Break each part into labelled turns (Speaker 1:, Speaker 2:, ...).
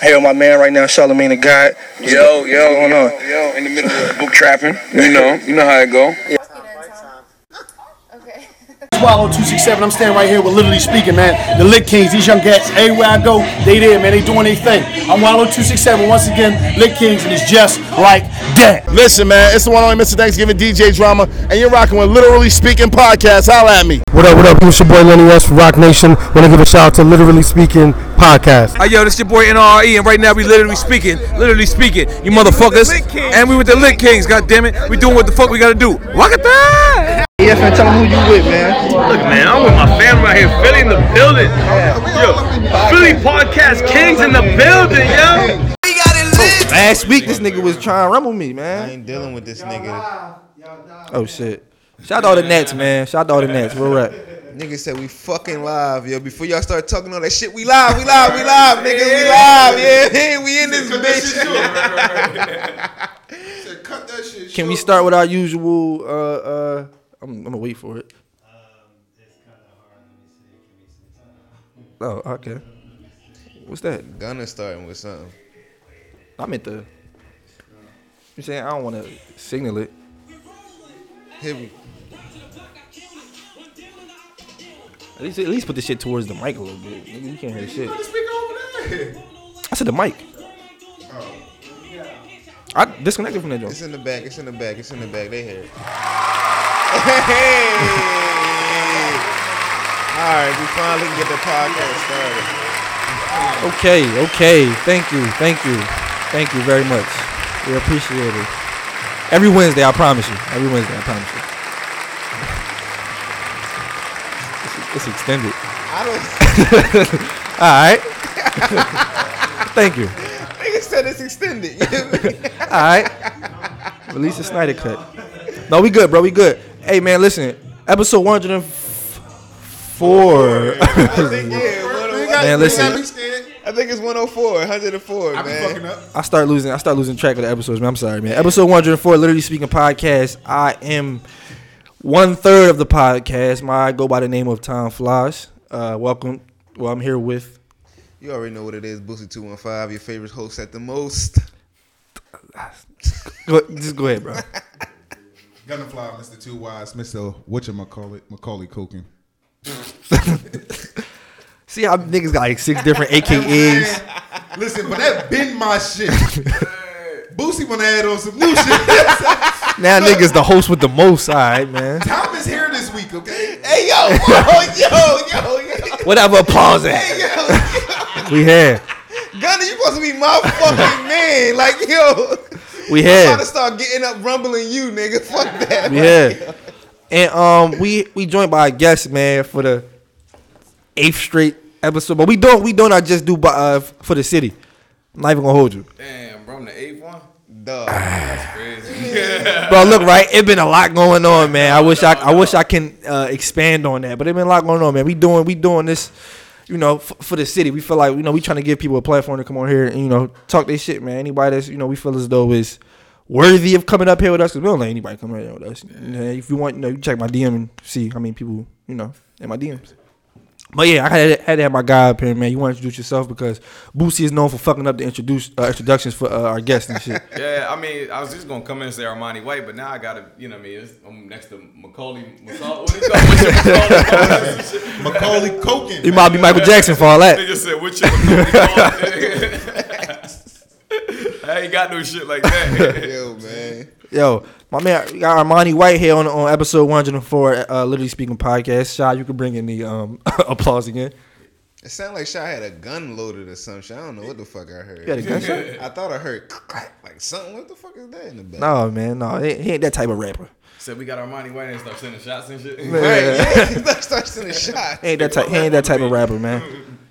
Speaker 1: I'm my man right now, Charlemagne the God.
Speaker 2: Yo, yo,
Speaker 1: What's going
Speaker 2: yo,
Speaker 1: on?
Speaker 2: yo, in the middle of book trapping. You know, you know how it go.
Speaker 3: Swallow 267. I'm standing right here with literally speaking, man. The Lit Kings, these young cats, everywhere I go, they there, man. They doing their thing. I'm Wallow 267 once again, Lit Kings, and it's just like that.
Speaker 4: Listen, man, it's the one only Mr. Thanksgiving DJ Drama, and you're rocking with Literally Speaking Podcast. Holla at me.
Speaker 5: What up, what up? It's your boy Lenny West from Roc Nation. Want to give a shout out to Literally Speaking Podcast.
Speaker 6: Hey, yo, this your boy NRE, and right now we literally speaking, literally speaking, you motherfuckers. And we with the Lit Kings, god damn it. We doing what the fuck we gotta do. Rock it down!
Speaker 1: Yeah, man, tell them who you with, man.
Speaker 6: Look, man, I'm with my family right here, Philly in the building. Yo, Philly Podcast Kings in the building, yo. We got it lit.
Speaker 1: Last week, this nigga was trying to rumble me, man.
Speaker 7: I ain't dealing with this nigga.
Speaker 1: Oh, shit. Shout out to all the Nets, man. Shout out to all the Nets. Where we at?
Speaker 7: Nigga said we fucking live, yo. Before y'all start talking all that shit, we live, we live, we live, nigga, we live, yeah, we in this bitch.
Speaker 1: Can we start with our usual, uh, uh, I'm, I'm gonna wait for it. Um, oh, okay. What's that?
Speaker 7: Gunna starting with something.
Speaker 1: I meant the. You saying I don't want to signal it.
Speaker 7: Hit me.
Speaker 1: At least, at least put the shit towards the mic a little bit. Nigga, you can't hear shit. I said the mic. Oh. I disconnected from that joint.
Speaker 7: It's in the back, it's in the back, it's in the back. They hear it. All right, we finally can get the podcast started.
Speaker 1: Okay, okay. Thank you, thank you, thank you very much. We appreciate it. Every Wednesday, I promise you. Every Wednesday, I promise you. It's, extended.
Speaker 7: I don't.
Speaker 1: All right. thank you.
Speaker 7: Nigga said it's extended. You hear me?
Speaker 1: All right. Release the Snyder cut. No, we good, bro. We good. Hey, man, listen. Episode 104.
Speaker 7: I think yeah.
Speaker 1: Man, listen.
Speaker 7: I think it's 104, 104, man.
Speaker 1: I start losing. I start losing track of the episodes, man. I'm sorry, man. Episode 104, literally speaking podcast. I am one third of the podcast. My I go by the name of Tom Flies. Uh, welcome. Well, I'm here with.
Speaker 7: You already know what it is, Boosie two one five, your favorite host at the most.
Speaker 1: Go, just go ahead, bro.
Speaker 8: Gunnerfly, Mr. Two Wise, Mr. Whatchamacallit, Macaulay Culkin.
Speaker 1: See how niggas got like six different AKAs.
Speaker 8: Listen, but that been my shit. Boosie wanna add on some new shit.
Speaker 1: Now niggas the host with the most. All right, man.
Speaker 8: Tom is here this week, okay?
Speaker 7: Hey yo, whoa, yo, yo, yo,
Speaker 1: Whatever applause at.
Speaker 7: hey, yo.
Speaker 1: We here.
Speaker 7: Gunna, you supposed to be my fucking man. Like, yo.
Speaker 1: We
Speaker 7: had.
Speaker 1: I'm
Speaker 7: about to start getting up rumbling you, nigga. Fuck that.
Speaker 1: We here. And um, we we joined by a guest, man, for the eighth straight episode. But we don't we don't not just do by, uh, for the city. I'm not even gonna hold you,
Speaker 6: Damn, bro, I'm the eighth one.
Speaker 7: Duh. That's crazy. Yeah.
Speaker 1: bro. Look, right, it been a lot going on, man. I wish I I wish I can uh, expand on that, but it been a lot going on, man. We doing we doing this, you know, f- for the city. We feel like you know we trying to give people a platform to come on here and you know talk their shit, man. Anybody that's you know we feel as though is worthy of coming up here with us, cause we don't let anybody come here with us. Know, if you want, you know, you check my DM and see how many people you know in my DMs. But yeah, I had, had to have my guy up here, man. You want to introduce yourself because Boosie is known for fucking up the introduce uh, introductions for uh, our guests and shit.
Speaker 6: Yeah, I mean, I was just gonna come in and say Armani White, but now I gotta, you know, what I mean, I'm next to Macaulay. Macaulay what is it?
Speaker 8: Macaulay Culkin.
Speaker 1: You might be Michael Jackson for all that.
Speaker 6: Nigga said, "What you I ain't got no shit like that.
Speaker 7: Yo, man.
Speaker 1: Yo, my man, we got Armani White here on, on episode 104, uh, literally speaking podcast. Shy, you can bring in the um, applause again.
Speaker 7: It sounded like Shy had a gun loaded or some shit. I don't know what the fuck I heard.
Speaker 1: You had a gunshot?
Speaker 7: I thought I heard like something. What the fuck is that in the back?
Speaker 1: No, man, no, he, he ain't that type of rapper.
Speaker 6: Said we got Armani White and start sending shots and shit.
Speaker 7: Right, yeah. He starts sending shots.
Speaker 1: He ain't that type. He ain't that type of rapper, man.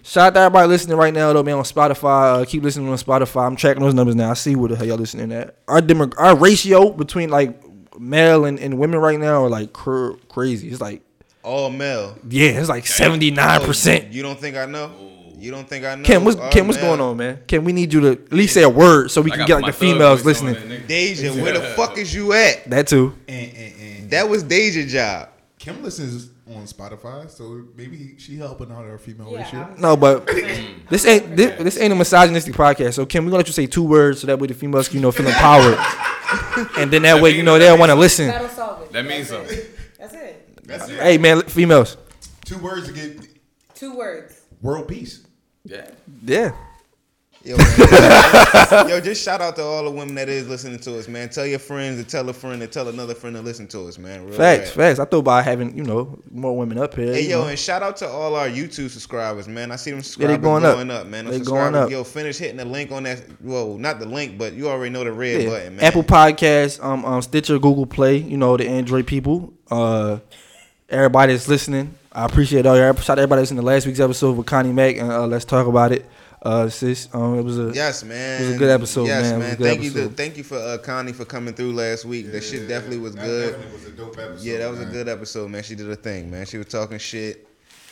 Speaker 1: Shout out to everybody listening right now, though, man, on Spotify. Uh, keep listening on Spotify. I'm tracking those numbers now. I see where the hell y'all listening at. Our demo, our ratio between like male and, and women right now are like cr- crazy. It's like
Speaker 7: All male.
Speaker 1: yeah, it's like seventy nine percent.
Speaker 7: You don't think I know? You don't think I know?
Speaker 1: Kim, what's
Speaker 7: All
Speaker 1: Kim, what's
Speaker 7: male.
Speaker 1: going on, man? Kim, we need you to at least say a word so we
Speaker 6: I
Speaker 1: can get like the females listening.
Speaker 6: man, nigga.
Speaker 7: Deja, where the fuck is you at?
Speaker 1: That too.
Speaker 8: And, and, and
Speaker 7: That was Deja job.
Speaker 8: Kim listens on Spotify, so maybe she helping out our female
Speaker 9: Yeah,
Speaker 8: ratio.
Speaker 1: No, but this ain't this, this ain't a misogynistic podcast. So Kim, we gonna let you say two words so that way the females can you know feel empowered, and then that way you know they'll want to listen.
Speaker 9: That'll solve it.
Speaker 6: That means
Speaker 9: That's
Speaker 6: something.
Speaker 9: it. That's it.
Speaker 8: That's it.
Speaker 1: Hey man, females.
Speaker 8: Two words to get
Speaker 9: Two words.
Speaker 8: world peace.
Speaker 6: Yeah.
Speaker 1: Yeah.
Speaker 7: Yo, man. Yo, just shout out to all the women that is listening to us, man. Tell your friends to tell a friend to tell another friend to listen to us, man. Real
Speaker 1: Facts, facts. I thought about having you know more women up here.
Speaker 7: Hey yo,
Speaker 1: know.
Speaker 7: and shout out to all our YouTube subscribers, man. I see them subscribers
Speaker 1: going
Speaker 7: going,
Speaker 1: up.
Speaker 7: up. man.
Speaker 1: They going up.
Speaker 7: Yo, finish hitting the link on that. Well, not the link, but you already know the red
Speaker 1: Yeah.
Speaker 7: button, man.
Speaker 1: Apple Podcasts, um, um, Stitcher, Google Play. You know the Android people. Uh, everybody that's listening, I appreciate all your shout out to everybody that's in the last week's episode with Connie Mack and uh, let's talk about it. Uh, sis, um, it was a
Speaker 7: Yes, man.
Speaker 1: It was a good episode,
Speaker 7: yes,
Speaker 1: man.
Speaker 7: Man.
Speaker 1: a good
Speaker 7: Thank you, to, thank you for uh, Connie for coming through last week. that shit definitely was
Speaker 8: That
Speaker 7: good.
Speaker 8: definitely was a dope episode.
Speaker 7: yeah, that was
Speaker 8: man.
Speaker 7: a good episode, man. She did her thing, man. She was talking shit,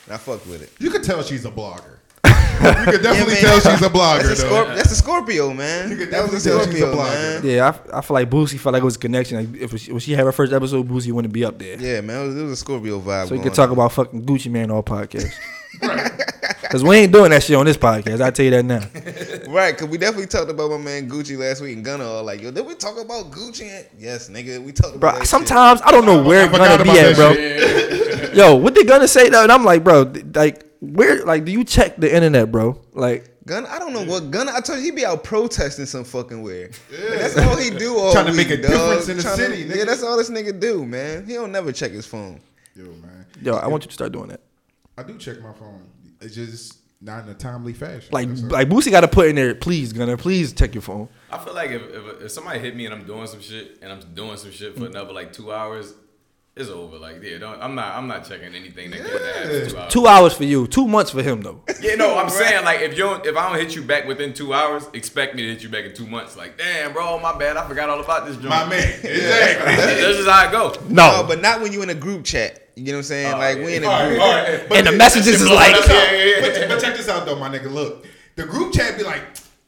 Speaker 7: and I fucked with it.
Speaker 8: You could tell she's a blogger. you could definitely
Speaker 7: man.
Speaker 8: tell she's a blogger.
Speaker 7: That's a,
Speaker 8: though.
Speaker 7: Scorp- that's a Scorpio, man.
Speaker 8: You could
Speaker 7: That was a
Speaker 8: definitely tell she's a
Speaker 7: Scorpio,
Speaker 8: blogger.
Speaker 7: man.
Speaker 1: yeah. I, I feel like Boosie felt like it was a connection. Like if she, when she had her first episode, Boosie wouldn't be up there.
Speaker 7: Yeah, man. It was, it was a Scorpio vibe.
Speaker 1: So we
Speaker 7: going
Speaker 1: could talk
Speaker 7: on.
Speaker 1: about fucking Gucci Man all podcast. Cause we ain't doing that shit on this podcast. I tell you that now.
Speaker 7: Right, cause we definitely talked about my man Gucci last week and Gunna all like, yo, did we talk about Gucci? And- yes, nigga, we talked about
Speaker 1: Bro,
Speaker 7: that shit.
Speaker 1: sometimes I don't know where
Speaker 8: I forgot
Speaker 1: Gunna be at,
Speaker 8: that
Speaker 1: bro. Yo, what they gonna say though? And I'm like, bro, like where like do you check the internet, bro? Like
Speaker 7: Gunna, I don't know what Gunna. I told you he'd be out protesting some fucking where. That's all he do all
Speaker 8: Trying to
Speaker 7: week,
Speaker 8: make a
Speaker 7: dog.
Speaker 8: difference in the
Speaker 7: Trying to-
Speaker 8: city, nigga.
Speaker 7: Yeah, that's all this nigga do, man. He don't never check his phone.
Speaker 8: Yo, man.
Speaker 1: yo, I want you to start doing that.
Speaker 8: I do check my phone. It's just not in a timely fashion.
Speaker 1: Like
Speaker 8: That's
Speaker 1: like Boosie gotta put in there, please, Gunna, please check your phone.
Speaker 6: I feel like if, if, if somebody hit me and I'm doing some shit and I'm doing some shit for mm. another like two hours, it's over. Like yeah, don't, I'm not I'm not checking anything that gets that two hours.
Speaker 1: Two hours for you, two months for him though.
Speaker 6: Yeah, no, I'm saying like if you don't, if I don't hit you back within two hours, expect me to hit you back in two months. Like damn, bro, my bad, I forgot all about this. Joint.
Speaker 8: my man. Exactly.
Speaker 6: This is how it go.
Speaker 1: No.
Speaker 7: No, but not when you in a group chat. You know what I'm saying?
Speaker 6: Oh,
Speaker 7: like
Speaker 6: yeah.
Speaker 7: we in a
Speaker 8: All right,
Speaker 7: group.
Speaker 8: all right. But
Speaker 1: And the
Speaker 8: th-
Speaker 1: messages is like-
Speaker 8: But,
Speaker 6: Yeah, yeah, yeah.
Speaker 8: but, but check this out though, my nigga. Look, the group chat be like,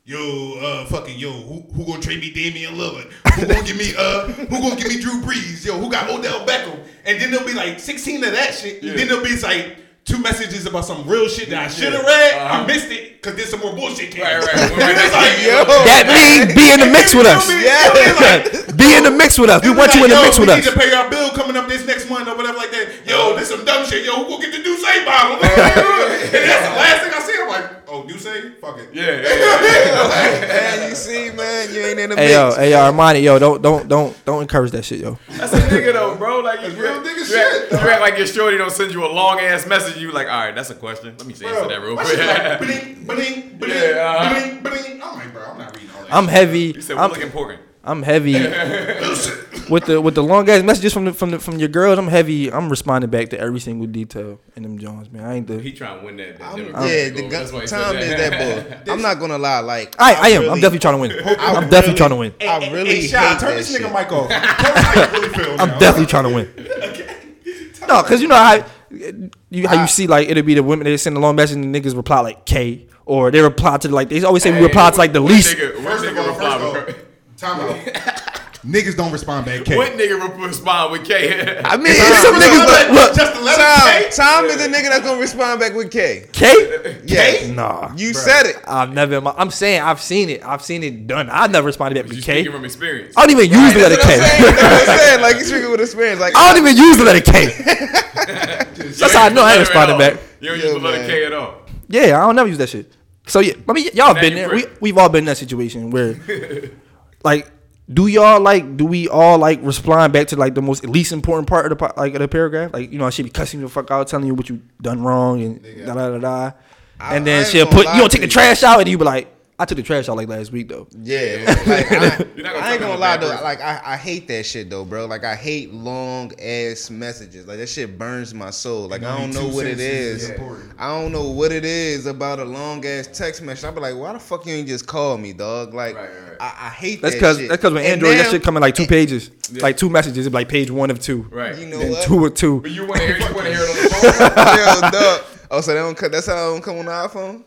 Speaker 8: yo, uh, fucking yo, who, who gonna trade me Damian Lillard? Who gonna give me uh, who gonna give me Drew Brees? Yo, who got Odell Beckham? And then there'll be like 16 of that shit. And then there'll be like two messages about some real shit that I should have read. I missed it because there's some more bullshit came.
Speaker 6: Right, right.
Speaker 8: And like,
Speaker 7: Yo,
Speaker 1: That means be in the mix with us.
Speaker 7: Yeah.
Speaker 1: Be in the mix with us. We want you in the mix with us.
Speaker 8: we
Speaker 1: us.
Speaker 8: need to pay our bill coming up this next month or whatever like that. Yo, this some dumb shit. Yo, who gonna get the Duce bottle? and that's the last thing I see. I'm like, oh, Duce? Fuck it.
Speaker 6: Yeah, yeah, yeah.
Speaker 7: man, you see, man, you ain't in the
Speaker 1: Hey
Speaker 7: mix.
Speaker 1: yo, hey yo, Armani, yo, don't don't don't don't encourage that shit, yo.
Speaker 6: That's a nigga though, bro. Like you,
Speaker 8: real
Speaker 6: you,
Speaker 8: nigga
Speaker 6: you
Speaker 8: shit,
Speaker 6: Act, you act like your shorty don't send you a long ass message. You like, all right, that's a question. Let me answer
Speaker 8: Bro,
Speaker 6: that real quick.
Speaker 8: shit like, ba-ding, ba-ding, ba-ding,
Speaker 6: Yeah, uh-huh.
Speaker 8: ba-ding, ba-ding. I'm like, bro, I'm not reading all that.
Speaker 1: I'm heavy.
Speaker 6: you said
Speaker 1: I'm,
Speaker 6: we look important.
Speaker 1: I'm heavy with the with the long ass messages from the from the from your girls. I'm heavy. I'm responding back to every single detail in them Jones, man. I ain't the.
Speaker 6: He trying to win that. that
Speaker 7: I'm-
Speaker 6: Democratic
Speaker 7: yeah, the
Speaker 6: That's why
Speaker 7: gun,
Speaker 6: he said
Speaker 7: Tom is that bull. I'm not gonna lie, like
Speaker 1: I I am.
Speaker 7: really-
Speaker 1: I'm definitely trying to win.
Speaker 7: I
Speaker 1: I'm definitely trying to win.
Speaker 7: I really
Speaker 8: hey, Shy,
Speaker 7: hate
Speaker 8: turn
Speaker 7: that
Speaker 8: this
Speaker 7: shit.
Speaker 8: nigga mic off. Tell us how you really.
Speaker 1: I'm
Speaker 8: now.
Speaker 1: definitely trying to win. No, cause you know how you how you see like it'll be the women they send a long message and the niggas reply like K or they reply to like they always say we reply to like the least.
Speaker 6: Nigga, what
Speaker 8: First of
Speaker 6: nigga reply
Speaker 8: first of
Speaker 6: with-
Speaker 8: time out. Niggas don't respond back. K.
Speaker 6: What nigga re- respond with K?
Speaker 1: I mean, it's some niggas that look
Speaker 8: Just the letter
Speaker 7: Tom,
Speaker 8: K.
Speaker 7: Tom is the nigga that's gonna respond back with K.
Speaker 1: K.
Speaker 7: Yes.
Speaker 1: Nah,
Speaker 7: You said it.
Speaker 1: I've never. I'm saying I've seen it. I've seen it done. I've never responded back
Speaker 6: you
Speaker 1: with K.
Speaker 6: speaking from experience.
Speaker 1: I don't even use the letter
Speaker 7: That's what I'm saying.
Speaker 1: K.
Speaker 7: That's what I'm saying. Like you speaking with experience. Like
Speaker 1: I don't even use the letter K. That's how I know I ain't responding back.
Speaker 6: You don't
Speaker 7: Yeah,
Speaker 6: use the letter. K at all.
Speaker 1: Yeah, I don't never use that shit. So yeah, I mean, y'all
Speaker 6: Now
Speaker 1: been there. We we've all been in that situation where, like, do y'all like? Do we all like respond back to like the most least important part of the like of the paragraph? Like, you know, I should be cussing the fuck out, telling you what you done wrong, and da da da da. And then she'll put you don't take the trash out, and you be like, I took the trash out like last week though.
Speaker 7: Yeah, like, I,
Speaker 6: You're not gonna
Speaker 7: I ain't gonna lie though. Like I, I hate that shit though, bro. Like I hate long ass messages. Like that shit burns my soul. Like I don't know what it is. I don't know what it is about a long ass text message. I be like, why the fuck you ain't just call me, dog? Like
Speaker 6: Right, right, right.
Speaker 7: I, I hate
Speaker 1: That's
Speaker 7: that
Speaker 1: because
Speaker 7: shit.
Speaker 1: that's because with
Speaker 7: And
Speaker 1: Android that shit come in like two pages, like two messages, it's like page one of two,
Speaker 6: Right.
Speaker 7: You know
Speaker 1: then
Speaker 7: what?
Speaker 1: two or two.
Speaker 6: But you want to hear, you want to hear it on the phone?
Speaker 7: Yo, dog. Oh, so they don't cut. That's how they don't come on the iPhone.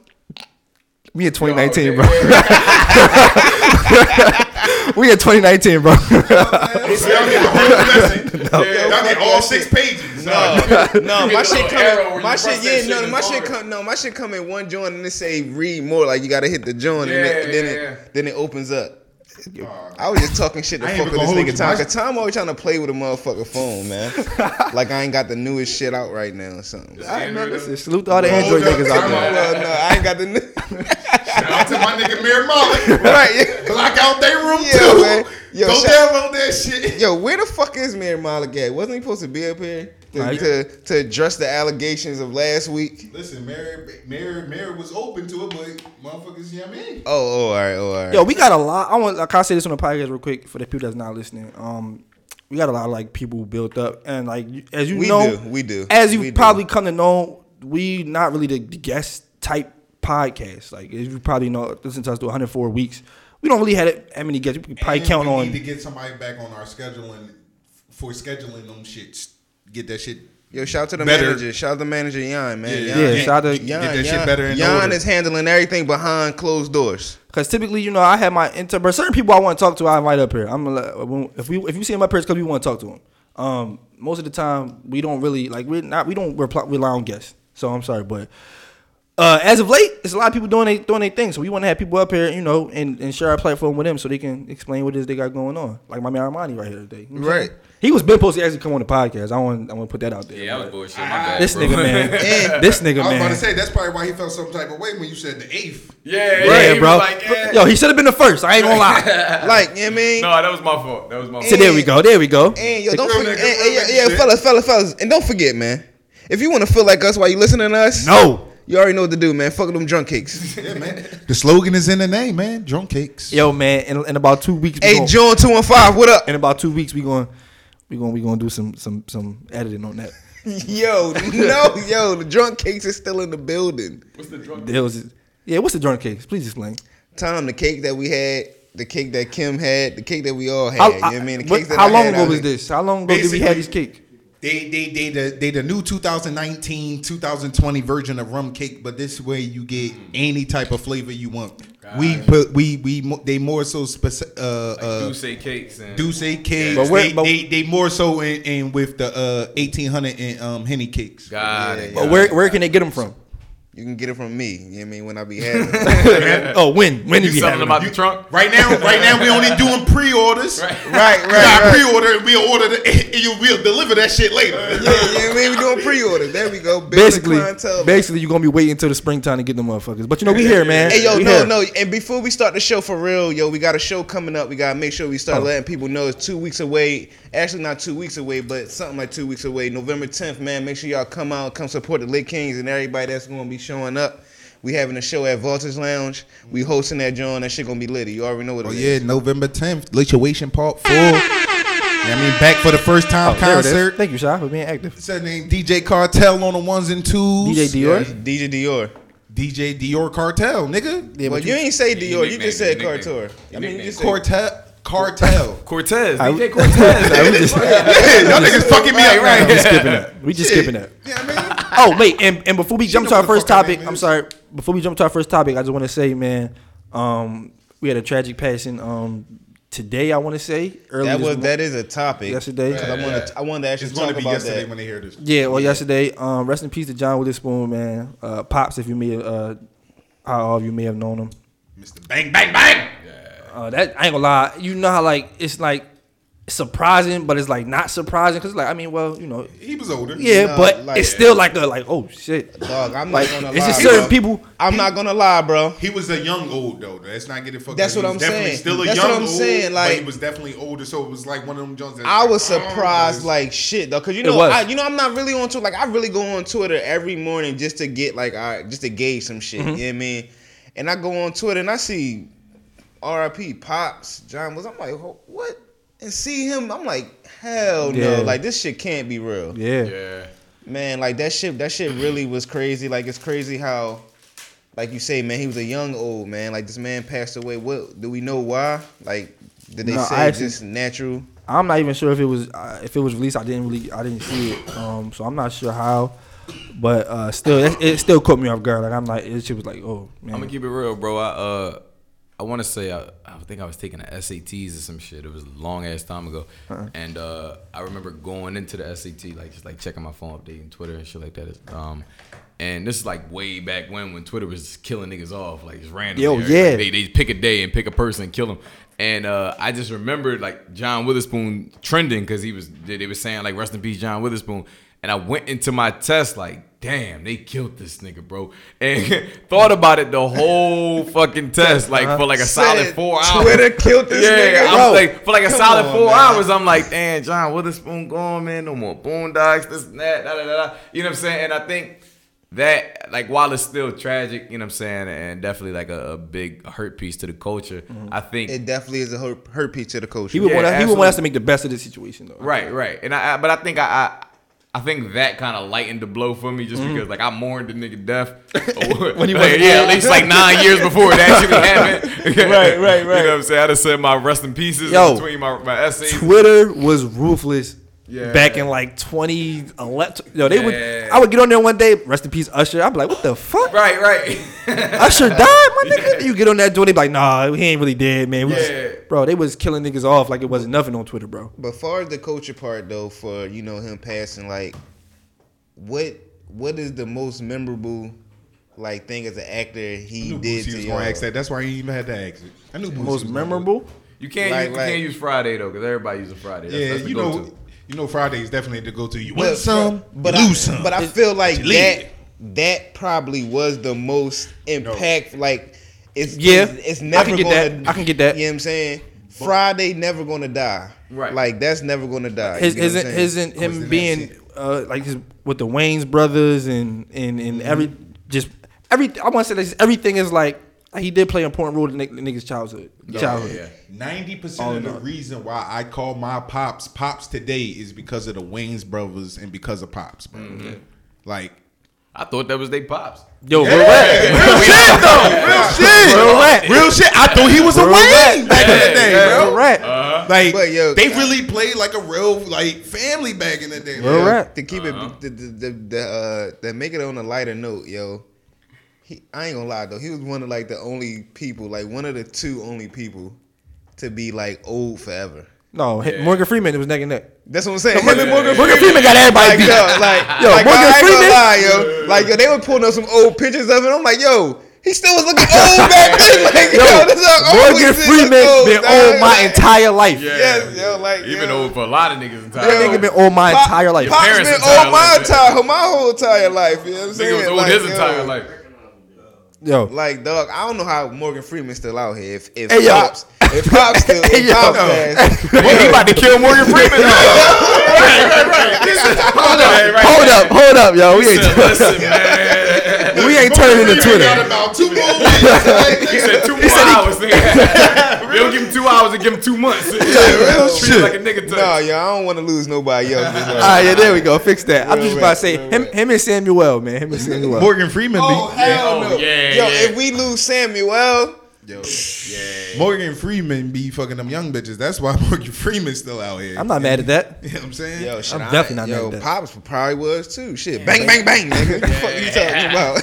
Speaker 1: We in 2019,
Speaker 6: Yo,
Speaker 1: bro. we in 2019, bro.
Speaker 8: So y'all get the whole lesson. Y'all get all six pages.
Speaker 7: No, no, my shit come. My shit, yeah, no,
Speaker 6: in
Speaker 7: my shit come. No, my shit come in one joint and it say read more. Like you gotta hit the joint and,
Speaker 6: Yeah,
Speaker 7: then, then
Speaker 6: yeah,
Speaker 7: it
Speaker 6: yeah.
Speaker 7: then it opens up. I was just talking shit to
Speaker 8: I
Speaker 7: fuck with this nigga
Speaker 8: you.
Speaker 7: Tom.
Speaker 8: My-
Speaker 7: Cause Tom always trying to play with a motherfucker phone, man. like I ain't got the newest shit out right now or something.
Speaker 1: All right, man,
Speaker 6: Android,
Speaker 1: listen, salute to all the Android niggas out there.
Speaker 7: Well, no, I ain't got the new.
Speaker 8: Shout out to my nigga Mir Malik.
Speaker 7: right. yeah.
Speaker 8: Black out their room
Speaker 7: Yeah,
Speaker 8: too.
Speaker 7: man. Yo,
Speaker 8: Go
Speaker 7: shout-
Speaker 8: download that shit.
Speaker 7: Yo, where the fuck is Mayor Malik at? Wasn't he supposed to be up here to,
Speaker 1: Right.
Speaker 7: to, to address the allegations of last week?
Speaker 8: Listen, Mary, Mary, Mary was open to it, but motherfuckers, you know what I mean?
Speaker 7: Oh, oh, all right, oh, all right.
Speaker 1: Yo, we got a lot. I want. Like, I say this on the podcast real quick for the people that's not listening. Um, we got a lot of like people built up, and like as you
Speaker 7: We
Speaker 1: know,
Speaker 7: do, we do,
Speaker 1: As you
Speaker 7: we do.
Speaker 1: probably come to know, we not really the guest type podcast. Like as you probably know, listen to us do 104 weeks. We don't really have that many guests. We could probably
Speaker 8: And
Speaker 1: count
Speaker 8: we
Speaker 1: on.
Speaker 8: need to get somebody back on our scheduling for scheduling them shits. Get that shit.
Speaker 7: Yo, shout out to the
Speaker 8: Better.
Speaker 7: manager. Shout out to the manager Jan, man.
Speaker 8: Yeah,
Speaker 7: Jan,
Speaker 1: yeah, shout out to-
Speaker 7: Jan,
Speaker 8: Get that shit better in
Speaker 7: Jan
Speaker 8: order.
Speaker 7: is handling everything behind closed doors.
Speaker 1: Cause typically, you know, I have my inter, but certain people I want to talk to, I invite up here. I'm gonna if we if you see him up here, it's because we want to talk to him. Um, most of the time, we don't really like we're not we don't reply, rely on guests. So I'm sorry, but uh, as of late, it's a lot of people doing they doing their thing. So we want to have people up here, you know, and, and share our platform with them so they can explain what it is they got going on. Like my man Armani right here today. You know
Speaker 7: Right.
Speaker 1: He was been supposed to actually come on the podcast. I want I want to put that out there.
Speaker 6: Yeah, that was bullshit. My bad.
Speaker 1: This
Speaker 6: bro.
Speaker 1: nigga man,
Speaker 7: And-
Speaker 1: this nigga man.
Speaker 8: I was about to say that's probably why he felt some type of way when you said the eighth.
Speaker 6: Yeah,
Speaker 1: Yeah,
Speaker 6: yeah,
Speaker 1: bro.
Speaker 6: Like, yeah.
Speaker 1: Yo, he should have been the first. I ain't gonna lie.
Speaker 7: Like, you know what I mean?
Speaker 6: No, that was my fault. That was my fault.
Speaker 1: So there we go. There we go.
Speaker 7: And yo, don't forget,
Speaker 8: nigga,
Speaker 7: and, and, yeah, yeah, fellas, fellas, fellas, and don't forget, man. If you want to feel like us while you listening to us,
Speaker 1: No.
Speaker 7: You already know what to do, man. Fuck them drunk cakes.
Speaker 8: Yeah, man. The slogan is in the name, man. Drunk cakes.
Speaker 1: Yo, man, in, in about two weeks,
Speaker 7: hey,
Speaker 1: gon-
Speaker 7: John two and five, what up?
Speaker 1: in about two weeks, we going we going we going to do some some some editing on that.
Speaker 7: Yo, no, yo, the drunk cakes is still in the building.
Speaker 6: What's the drunk?
Speaker 1: There was yeah. What's the drunk case? Please explain.
Speaker 7: Tom, the cake that we had, the cake that Kim had, the cake that we all had.
Speaker 1: How,
Speaker 7: you know what I mean? The
Speaker 1: what-
Speaker 7: cakes that
Speaker 1: how
Speaker 7: I
Speaker 1: long
Speaker 7: had
Speaker 1: ago was this? How long ago did we have this
Speaker 8: Basically-
Speaker 1: cake?
Speaker 8: They they they the they the new 2019 2020 version of rum cake, but this way you get any type of flavor you want. We put we we mo- they more so specific uh uh
Speaker 6: Douce cakes and
Speaker 8: Douce cakes.
Speaker 1: But where-
Speaker 8: they,
Speaker 1: but-
Speaker 8: they they more so in, in with the uh 1800 and um henny cakes.
Speaker 6: God,
Speaker 7: Yeah,
Speaker 6: it,
Speaker 1: But where where can they get them from?
Speaker 7: You can get it from me. You know what I mean? When I be having it.
Speaker 1: oh, when when
Speaker 6: you
Speaker 1: did you
Speaker 6: selling
Speaker 1: have
Speaker 6: them out
Speaker 1: them?
Speaker 6: the trunk?
Speaker 8: Right now, right now we only doing pre-orders.
Speaker 6: Right.
Speaker 7: right,
Speaker 8: We got
Speaker 7: right, right.
Speaker 8: pre-order and we'll order the, and you will deliver that shit later.
Speaker 7: Yeah, you know what I mean? We doing pre-order. There we go. Building
Speaker 1: Basically, basically, you're gonna be waiting until the springtime to get them motherfuckers. But you know, we here, man.
Speaker 7: Hey yo,
Speaker 1: We
Speaker 7: no,
Speaker 1: here.
Speaker 7: no. And before we start the show for real, yo, we got a show coming up. We gotta make sure we start
Speaker 1: Oh.
Speaker 7: letting people know it's two weeks away. Actually, not two weeks away, but something like two weeks away. November 10th, man. Make sure y'all come out, come support the Lit Kings and everybody that's gonna be showing up. We having a show at Voltage Lounge. We mm-hmm. hosting that joint. That shit gonna be litty. You already know what oh, it
Speaker 8: Oh
Speaker 7: is.
Speaker 8: yeah, November 10th, Lituation Part 4. You know what I mean, back for the first time
Speaker 1: Oh, there it is.
Speaker 8: concert.
Speaker 1: Thank you, Shy, for being active.
Speaker 8: What's that name? DJ Cartel on the ones and twos.
Speaker 1: DJ Dior.
Speaker 7: DJ Dior.
Speaker 8: DJ Dior Cartel, nigga.
Speaker 1: Yeah,
Speaker 7: Well,
Speaker 1: but
Speaker 7: you ain't say Dior.
Speaker 6: you
Speaker 7: You just said
Speaker 6: it, you nicknamed
Speaker 7: Couture.
Speaker 6: it.
Speaker 7: I mean, you just
Speaker 6: it.
Speaker 8: Cartel. Cartel.
Speaker 6: Cortez,
Speaker 1: I-
Speaker 6: DJ Cortez.
Speaker 1: we just,
Speaker 8: Y'all niggas fucking me up right
Speaker 1: we just skipping that. We just skipping that.
Speaker 8: Yeah, man.
Speaker 1: Oh wait, and, and before we jump to our first topic, I'm sorry. Before we jump to our first topic, I just want to say, man, um, we had a tragic passing um today. I want to say early.
Speaker 7: that was
Speaker 1: mo-
Speaker 7: that is a topic.
Speaker 1: yesterday.
Speaker 7: 'Cause I want to I wanted to actually
Speaker 8: It's going
Speaker 7: talk
Speaker 8: to be
Speaker 7: about
Speaker 8: yesterday
Speaker 7: that.
Speaker 8: when they hear this.
Speaker 1: Yeah, well, yesterday. Um, rest in peace to John Witherspoon, man. Uh, pops, if you may, uh, how all of you may have known him.
Speaker 8: Mr. Bang, bang, bang.
Speaker 1: Uh, that I ain't gonna lie. You know how like it's like surprising, but it's like not surprising because like I mean, well, you know,
Speaker 8: He was older.
Speaker 1: yeah,
Speaker 7: No,
Speaker 1: but
Speaker 7: like-
Speaker 1: it's still like a like oh shit.
Speaker 7: Dog, I'm
Speaker 1: Like
Speaker 7: not gonna
Speaker 1: it's
Speaker 7: lie.
Speaker 1: just certain
Speaker 7: bro.
Speaker 1: people.
Speaker 7: I'm not gonna lie, bro.
Speaker 8: He was a young old though. Let's not get it fucked.
Speaker 7: That's
Speaker 8: up.
Speaker 7: what I'm
Speaker 8: was definitely
Speaker 7: saying.
Speaker 8: Still a
Speaker 7: That's
Speaker 8: young
Speaker 7: what I'm
Speaker 8: old,
Speaker 7: saying,
Speaker 8: but he was definitely older. So it was like one of them Jones.
Speaker 7: I was surprised like shit though, cause you know. I, you know, I'm not really on Twitter. Like I really go on Twitter every morning just to get like, all right, just to gauge some shit.
Speaker 1: Mm-hmm.
Speaker 7: You know what I mean? and I go on Twitter and I see R.I.P. Pops John was. I'm like, what? And see him, I'm like, hell
Speaker 1: Yeah.
Speaker 7: no! Like this shit can't be real.
Speaker 1: Yeah.
Speaker 6: Yeah.
Speaker 7: Man, like that shit. That shit really was crazy. Like it's crazy how, like you say, man, he was a young old man. Like this man passed away. What do we know why? Like did they
Speaker 1: No,
Speaker 7: say
Speaker 1: I actually-
Speaker 7: just natural?
Speaker 1: I'm not even sure if it was uh, if it was released. I didn't really I didn't see it. Um, so I'm not sure how. But uh, still, it, it still caught me off guard. Like I'm like, it shit was like, oh man.
Speaker 10: I'm gonna keep it real, bro. I uh, I want to say I, I think I was taking the SATs or some shit. It was a long ass time ago,
Speaker 1: Uh-huh.
Speaker 10: and uh, I remember going into the SAT like just like checking my phone, updating Twitter and shit like that. Um, and this is like way back when when Twitter was just killing niggas off like just randomly.
Speaker 1: Yo,
Speaker 10: Like,
Speaker 1: yeah.
Speaker 10: they they pick a day and pick a person and kill them. And uh, I just remembered like John Witherspoon trending because he was they they were saying like rest in peace John Witherspoon. And I went into my test like, damn, they killed this nigga, bro. And thought about it the whole fucking test, like for like a solid four hours.
Speaker 7: Twitter killed this
Speaker 10: yeah,
Speaker 7: nigga?
Speaker 10: I'm
Speaker 7: Bro,
Speaker 10: like for like a
Speaker 7: come
Speaker 10: solid
Speaker 7: on,
Speaker 10: four
Speaker 7: man.
Speaker 10: hours. I'm like, damn, John Witherspoon gone, man. No more Boondocks, this and that, da da da. da. You know what I'm saying? And I think that like while it's still tragic, you know what I'm saying, and definitely like a, a big hurt piece to the culture. Mm-hmm. I think
Speaker 7: It definitely is a hurt, hurt piece to the culture.
Speaker 1: he would
Speaker 10: Yeah,
Speaker 1: want he would want us to make the best of the situation though.
Speaker 10: Right, right. And I, I but I think I, I I think that kind of lightened the blow for me just mm-hmm. because like I mourned the nigga death.
Speaker 1: When he
Speaker 10: Like, yeah, at least like nine years before it actually happened.
Speaker 7: Right, right, right.
Speaker 10: You know what I'm saying? I just said my rest in pieces
Speaker 1: Yo,
Speaker 10: between my, my essays.
Speaker 1: Twitter was ruthless.
Speaker 10: Yeah.
Speaker 1: Back in like 2011, yo, they
Speaker 10: Yeah.
Speaker 1: would. I would get on there one day. Rest in peace, Usher. I'd be like, what the fuck?
Speaker 10: Right, right.
Speaker 1: Usher died, my nigga. You get on that door, they be like, nah, he ain't really dead, man. We was-
Speaker 10: Yeah.
Speaker 1: bro, they was killing niggas off like it wasn't nothing on Twitter, bro.
Speaker 7: But far as the culture part though, for you know him passing, like what what is the most memorable like thing as an actor he
Speaker 8: I knew
Speaker 7: did
Speaker 8: Boosie
Speaker 7: to
Speaker 8: was
Speaker 7: y'all?
Speaker 8: gonna ask that. That's why he even had to ask it. I knew Boosie
Speaker 1: Most
Speaker 8: was gonna-
Speaker 1: memorable.
Speaker 10: You can't
Speaker 7: Like-
Speaker 10: use, you
Speaker 7: like-
Speaker 10: can't use Friday though because everybody uses Friday. That's,
Speaker 8: Yeah,
Speaker 10: that's the
Speaker 8: you
Speaker 10: go-to.
Speaker 8: know, you know, Friday is definitely the go-to. You
Speaker 7: But-
Speaker 8: some,
Speaker 7: but
Speaker 8: you
Speaker 7: I,
Speaker 8: lose some.
Speaker 7: But I feel like
Speaker 8: You leave
Speaker 7: that
Speaker 8: it.
Speaker 7: that probably was the most impact. Like it's
Speaker 1: Yeah,
Speaker 7: it's, it's
Speaker 1: I can get
Speaker 7: gonna.
Speaker 1: that. I can get that.
Speaker 7: You know what I'm saying? Friday never gonna die.
Speaker 10: Right.
Speaker 7: Like that's never gonna die.
Speaker 1: His,
Speaker 7: You get what
Speaker 1: his,
Speaker 7: I'm
Speaker 1: his,
Speaker 7: saying?
Speaker 1: his, him being uh, like his with the Wayans brothers and and and every just every I want to say this everything is like he did play an important role in the niggas' childhood. childhood.
Speaker 10: yeah.
Speaker 8: Ninety
Speaker 1: Oh,
Speaker 8: percent of the
Speaker 1: no.
Speaker 8: reason why I call my pops pops today is because of the Wayans brothers and because of pops, bro.
Speaker 1: Mm-hmm.
Speaker 8: Like
Speaker 10: I thought that was they pops.
Speaker 1: Yo, real
Speaker 8: real
Speaker 1: rap.
Speaker 8: shit though, real shit,
Speaker 1: Real rap.
Speaker 8: real shit. I thought he was a
Speaker 1: Real
Speaker 8: Wayne
Speaker 1: rap.
Speaker 8: back in the day, bro.
Speaker 1: Real
Speaker 8: bro.
Speaker 1: rap.
Speaker 8: Like
Speaker 7: But, yo,
Speaker 8: they really played like a real like family back in the day.
Speaker 1: Real
Speaker 8: man.
Speaker 1: rap.
Speaker 7: to keep
Speaker 10: Uh-huh.
Speaker 7: it the the the, the uh to make it on a lighter note, yo. He, I ain't gonna lie though, he was one of like the only people, like one of the two only people to be like old forever.
Speaker 1: No, Morgan Freeman. It was neck and neck.
Speaker 7: That's what I'm saying.
Speaker 1: Morgan,
Speaker 7: Him and
Speaker 1: Morgan,
Speaker 7: Morgan
Speaker 1: Freeman got everybody
Speaker 7: like,
Speaker 1: beat.
Speaker 7: yo, like,
Speaker 1: Yo,
Speaker 7: like,
Speaker 1: Morgan
Speaker 7: I ain't
Speaker 1: Freeman-
Speaker 7: gonna lie, yo. Like, yo, they were pulling up some old pictures of it. I'm like, yo, he still was looking old back then. Like, yo,
Speaker 1: Yo,
Speaker 7: this is
Speaker 1: Morgan
Speaker 7: he is,
Speaker 1: Freeman
Speaker 7: old,
Speaker 1: been
Speaker 7: dog.
Speaker 1: old my
Speaker 7: Like,
Speaker 1: entire life.
Speaker 7: Yes, yo, like,
Speaker 10: He
Speaker 7: yo.
Speaker 10: been old for a lot of niggas in time.
Speaker 1: That nigga been old my
Speaker 7: Pop-
Speaker 1: entire life.
Speaker 7: Pop's
Speaker 10: parents'
Speaker 7: been
Speaker 10: entire
Speaker 7: old my
Speaker 10: life.
Speaker 7: entire, my whole entire life. You know what I'm saying?
Speaker 10: Nigga was old
Speaker 7: Like,
Speaker 10: his
Speaker 7: yo,
Speaker 10: entire life.
Speaker 1: Yo,
Speaker 7: Like, dog, I don't know how Morgan Freeman's still out here. If if
Speaker 1: Hey.
Speaker 7: Pops, if Pops still,
Speaker 1: Hey,
Speaker 7: if
Speaker 1: yo.
Speaker 7: Pops passed,
Speaker 10: Well, he about to kill Morgan Freeman.
Speaker 1: Right, hold up, hold up, hold up, yo. We ain't,
Speaker 10: Listen, man.
Speaker 1: We ain't turning into Twitter.
Speaker 8: got about two more weeks.
Speaker 10: He said two more hours. nigga. They'll give him two hours and give him two months.
Speaker 7: Yeah, real
Speaker 10: Treat him like a
Speaker 7: shit.
Speaker 10: nigga.
Speaker 7: No, yo, I don't want to lose nobody else.
Speaker 1: All right, yeah, there we go. Fix that. I'm
Speaker 7: Real
Speaker 1: just about to say him, him and Samuel, man. Him and Samuel.
Speaker 8: Morgan Freeman
Speaker 7: Oh
Speaker 8: be
Speaker 7: hell
Speaker 10: Oh,
Speaker 7: no!
Speaker 10: yeah,
Speaker 7: Yo,
Speaker 10: yeah.
Speaker 7: if we lose Samuel,
Speaker 8: yo, Morgan Freeman be fucking them young bitches. That's why Morgan Freeman's still out here.
Speaker 1: I'm not mad at that.
Speaker 8: You know what I'm saying?
Speaker 7: yo, shit,
Speaker 1: I'm
Speaker 7: I-
Speaker 1: definitely not
Speaker 7: yo,
Speaker 1: mad at that.
Speaker 7: Pops probably was too. Shit, bang, bang, bang, nigga. What the fuck you talking about?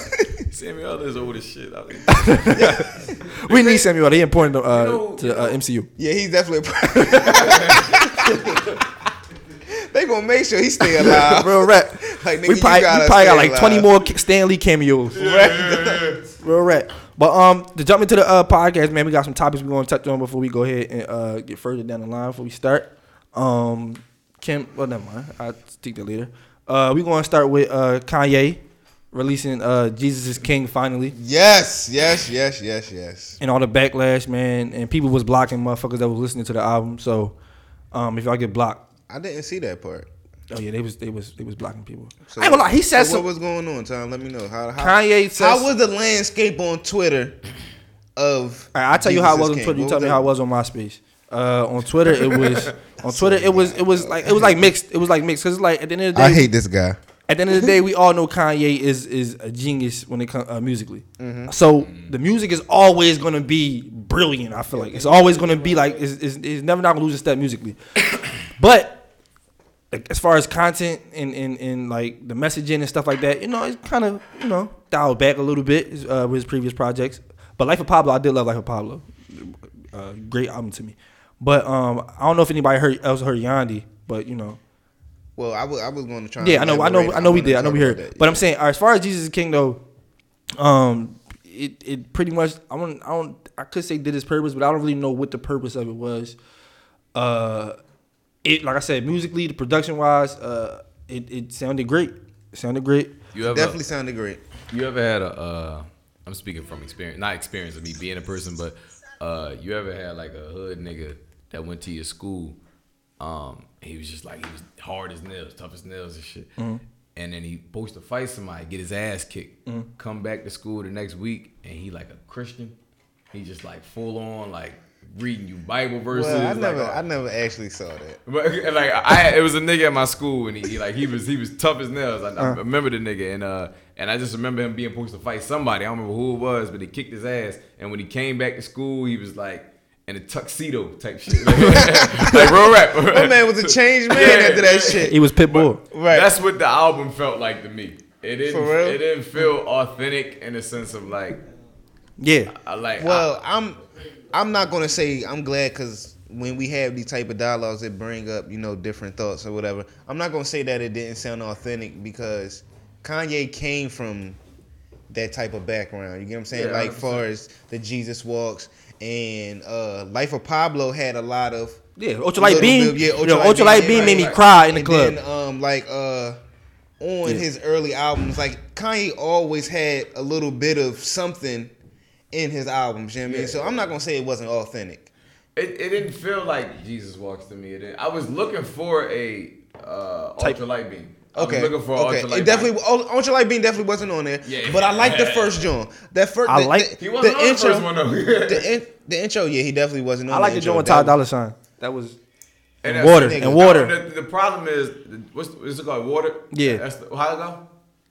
Speaker 10: Samuel is old as shit. I mean,
Speaker 1: We need Samuel. He important to, uh,
Speaker 10: know-
Speaker 1: to uh, MCU.
Speaker 7: yeah, he's definitely. they gonna make sure he stay alive.
Speaker 1: Real rap.
Speaker 7: Like, nigga,
Speaker 1: we
Speaker 7: you
Speaker 1: probably, we
Speaker 7: gotta
Speaker 1: probably got
Speaker 7: stay
Speaker 1: like 20 more Stan Lee cameos. Real rap. But um, to jump into the uh, podcast, man, we got some topics we're gonna touch on before we go ahead and uh, get further down the line before we start. Um, Kim, well, never mind. I'll take that later. Uh, we're gonna start with uh, Kanye releasing uh, Jesus is King finally.
Speaker 7: Yes, yes, yes, yes, yes.
Speaker 1: and all the backlash, man, and people was blocking motherfuckers that was listening to the album. So, um, if y'all get blocked,
Speaker 7: I didn't see that part.
Speaker 1: Oh yeah, they was they was they was blocking people.
Speaker 7: So
Speaker 1: I ain't gonna lie, he said
Speaker 7: so
Speaker 1: some.
Speaker 7: What was going on, Tom? Let me know. How, how
Speaker 1: Kanye says-
Speaker 7: How was the landscape on Twitter of?
Speaker 1: All right, I'll tell you how it was on Twitter. You
Speaker 7: King?
Speaker 1: tell
Speaker 7: What
Speaker 1: me how it was on MySpace. Uh, on Twitter, it was on Twitter. It was it was like it was like mixed. It was like mixed because like at the end of the day,
Speaker 7: I hate this guy.
Speaker 1: At the end of the day, we all know Kanye is is a genius when it comes uh, musically.
Speaker 7: Mhm.
Speaker 1: So the music is always gonna be brilliant. I feel like it's always gonna be like it's, it's, it's never not gonna lose a step musically. but like, as far as content and, and, and like the messaging and stuff like that, you know, it's kind of you know dialed back a little bit uh, with his previous projects. But Life of Pablo, I did love Life of Pablo. Uh, great album to me. But um, I don't know if anybody heard else heard Yandhi, but you know,
Speaker 7: Well, I was going to try.
Speaker 1: yeah, I know, I know. I know we did, I know we heard.
Speaker 7: that,
Speaker 1: But I'm saying, right, as far as Jesus is King though, um, it it pretty much I don't I don't I could say did his purpose, but I don't really know what the purpose of it was. Uh, it like I said, musically, the production wise, uh, it it sounded great. It sounded great.
Speaker 10: You ever,
Speaker 7: Definitely sounded great.
Speaker 10: You ever had a? Uh, I'm speaking from experience, not experience of me being a person, but uh, you ever had like a hood nigga that went to your school? Um, he was just like he was hard as nails, tough as nails and shit.
Speaker 1: Mhm.
Speaker 10: And then he supposed to fight somebody, get his ass kicked.
Speaker 1: Mhm.
Speaker 10: Come back to school the next week, and he like a Christian. He just like full on like reading you Bible verses.
Speaker 7: Well, I never
Speaker 10: uh,
Speaker 7: I never actually saw that.
Speaker 10: but like I, it was a nigga at my school, and he, he, like he was he was tough as nails. I, I
Speaker 1: Uh.
Speaker 10: remember the nigga, and uh, and I just remember him being supposed to fight somebody. I don't remember who it was, but he kicked his ass. And when he came back to school, he was like in a tuxedo type shit, like, like real rap.
Speaker 7: My man was a changed man after that shit.
Speaker 1: He was Pitbull.
Speaker 7: Right.
Speaker 10: That's what the album felt like to me. It didn't.
Speaker 7: For real?
Speaker 10: It didn't feel authentic in the sense of like.
Speaker 1: Yeah.
Speaker 10: I like.
Speaker 7: Well, I'm I'm not gonna say I'm glad because when we have these type of dialogues that bring up you know different thoughts or whatever, I'm not gonna say that it didn't sound authentic because Kanye came from that type of background. You get what I'm saying?
Speaker 10: Yeah,
Speaker 7: like
Speaker 10: 100%.
Speaker 7: far as the Jesus walks and uh Life of Pablo had a lot of
Speaker 1: Yeah, Ultralight
Speaker 7: little
Speaker 1: Beam-
Speaker 7: bit- yeah,
Speaker 1: you know, Ultralight Beam made me cry in the
Speaker 7: and
Speaker 1: club.
Speaker 7: Then, um, like uh, on
Speaker 1: Yeah.
Speaker 7: his early albums, like Kanye always had a little bit of something in his albums. You know what I mean? So I'm not gonna say it wasn't authentic.
Speaker 10: It, it didn't feel like Jesus walks to me. It didn't, I was looking for a uh,
Speaker 7: Type-
Speaker 10: ultralight beam. I was
Speaker 7: Okay.
Speaker 10: looking for
Speaker 7: okay.
Speaker 10: ultralight
Speaker 7: It definitely Ul- Ultralight Beam definitely wasn't on there.
Speaker 10: Yeah.
Speaker 7: But I like the first John. That first.
Speaker 1: I like-
Speaker 7: the,
Speaker 10: He wasn't
Speaker 7: the
Speaker 10: on the first one, though.
Speaker 7: the, in, the intro, yeah, he definitely wasn't on.
Speaker 1: I like the
Speaker 7: intro.
Speaker 1: joint with
Speaker 7: That
Speaker 1: Ty Dolla Sign. That was and water and water.
Speaker 10: The, the problem is, what's, what's it called? Water.
Speaker 1: Yeah.
Speaker 10: That's the, how it go?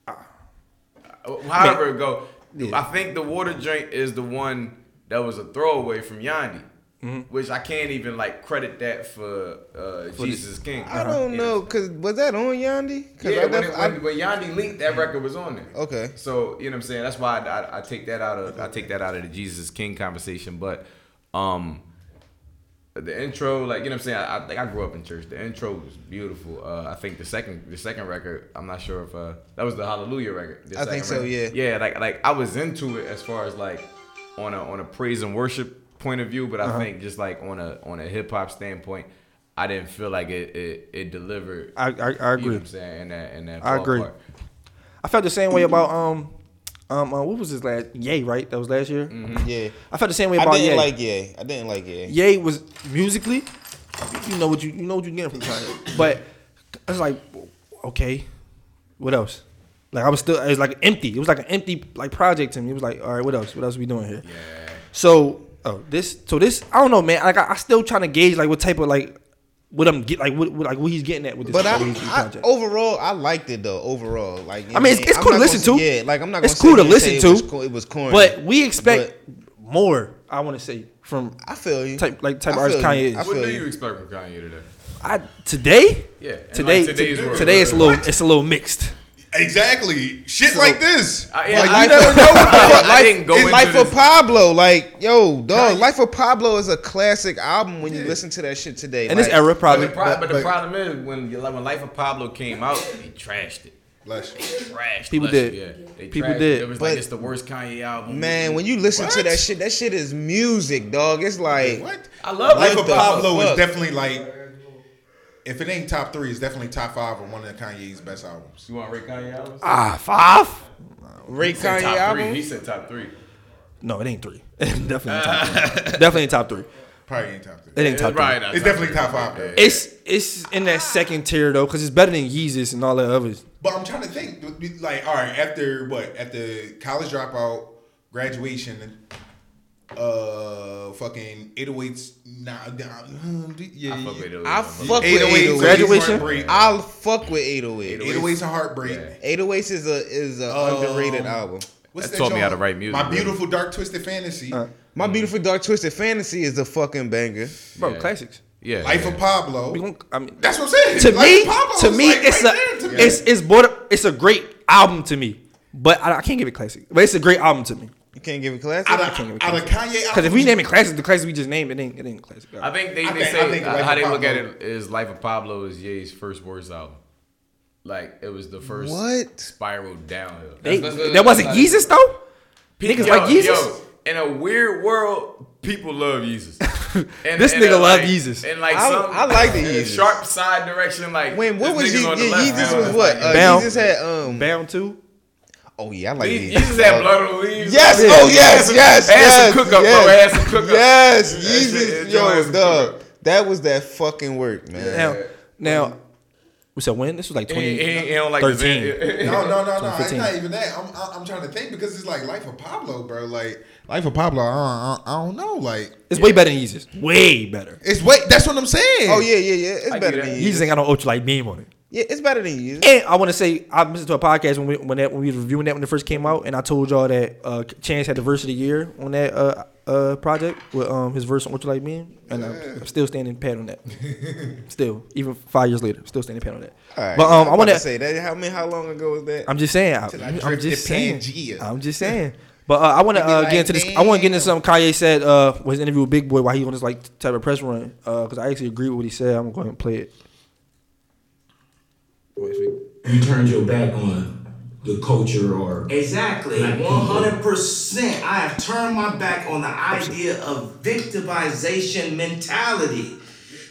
Speaker 10: Uh, However it go,
Speaker 1: Yeah.
Speaker 10: I think the water drink is the one that was a throwaway from Yandhi,
Speaker 1: Mm-hmm.
Speaker 10: which I can't even like credit that for uh, Jesus King.
Speaker 7: I don't know, cause was that on Yandhi? Cause
Speaker 10: Yeah,
Speaker 7: I
Speaker 10: when,
Speaker 7: def-
Speaker 10: it,
Speaker 7: I-
Speaker 10: when, when Yandhi leaked, that record was on there.
Speaker 7: Okay.
Speaker 10: So you know what I'm saying. That's why I, I, I take that out of I take that out of the Jesus King conversation. But um, the intro, like you know what I'm saying. I, I like I grew up in church. The intro was beautiful. Uh, I think the second the second record, I'm not sure if uh that was the Hallelujah record. the
Speaker 7: I think so,
Speaker 10: record.
Speaker 7: yeah.
Speaker 10: Yeah, like like I was into it as far as like on a on a praise and worship point of view, but I
Speaker 1: Uh-huh.
Speaker 10: think just like on a on a hip hop standpoint. I didn't feel like it it, it delivered.
Speaker 1: I- I- I
Speaker 10: You know
Speaker 1: agree.
Speaker 10: what I'm saying in that in that
Speaker 1: I agree.
Speaker 10: ballpark.
Speaker 1: I felt the same way about um um uh, what was his last Ye right? That was last year.
Speaker 7: Yeah.
Speaker 1: I felt the same way about Ye.
Speaker 7: I didn't
Speaker 1: Ye.
Speaker 7: like Ye. I didn't like Ye.
Speaker 1: Ye was musically, you know what you you know what you getting from Kanye, but I was like, okay, what else? Like I was still it was like empty. It was like an empty like project to me. It was like, all right, what else? What else we doing here? Yeah. So oh this so this I don't know man. Like I, I still trying to gauge like what type of like what I'm get like what, what like what he's getting at with this,
Speaker 7: But I, I overall, I liked it though. Overall, like
Speaker 1: I mean, it's, it's cool to listen
Speaker 7: gonna say- Yeah, like I'm not.
Speaker 1: It's cool to
Speaker 7: here and say
Speaker 1: listen
Speaker 7: it was
Speaker 1: to.
Speaker 7: It was corny,
Speaker 1: but we expect more. I want to say from
Speaker 7: I feel you.
Speaker 1: type like type
Speaker 7: I
Speaker 1: artist
Speaker 7: feel
Speaker 1: Kanye
Speaker 7: you.
Speaker 1: is.
Speaker 7: I
Speaker 10: What do
Speaker 7: you.
Speaker 10: you expect from Kanye today?
Speaker 1: I today.
Speaker 10: Yeah,
Speaker 1: Today,
Speaker 10: like, today's
Speaker 1: t-
Speaker 10: world.
Speaker 1: today it's a little it's a little mixed.
Speaker 8: Exactly. Shit
Speaker 1: So-
Speaker 8: like this.
Speaker 10: I- yeah,
Speaker 7: Like,
Speaker 10: I-
Speaker 7: you never know what the fuck.
Speaker 10: I
Speaker 7: Life,
Speaker 10: didn't go
Speaker 7: it's
Speaker 10: into
Speaker 7: Life
Speaker 10: this-
Speaker 7: of Pablo. Like, yo, dog, Life of Pablo is a classic album when you listen to that shit today.
Speaker 1: And this
Speaker 7: Like,
Speaker 1: era
Speaker 10: But
Speaker 1: probably.
Speaker 10: the, pro- but, the
Speaker 7: but-
Speaker 10: problem is when you- when Life of Pablo came out, they trashed it.
Speaker 8: Bless you.
Speaker 10: Trashed.
Speaker 1: People
Speaker 10: bless
Speaker 1: did.
Speaker 10: Yeah, they
Speaker 1: People
Speaker 10: trashed
Speaker 1: did.
Speaker 10: It. it was like it's the worst Kanye album.
Speaker 7: Man, when you listen to that shit, that shit is music, dog. It's like,
Speaker 8: What?
Speaker 10: I love
Speaker 8: Life
Speaker 10: What
Speaker 8: of
Speaker 10: the
Speaker 8: Pablo is definitely like, if it ain't top three, it's definitely top five or one of Kanye's best albums.
Speaker 10: You want to rate Kanye albums?
Speaker 1: Ah, five?
Speaker 7: Ray
Speaker 10: He said
Speaker 7: Kanye
Speaker 10: top three.
Speaker 7: album.
Speaker 10: He said top three.
Speaker 1: No, it ain't three. Definitely ain't top three. Definitely ain't top three.
Speaker 8: Probably ain't top three.
Speaker 1: It ain't top three.
Speaker 10: Right, not
Speaker 8: It's
Speaker 10: top
Speaker 8: definitely
Speaker 10: three.
Speaker 8: top five. Though.
Speaker 1: It's it's in that second tier though, because it's better than Yeezus and all the others.
Speaker 8: But I'm trying to think, like, all right, after what? After college dropout, graduation, uh, fucking 808s. Nah, nah, yeah,
Speaker 10: I fuck with 808s.
Speaker 7: I
Speaker 10: I'm
Speaker 7: fuck with
Speaker 8: 808s,
Speaker 7: 808s.
Speaker 1: Graduation?
Speaker 8: Heartbreak.
Speaker 7: I'll fuck with 808.
Speaker 8: 808s and heartbreak.
Speaker 7: 808s is a is a
Speaker 8: Um,
Speaker 7: underrated album.
Speaker 8: What's
Speaker 10: That taught me how to write music,
Speaker 8: My
Speaker 10: bro.
Speaker 8: beautiful dark twisted fantasy.
Speaker 7: My beautiful dark twisted fantasy is a fucking banger.
Speaker 1: Bro,
Speaker 10: Yeah.
Speaker 1: classics.
Speaker 10: Yeah.
Speaker 8: Life
Speaker 10: yeah.
Speaker 8: of Pablo.
Speaker 1: I mean,
Speaker 8: That's what I'm saying.
Speaker 1: to
Speaker 8: Life
Speaker 1: me,
Speaker 8: of Pablo
Speaker 1: to me,
Speaker 8: like
Speaker 1: it's
Speaker 8: right
Speaker 1: a
Speaker 8: to me.
Speaker 1: it's it's border, it's a great album to me, but I, I can't give it classic. But it's a great album to me.
Speaker 7: You can't give it classic.
Speaker 8: out
Speaker 1: I can't give
Speaker 8: of,
Speaker 1: it
Speaker 8: out of
Speaker 1: classic.
Speaker 8: Kanye
Speaker 1: Because if we name it classic, the classic we just named, it ain't it ain't classic.
Speaker 10: I think they,
Speaker 8: I
Speaker 10: they
Speaker 8: think-
Speaker 10: say
Speaker 8: I think
Speaker 10: uh, how they look at it is Life of Pablo is Ye's first worst album. Like it was the first
Speaker 7: What?
Speaker 10: spiral downhill.
Speaker 1: They,
Speaker 10: That's- that's-
Speaker 1: that wasn't
Speaker 10: that's-
Speaker 1: Yeezus though. Niggas
Speaker 10: Yo,
Speaker 1: like Yeezus.
Speaker 10: yo, in a weird world, people love Yeezus. And-
Speaker 1: This
Speaker 10: and,
Speaker 1: nigga love
Speaker 10: like-
Speaker 1: Yeezus.
Speaker 10: And like
Speaker 7: I-
Speaker 10: some,
Speaker 7: I like the Yeezus.
Speaker 10: Sharp side direction, like
Speaker 7: When what was
Speaker 10: nigga's
Speaker 7: Ye-
Speaker 10: on
Speaker 7: yeah,
Speaker 10: left
Speaker 7: Yeezus was what? Uh,
Speaker 1: Bound.
Speaker 7: Yeezus had um.
Speaker 1: Bound too.
Speaker 7: Oh yeah, I like
Speaker 10: Ye-
Speaker 7: Yeezus.
Speaker 10: Yeezus had blood on the leaves.
Speaker 7: Yes.
Speaker 10: Oh, yeah.
Speaker 7: Oh yes. Yes.
Speaker 10: It had
Speaker 7: yes,
Speaker 10: some cook up,
Speaker 7: yes,
Speaker 10: bro. It some cook up.
Speaker 7: Yes.
Speaker 10: That shit-
Speaker 7: Yeezus.
Speaker 10: that joint had
Speaker 7: Yo,
Speaker 10: some
Speaker 7: dog.
Speaker 10: up.
Speaker 7: That was that fucking work, man.
Speaker 1: Now, now, we said when this was like
Speaker 10: He,
Speaker 1: twenty
Speaker 10: he, he don't like the
Speaker 1: thirteen.
Speaker 8: No, no, no, no. It's not even that. I'm, I'm, I'm trying to think because it's like Life of Pablo, bro. Like Life of Pablo. I don't, I don't know. Like
Speaker 1: It's way better than Yeezus. Way better.
Speaker 8: it's way. That's what I'm saying.
Speaker 7: Oh yeah, yeah, yeah. It's
Speaker 10: I
Speaker 7: better
Speaker 10: get
Speaker 7: than
Speaker 10: that.
Speaker 7: Yeezus.
Speaker 1: Yeezus ain't got no ultra light beam on it.
Speaker 7: Yeah, it's better than you.
Speaker 1: And I want to say I listened to a podcast when we when that when we was reviewing that when it first came out, and I told y'all that uh, Chance had the verse of the year on that uh, uh, project with um, his verse on Ultralight Beam, and I'm, I'm still standing pat on that. still, even five years later, still standing pat on that.
Speaker 7: All right.
Speaker 1: But um, I want to.
Speaker 7: say that. How many? How long ago was that?
Speaker 1: I'm just saying. I,
Speaker 8: I
Speaker 1: am just saying.
Speaker 8: Pangea.
Speaker 1: I'm just saying. But uh, I want to uh,
Speaker 8: like,
Speaker 1: get into this. I want to get into something Kanye said uh, with his interview with Big Boy while he on this like type of press run because I actually agree with what he said. I'm going to play it. Wait, speak.
Speaker 11: you turned your back on the culture or
Speaker 12: Exactly. 100%. I have turned my back on the idea of victimization mentality.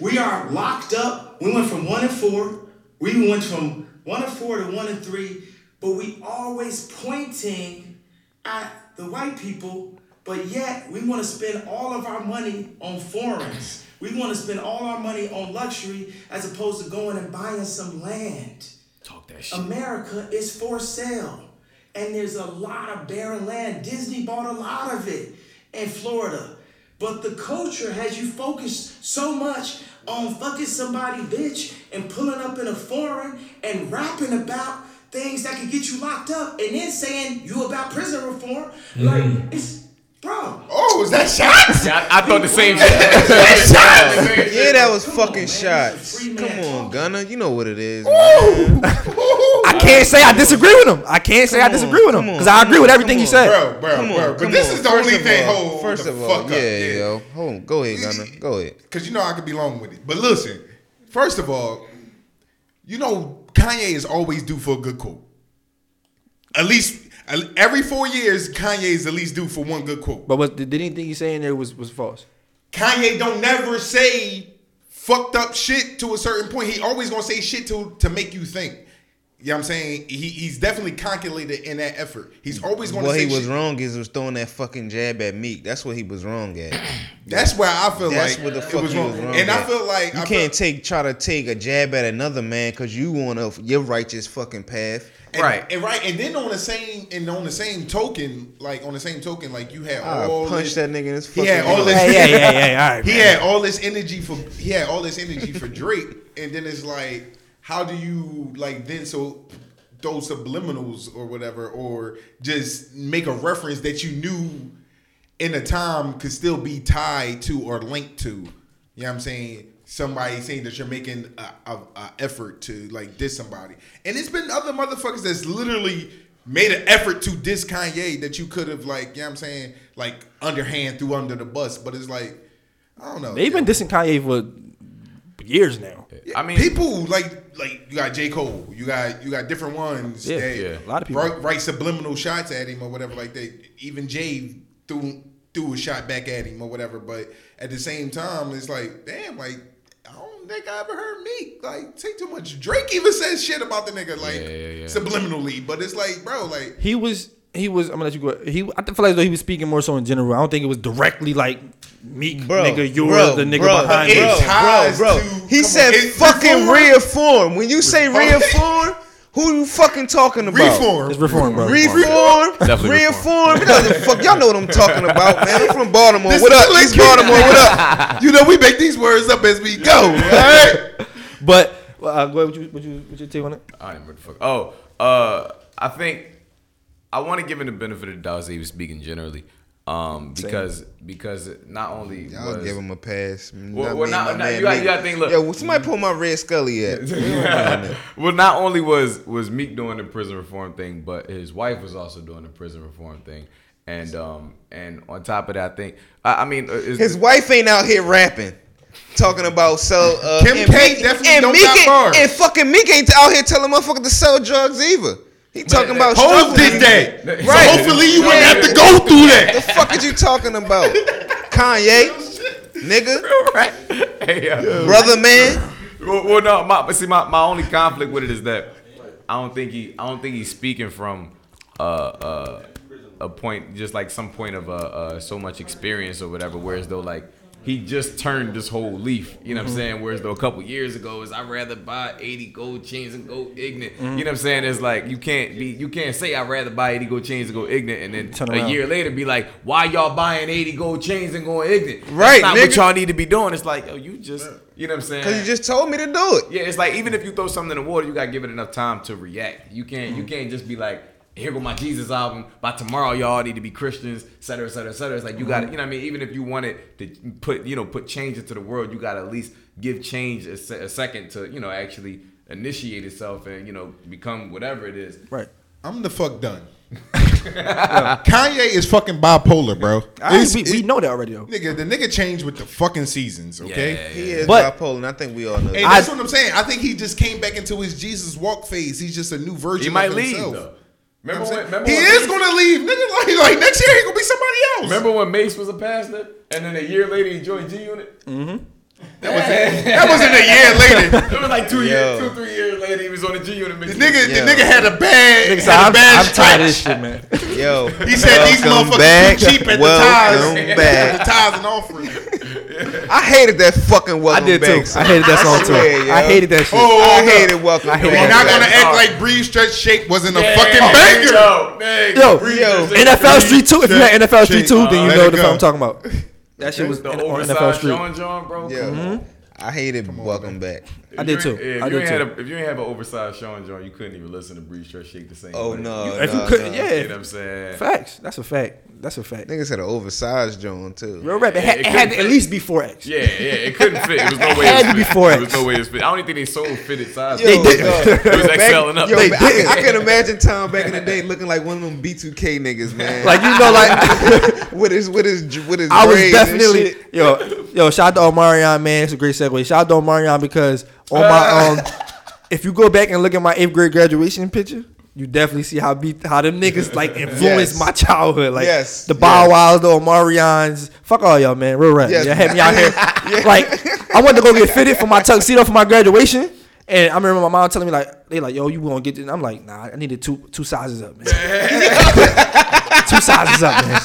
Speaker 12: We are locked up. We went from one and four. We went from one and four to one and three. But we always pointing at the white people. But yet we want to spend all of our money on foreigns. We want to spend all our money on luxury as opposed to going and buying some land.
Speaker 10: Talk that shit.
Speaker 12: America is for sale. And there's a lot of barren land. Disney bought a lot of it in Florida. But the culture has you focused so much on fucking somebody bitch and pulling up in a foreign and rapping about things that could get you locked up and then saying you about prison reform. Like mm-hmm. it's bro.
Speaker 8: Oh, is that shots?
Speaker 10: Yeah, I, I thought the same shit.
Speaker 7: Yeah, that was fucking
Speaker 12: man.
Speaker 7: shots. Come on. Gunner. You know what it is.
Speaker 1: I can't say I disagree with him. I can't say I
Speaker 7: Come on,
Speaker 1: disagree with him
Speaker 7: come on,
Speaker 1: because I agree with everything
Speaker 7: come
Speaker 1: he said.
Speaker 8: bro, bro,
Speaker 7: Come
Speaker 8: bro.
Speaker 7: on,
Speaker 8: But
Speaker 7: come
Speaker 8: this
Speaker 7: on.
Speaker 8: is the
Speaker 7: First
Speaker 8: only
Speaker 7: of
Speaker 8: thing.
Speaker 7: all-
Speaker 8: Hold
Speaker 7: First
Speaker 8: the
Speaker 7: of all,
Speaker 8: fuck up.
Speaker 7: yeah, yo, hold on, go ahead, Gunner, go ahead.
Speaker 8: Because you know I could be long with it. But listen, first of all, you know Kanye is always due for a good quote. At least every four years, Kanye is at least due for one good quote.
Speaker 1: But what, did anything he say in there was was false?
Speaker 8: Kanye don't never say fucked up shit to a certain point. He always gonna say shit to to make you think. You know what I'm saying? He, he's definitely calculated in that effort. He's always gonna
Speaker 7: What
Speaker 8: say
Speaker 7: he was
Speaker 8: shit.
Speaker 7: wrong is was throwing that fucking jab at Meek. That's what he was wrong at.
Speaker 8: That's where I feel
Speaker 7: That's
Speaker 8: like
Speaker 7: what the
Speaker 8: it
Speaker 7: fuck
Speaker 8: was
Speaker 7: he
Speaker 8: wrong.
Speaker 7: was wrong.
Speaker 8: And I feel like
Speaker 7: you
Speaker 8: I
Speaker 7: can't take try to take a jab at another man because you want to your righteous fucking path.
Speaker 8: And,
Speaker 10: Right.
Speaker 8: and right, and then on the same and on the same token, like on the same token, like you had
Speaker 7: I
Speaker 8: all
Speaker 7: punch
Speaker 8: this,
Speaker 7: that nigga in his
Speaker 8: He
Speaker 7: fucking.
Speaker 8: had all this.
Speaker 1: Hey, yeah, yeah, yeah, all right,
Speaker 8: he
Speaker 1: man.
Speaker 8: had all this energy for. He had all this energy for Drake, and then it's like, how do you like then so those subliminals or whatever, or just make a reference that you knew in a time could still be tied to or linked to. You know what I'm saying? Somebody saying that you're making a, a, a effort to like diss somebody, and it's been other motherfuckers that's literally made an effort to diss Kanye that you could have like, you know what I'm saying, like underhand threw under the bus, but it's like, I don't know.
Speaker 1: They've been dissing Kanye for years now.
Speaker 10: I mean,
Speaker 8: people like like you got J Cole, you got you got different ones.
Speaker 1: Yeah,
Speaker 8: that
Speaker 10: yeah.
Speaker 1: A lot of people.
Speaker 8: write, write subliminal shots at him or whatever like that. Even Jay threw threw a shot back at him or whatever. But at the same time, it's like damn, like I don't think I ever heard Meek like say too much. Drake even says shit about the nigga like
Speaker 10: Yeah, yeah, yeah.
Speaker 8: subliminally, but it's like bro, like
Speaker 1: He was he was. I'm gonna let you go. He, I feel like though he was speaking more so in general. I don't think it was directly like Meek,
Speaker 7: Bro,
Speaker 1: nigga, you're
Speaker 7: bro,
Speaker 1: the nigga
Speaker 7: bro,
Speaker 1: behind
Speaker 7: it
Speaker 1: this.
Speaker 7: ties Bro, bro. to- He said on, fucking reform. When you say reform, who you fucking talking about?
Speaker 8: Reform.
Speaker 1: It's reform, bro.
Speaker 7: Reform,
Speaker 1: Definitely
Speaker 7: reform. It doesn't fuck. Y'all know what I'm talking about, man. I'm from Baltimore.
Speaker 8: This
Speaker 7: what
Speaker 8: is
Speaker 7: up,
Speaker 8: the Lick
Speaker 7: East Baltimore? What up?
Speaker 8: You know we make these words up as we go. All right.
Speaker 1: But uh, go ahead. What you, what you, what you take on it?
Speaker 10: I don't know the fuck. Oh, uh, I think I want to give him the benefit of the doubt. that He was speaking generally, um,
Speaker 7: Same.
Speaker 10: because because not only
Speaker 7: Y'all
Speaker 10: was,
Speaker 7: give him a pass.
Speaker 10: Well,
Speaker 7: Not
Speaker 10: well, not- not- you gotta- you gotta think, look.
Speaker 7: Yo, somebody pull my red Scully at.
Speaker 10: well, not only was was Meek doing the prison reform thing, but his wife was also doing the prison reform thing, and um and on top of that, I think I, I mean uh, is-
Speaker 7: His wife ain't out here rapping. Talking about sell uh,
Speaker 8: Kim
Speaker 7: and
Speaker 8: K
Speaker 7: Meek-
Speaker 8: definitely
Speaker 7: and
Speaker 8: don't
Speaker 7: Meek
Speaker 8: got
Speaker 7: ain't-
Speaker 8: bars.
Speaker 7: And fucking Meek ain't out here telling motherfuckers to sell drugs either. He talking about
Speaker 8: Hov
Speaker 7: struggling.
Speaker 8: did that. So hopefully you wouldn't have to go through that.
Speaker 7: What the fuck is you talking about? Kanye, nigga,
Speaker 10: Hey, uh,
Speaker 7: brother man.
Speaker 10: Well, well, no, my, but see, my, my only conflict with it is that I don't think he, I don't think he's speaking from uh, uh, a point, just like some point of uh, uh, so much experience or whatever. Whereas though, like he just turned this whole leaf. You know what I'm
Speaker 1: Mhm.
Speaker 10: saying? Whereas though a couple years ago is I'd rather buy 80 gold chains and go ignorant.
Speaker 1: Mhm.
Speaker 10: You know what I'm saying? It's like you can't be, you can't say I'd rather buy 80 gold chains and go ignorant, and then
Speaker 1: Turn
Speaker 10: a
Speaker 1: around.
Speaker 10: year later be like, why y'all buying 80 gold chains and going ignorant?
Speaker 7: Right,
Speaker 10: That's not what y'all need to be doing. It's like, oh, you just, you know what I'm saying?
Speaker 7: Cause you just told me to do it.
Speaker 10: Yeah, it's like even if you throw something in the water, you gotta give it enough time to react. You can't you can't just be like, here go my Jesus album. By tomorrow, y'all need to be Christians, et cetera, et cetera, et cetera. It's like you gotta, mm-hmm. you know what I mean? Even if you wanted to put, you know, put change into the world, you gotta at least give change a, se- a second to, you know, actually initiate itself and, you know, become whatever it is.
Speaker 1: Right.
Speaker 8: I'm the fuck done. Kanye is fucking bipolar, bro.
Speaker 1: I- we, we know that already though.
Speaker 8: Nigga, the nigga changed with the fucking seasons, okay?
Speaker 7: He is
Speaker 1: But-
Speaker 7: bipolar, and I think we all know.
Speaker 8: Hey,
Speaker 7: that.
Speaker 8: that's what I'm saying. I think he just came back into his Jesus walk phase. He's just a new version
Speaker 10: He might
Speaker 8: of
Speaker 10: leave
Speaker 8: himself.
Speaker 10: Though.
Speaker 8: You know
Speaker 10: Remember
Speaker 8: what I'm
Speaker 10: when, remember
Speaker 8: he
Speaker 10: when
Speaker 8: is
Speaker 10: Mase-
Speaker 8: gonna leave, nigga. Like, like next year he gonna be somebody else.
Speaker 10: Remember when Mase was a pastor and then a year later he joined G Unit?
Speaker 1: Mm-hmm.
Speaker 8: That was that wasn't a year later.
Speaker 10: It was like two
Speaker 7: Yo.
Speaker 10: years, two three years later he was on the G Unit.
Speaker 8: The nigga, the nigga had a bad,
Speaker 1: Nigga said,
Speaker 8: had a
Speaker 1: I'm,
Speaker 8: bad
Speaker 1: I'm tired of this shit, man.
Speaker 7: Yo,
Speaker 8: He said these motherfuckers
Speaker 7: back.
Speaker 8: too cheap at
Speaker 7: welcome
Speaker 8: the tithes.
Speaker 7: back.
Speaker 8: At the tithes and offering.
Speaker 7: I hated that fucking welcome back.
Speaker 1: I did
Speaker 7: back.
Speaker 1: too.
Speaker 7: song.
Speaker 1: I hated that song too.
Speaker 7: swear, yo.
Speaker 1: I hated that shit.
Speaker 8: Oh,
Speaker 7: I hated welcome.
Speaker 1: I hated
Speaker 8: You're not gonna act like Breathe Stretch Shake wasn't a
Speaker 10: Yeah.
Speaker 8: fucking
Speaker 10: Oh,
Speaker 8: banger.
Speaker 10: Yo, man,
Speaker 1: Yo,
Speaker 10: Breathe
Speaker 7: yo,
Speaker 10: just-
Speaker 1: NFL Street 2, if you had NFL Street 2, then you know
Speaker 8: it
Speaker 1: the
Speaker 8: go.
Speaker 1: film I'm talking about. That shit was
Speaker 10: the
Speaker 1: on NFL Street.
Speaker 10: John John, bro.
Speaker 7: Yo, I hated welcome back.
Speaker 1: I did
Speaker 10: If
Speaker 1: too.
Speaker 10: you yeah, if
Speaker 1: I
Speaker 10: you
Speaker 1: did
Speaker 10: ain't had
Speaker 1: too.
Speaker 10: a- if you ain't have an oversized Sean John, you couldn't even listen to Breathe Stretch Shake the same.
Speaker 7: Oh
Speaker 10: way.
Speaker 7: no,
Speaker 1: If you couldn't,
Speaker 7: no.
Speaker 1: yeah.
Speaker 10: You know what I'm saying?
Speaker 1: Facts. That's a fact. That's a fact.
Speaker 7: Niggas had an oversized joint too.
Speaker 1: Real rap. It,
Speaker 10: Yeah,
Speaker 1: had,
Speaker 10: it
Speaker 1: it had to at least be 4X.
Speaker 10: Yeah, yeah, it couldn't fit. It was no way.
Speaker 1: It
Speaker 10: way.
Speaker 1: had
Speaker 10: it
Speaker 1: to be
Speaker 10: fit.
Speaker 1: 4X.
Speaker 10: It was no way it fit. I don't even think they sold fitted sizes.
Speaker 7: Yo,
Speaker 1: They did.
Speaker 7: dog.
Speaker 10: It was
Speaker 7: Back-
Speaker 10: XL up.
Speaker 7: Yo,
Speaker 1: They
Speaker 7: I,
Speaker 1: did.
Speaker 7: I can imagine Tom back in the day looking like one of them B2K niggas, man.
Speaker 1: Like, you know, like,
Speaker 7: with his with his with his.
Speaker 1: I was definitely, yo, yo, shout out to Omarion, man. It's a great segue. Shout out to Omarion because on my, um, if you go back and look at my eighth grade graduation picture, you definitely see how be, how them niggas like influenced
Speaker 7: Yes.
Speaker 1: my childhood. Like
Speaker 7: Yes.
Speaker 1: the Bow Wows, the Omarions. Fuck all y'all, man. Real rap.
Speaker 7: Yes.
Speaker 1: Y'all had me out here. Like I wanted to go get fitted for my tuxedo for my graduation. And I remember my mom telling me like, they like, yo, you gonna get this? And I'm like, nah, I needed two two sizes up, man. two sizes up, man.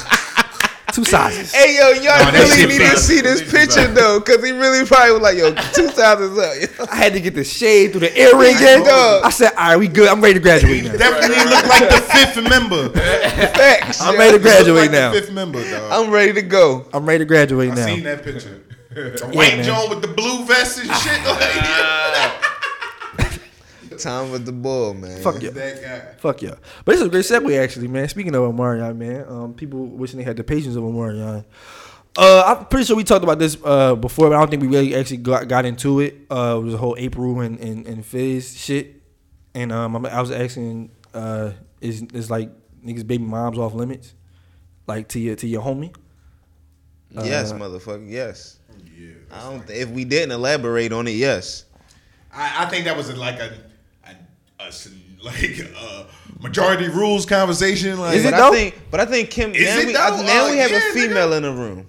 Speaker 1: Two sizes.
Speaker 7: Hey yo, y'all
Speaker 8: that
Speaker 7: really
Speaker 8: shit
Speaker 7: need to see this picture
Speaker 10: fine.
Speaker 7: though, cause he really probably was like, yo, two thousand up.
Speaker 1: I had to get the shade through the earring in.
Speaker 7: Dog.
Speaker 1: I said, all right, we good. I'm ready to graduate now.
Speaker 8: Definitely look like the fifth member.
Speaker 7: Facts.
Speaker 1: I'm
Speaker 7: yo.
Speaker 1: ready to graduate
Speaker 8: like
Speaker 1: now.
Speaker 8: the fifth member, dog.
Speaker 7: I'm ready to go.
Speaker 1: I'm ready to graduate
Speaker 8: I
Speaker 1: now.
Speaker 8: seen that picture. The white
Speaker 1: man.
Speaker 8: John with the blue vest and shit. Like,
Speaker 7: Time with the bull, man.
Speaker 1: Fuck yeah.
Speaker 8: that guy.
Speaker 1: Fuck yeah. But this is a great segue, actually, man. Speaking of Omarion, man, um, people wishing they had the patience of Omarion. Uh, I'm pretty sure we talked about this uh, before, but I don't think we really actually got, got into it. Uh, it was the whole April and, and, and Fizz shit. And um, I'm- was asking, uh, is is like niggas baby moms off limits, like to your to your homie?
Speaker 7: yes,
Speaker 1: Uh,
Speaker 7: motherfucker. Yes. I don't. If we didn't elaborate on it, yes.
Speaker 8: I, I think that was like a, a, a s- like a majority rules conversation. Like,
Speaker 1: Is it
Speaker 7: but
Speaker 1: though?
Speaker 7: I think, but I think Kim.
Speaker 8: Is
Speaker 7: now
Speaker 8: it
Speaker 7: we,
Speaker 8: though?
Speaker 7: I- now
Speaker 8: Uh,
Speaker 7: we have
Speaker 8: yeah,
Speaker 7: a
Speaker 8: nigga.
Speaker 7: female in the room.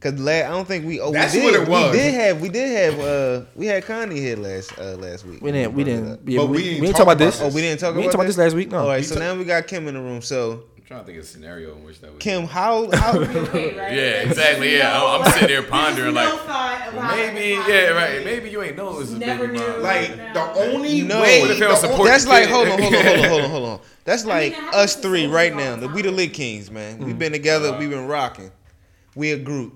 Speaker 7: Cause la- I don't think we. Oh,
Speaker 8: That's
Speaker 7: we did.
Speaker 8: what it was.
Speaker 7: We did have. We did have. Uh, we had Connie here last uh, last week.
Speaker 1: We didn't. We didn't. Yeah,
Speaker 8: But
Speaker 1: we,
Speaker 8: we
Speaker 1: we didn't
Speaker 8: talk
Speaker 1: talk about
Speaker 8: about
Speaker 1: this.
Speaker 7: Oh, we didn't talk
Speaker 1: We
Speaker 7: about
Speaker 1: ain't talk about
Speaker 7: this?
Speaker 1: this last week. No.
Speaker 7: All right,
Speaker 8: We
Speaker 7: so
Speaker 8: ta-
Speaker 7: now we got Kim in the room. So
Speaker 10: trying to think of a scenario in which that would.
Speaker 7: Kim, how how?
Speaker 10: Yeah, exactly. Yeah, I'm, I'm sitting there pondering like,
Speaker 9: thought of
Speaker 10: well, maybe, yeah, right. Maybe you ain't know it was a baby
Speaker 9: knew.
Speaker 10: mom.
Speaker 8: Like the only
Speaker 7: No,
Speaker 8: way.
Speaker 10: What if
Speaker 8: the only-
Speaker 7: That's like hold on, hold on, hold on, hold on, hold on. That's like
Speaker 9: it happens
Speaker 7: us three right now.
Speaker 9: all
Speaker 7: The,
Speaker 9: the
Speaker 7: we the
Speaker 9: time.
Speaker 7: Lit Kings, man. We've mm. been together. We've been rocking. We a group.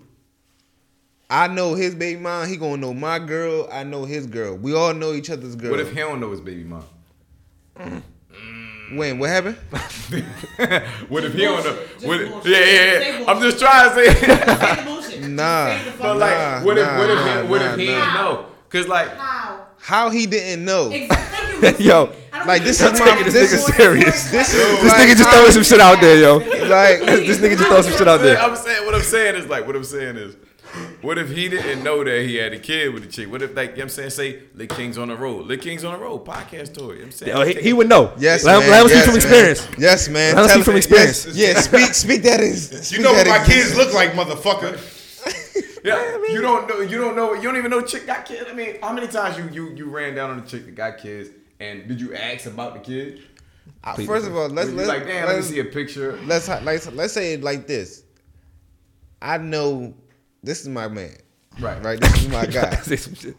Speaker 7: I know his baby mom. He gonna know my girl. I know his girl. We all know each other's girl.
Speaker 10: What if he don't know his baby mom? Mm.
Speaker 7: When? What happened?
Speaker 10: what if he don't know?
Speaker 9: bullshit.
Speaker 10: What if, yeah, yeah, yeah. I'm just trying to say.
Speaker 9: Say.
Speaker 7: Nah.
Speaker 10: But
Speaker 9: fuck
Speaker 10: like,
Speaker 7: Nah,
Speaker 10: what if,
Speaker 7: nah,
Speaker 10: what if,
Speaker 7: nah,
Speaker 10: he, what
Speaker 7: nah,
Speaker 10: if he
Speaker 7: nah.
Speaker 10: didn't know? Cause like,
Speaker 9: How?
Speaker 7: How he didn't know?
Speaker 9: Exactly.
Speaker 1: Yo,
Speaker 7: Like this is my
Speaker 1: this
Speaker 7: this
Speaker 1: nigga
Speaker 7: is
Speaker 1: serious.
Speaker 7: this is
Speaker 1: This
Speaker 7: like
Speaker 1: nigga just throwing some shit out there, yo.
Speaker 7: like
Speaker 1: This nigga just throwing some shit out there.
Speaker 10: I'm saying, what I'm saying is like, what I'm saying is, what if he didn't know that he had a kid with a chick? What if like, you know what I'm saying, say, Lit Kings on the road, Lit Kings on the road, podcast tour. You know what I'm saying,
Speaker 1: Oh, he, he would know.
Speaker 7: Yes,
Speaker 1: let,
Speaker 7: man.
Speaker 1: let him
Speaker 7: yes,
Speaker 1: speak from
Speaker 7: man.
Speaker 1: experience.
Speaker 7: Yes, man.
Speaker 1: Let him
Speaker 7: Tell
Speaker 1: speak from experience.
Speaker 7: Yes, yeah, speak speak that is.
Speaker 8: You know what my kids look like, motherfucker.
Speaker 10: Yeah, you don't know. You don't know. You don't even know chick got kids. I mean, how many times you you you ran down on a chick that got kids, and did you ask about the kid?
Speaker 7: Uh, First of all, let's let's
Speaker 10: like, damn, let me
Speaker 7: let's,
Speaker 10: see a picture.
Speaker 7: let's let's let's say it like this. I know this is my man,
Speaker 10: Right.
Speaker 7: right? This is my guy.
Speaker 1: Say some shit.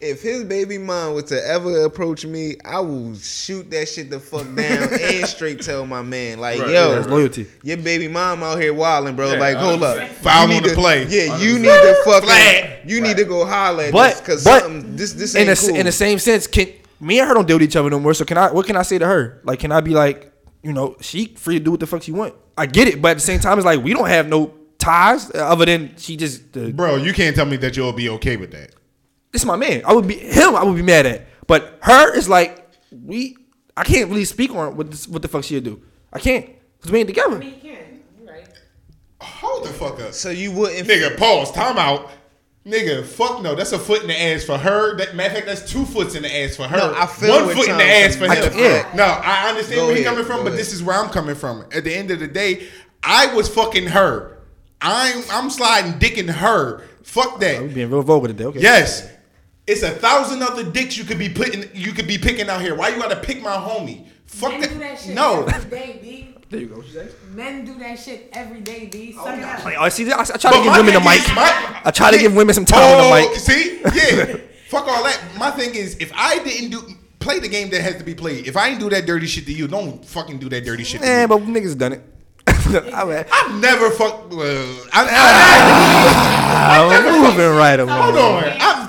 Speaker 7: if his baby mom was to ever approach me, I will shoot that shit the fuck down and straight tell my man, like,
Speaker 10: Right,
Speaker 7: yo,
Speaker 1: That's loyalty.
Speaker 7: your baby mom out here wilding, bro.
Speaker 10: Yeah,
Speaker 7: like, hold up,
Speaker 10: 100%.
Speaker 8: Foul on the play.
Speaker 7: Yeah, you need to fuck
Speaker 8: Flag.
Speaker 7: you need to go holler at
Speaker 1: But
Speaker 7: this because
Speaker 1: but
Speaker 7: something this this
Speaker 1: in
Speaker 7: ain't cool.
Speaker 1: in the same sense, can me and her don't deal with each other no more? So can I? What can I say to her? Like, can I be like, you know, she free to do what the fuck she want? I get it, but at the same time, it's like we don't have no ties other than she just. Uh,
Speaker 8: Bro, you can't tell me that you'll be okay with that.
Speaker 1: this is my man. I would be him. I would be mad at. But her is like we. I can't really speak on what this, what the fuck she'll do. I can't because we ain't
Speaker 9: I
Speaker 1: together.
Speaker 9: mean, you can. You're right.
Speaker 8: Hold the fuck up.
Speaker 7: so you wouldn't,
Speaker 8: Nigga, pause. Time out. Nigga, fuck no. That's a foot in the ass for her. That matter of fact, that's two foots in the ass for her.
Speaker 7: No, I feel
Speaker 8: One foot in the ass for
Speaker 7: saying.
Speaker 8: him.
Speaker 1: I- yeah.
Speaker 8: No, I understand
Speaker 7: Go
Speaker 8: where he's coming from,
Speaker 7: go
Speaker 8: but
Speaker 7: ahead.
Speaker 8: this is where I'm coming from. At the end of the day, I was fucking her. I'm I'm sliding dick in her. Fuck that.
Speaker 1: Oh, we being real vulgar today. Okay.
Speaker 8: Yes. It's a thousand other dicks you could be putting you could be picking out here. Why you gotta pick my homie? Fuck
Speaker 9: Men
Speaker 8: that.
Speaker 9: do that shit
Speaker 8: No.
Speaker 9: every day, B.
Speaker 1: There you go. What you say?
Speaker 9: Men do that shit every day, B. Suck it up.
Speaker 1: Like, oh, see, I, I try
Speaker 8: But
Speaker 1: to give women the mic.
Speaker 8: my-
Speaker 1: I try to give women some time on the
Speaker 8: Oh,
Speaker 1: mic.
Speaker 8: See? Yeah. Fuck all that. My thing is, if I didn't do play the game that has to be played, if I didn't do that dirty shit to you, don't fucking do that dirty shit to
Speaker 1: Man,
Speaker 8: me.
Speaker 1: but niggas done it. I mean,
Speaker 8: I've never fucked. Well, I,
Speaker 1: I'm moving right
Speaker 8: I, hold
Speaker 1: along.
Speaker 8: on.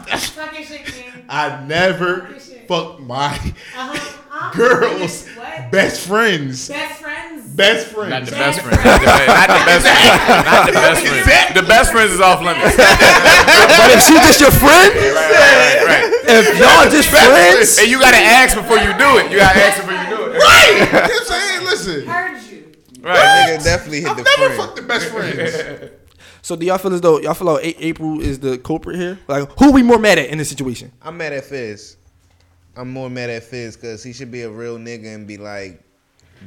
Speaker 8: I've,
Speaker 9: Suck your shit, King.
Speaker 8: I never fucked my
Speaker 9: Uh-huh. Uh-huh.
Speaker 8: girl's best friends.
Speaker 9: Best friends.
Speaker 8: Best friends.
Speaker 10: Not the best friend. Not the best, not the best friend. Not the best friend. The best friends is off limits.
Speaker 1: But if she's just your friend,
Speaker 10: Right, right, right.
Speaker 1: if y'all just friends,
Speaker 10: And you gotta ask before you do it. You gotta ask before you do it.
Speaker 8: Right. you know what I'm saying? Listen.
Speaker 9: Heard you.
Speaker 10: Right.
Speaker 7: nigga definitely hit
Speaker 8: I've
Speaker 7: the
Speaker 8: never
Speaker 7: friend.
Speaker 8: fucked the best friends.
Speaker 1: so do y'all feel as though y'all feel like A- April is the culprit here? Like, who we more mad at in this situation?
Speaker 7: I'm mad at Fizz. I'm more mad at Fizz because he should be a real nigga and be like,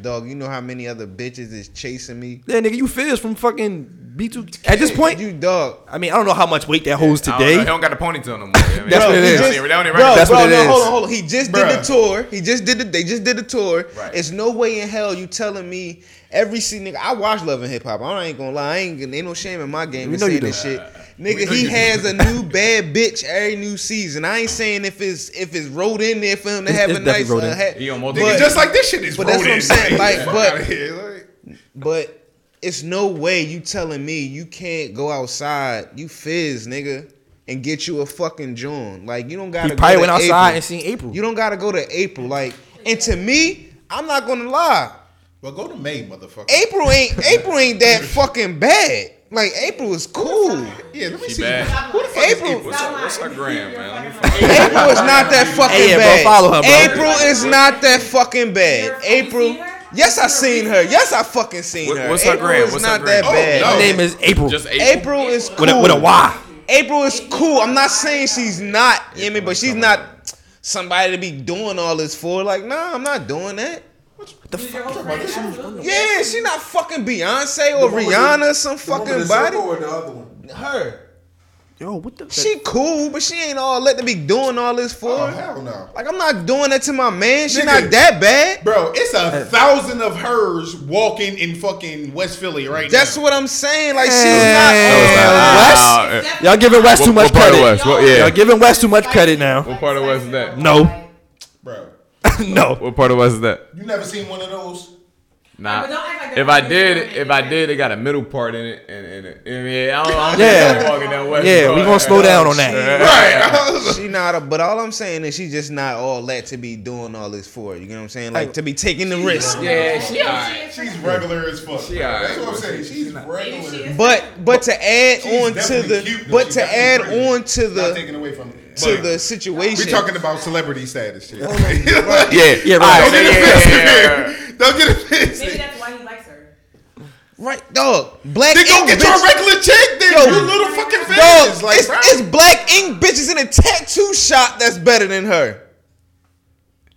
Speaker 7: dog, you know how many other bitches is chasing me?
Speaker 1: Yeah, nigga, you feels from fucking B2. At this point,
Speaker 7: You dog.
Speaker 1: I mean, I don't know how much weight that holds
Speaker 10: I don't know.
Speaker 1: today.
Speaker 10: He don't got the ponytail no more. I mean,
Speaker 1: That's what it
Speaker 10: they
Speaker 1: is.
Speaker 10: don't even- they don't even
Speaker 7: Bro,
Speaker 1: That's
Speaker 7: bro,
Speaker 1: what it
Speaker 7: no,
Speaker 1: is.
Speaker 7: hold on, hold on. He just did the tour. He just did the. They just did the tour.
Speaker 10: Right.
Speaker 7: It's no way in hell you telling me every see nigga. I watch Love and Hip Hop. I ain't gonna lie. I ain't ain't no shame in my game.
Speaker 1: We
Speaker 7: to
Speaker 1: know you do.
Speaker 7: this shit.
Speaker 10: We
Speaker 7: Nigga, he has a new bad bitch every new season. I ain't saying if it's if it's wrote in there for him to
Speaker 1: It's-
Speaker 7: have
Speaker 1: it's
Speaker 7: a nice.
Speaker 1: definitely wrote
Speaker 7: Uh,
Speaker 1: in.
Speaker 7: ha-
Speaker 10: He on multiple-
Speaker 8: Nigga,
Speaker 7: but,
Speaker 8: just like this shit is
Speaker 7: but that's what I'm saying, like, but-
Speaker 8: outta here, like-
Speaker 7: but it's no way you telling me you can't go outside, you fizz, nigga, and get you a fucking joint. Like you don't gotta.
Speaker 1: He probably
Speaker 7: go to
Speaker 1: went outside
Speaker 7: April.
Speaker 1: and seen April.
Speaker 7: You don't gotta go to April. Like, and to me, I'm not gonna lie.
Speaker 8: Well, go to May, motherfucker.
Speaker 7: April ain't April ain't that fucking bad. Like April is cool.
Speaker 8: Yeah, let me
Speaker 10: She
Speaker 8: see.
Speaker 10: bad.
Speaker 8: Who the fuck is
Speaker 7: April,
Speaker 10: What's her, what's her gram, man? Let me find
Speaker 7: April is not that fucking
Speaker 1: Hey, yeah, bro,
Speaker 7: bad.
Speaker 1: follow her, bro.
Speaker 7: April is not that fucking bad. April. Yes, I seen her. Yes, I fucking seen
Speaker 10: What-
Speaker 7: her.
Speaker 10: what's her
Speaker 7: April
Speaker 10: gram?
Speaker 7: is
Speaker 10: What's her
Speaker 7: not
Speaker 10: gram?
Speaker 7: that
Speaker 8: Oh,
Speaker 7: bad.
Speaker 8: no.
Speaker 1: Her name is April.
Speaker 10: Just April.
Speaker 7: April is cool.
Speaker 1: with a with a Y.
Speaker 7: April is cool. I'm not saying she's not, you know what I mean, but she's not somebody to be doing all this for. Like, nah, I'm not doing that.
Speaker 1: The fuck?
Speaker 7: Yeah, she not fucking Beyonce or Rihanna, some fucking body.
Speaker 13: or the other one?
Speaker 7: Her.
Speaker 1: Yo, what the?
Speaker 7: She cool, but she ain't all let to be doing all this for.
Speaker 8: Oh, hell no.
Speaker 7: Like I'm not doing that to my man. She
Speaker 8: Nigga.
Speaker 7: not that bad.
Speaker 8: Bro, it's a thousand of hers walking in fucking West Philly right
Speaker 7: That's
Speaker 8: now.
Speaker 7: That's what I'm saying. Like she's
Speaker 1: Hey,
Speaker 7: not.
Speaker 1: West, y'all giving West
Speaker 10: What-
Speaker 1: too much
Speaker 10: what part of
Speaker 1: credit.
Speaker 10: West? What- yeah.
Speaker 1: Y'all giving West too much credit now.
Speaker 10: What part of West is that?
Speaker 1: No,
Speaker 8: Bro,
Speaker 1: no.
Speaker 10: What part of us is that?
Speaker 8: you never seen one of those?
Speaker 10: Nah.
Speaker 9: Don't act like
Speaker 10: If I did,
Speaker 9: doing
Speaker 10: if I did, it got a middle part in it, and, and, and yeah, I don't, I don't
Speaker 1: Yeah.
Speaker 10: walking down West.
Speaker 1: Yeah, we gonna slow down on that.
Speaker 8: Right.
Speaker 7: She not. A, but all I'm saying is she just not all that to be doing all this for. You know what I'm saying? Like to be taking the risk.
Speaker 10: Yeah, she alright.
Speaker 8: She's regular as fuck.
Speaker 10: She
Speaker 8: That's
Speaker 10: alright,
Speaker 8: what I'm saying. She's
Speaker 10: she's
Speaker 8: regular.
Speaker 7: But but to add
Speaker 8: She's
Speaker 7: on to the
Speaker 8: cute,
Speaker 7: but to add on to
Speaker 8: Not
Speaker 7: the
Speaker 8: taking away
Speaker 7: to the situation.
Speaker 8: We're talking about celebrity status shit.
Speaker 10: Oh yeah,
Speaker 1: Yeah,
Speaker 8: Don't
Speaker 1: right.
Speaker 8: get
Speaker 10: yeah,
Speaker 8: offensive
Speaker 10: yeah,
Speaker 8: here. Don't get
Speaker 9: Maybe
Speaker 8: offensive.
Speaker 9: that's why he likes her.
Speaker 7: right, dog. Black
Speaker 8: Then go
Speaker 7: ink
Speaker 8: get your
Speaker 7: bitch-
Speaker 8: regular chick then.
Speaker 7: Yo,
Speaker 8: you little fucking
Speaker 7: Dog,
Speaker 8: fans. Like,
Speaker 7: it's,
Speaker 8: bro.
Speaker 7: it's black ink bitches in a tattoo shop that's better than her.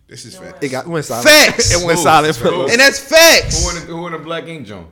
Speaker 8: This is fact.
Speaker 1: It got went silent.
Speaker 7: Facts.
Speaker 1: it went
Speaker 10: Smooth,
Speaker 1: silent.
Speaker 7: And that's facts.
Speaker 10: Who in the, who in the black ink joint?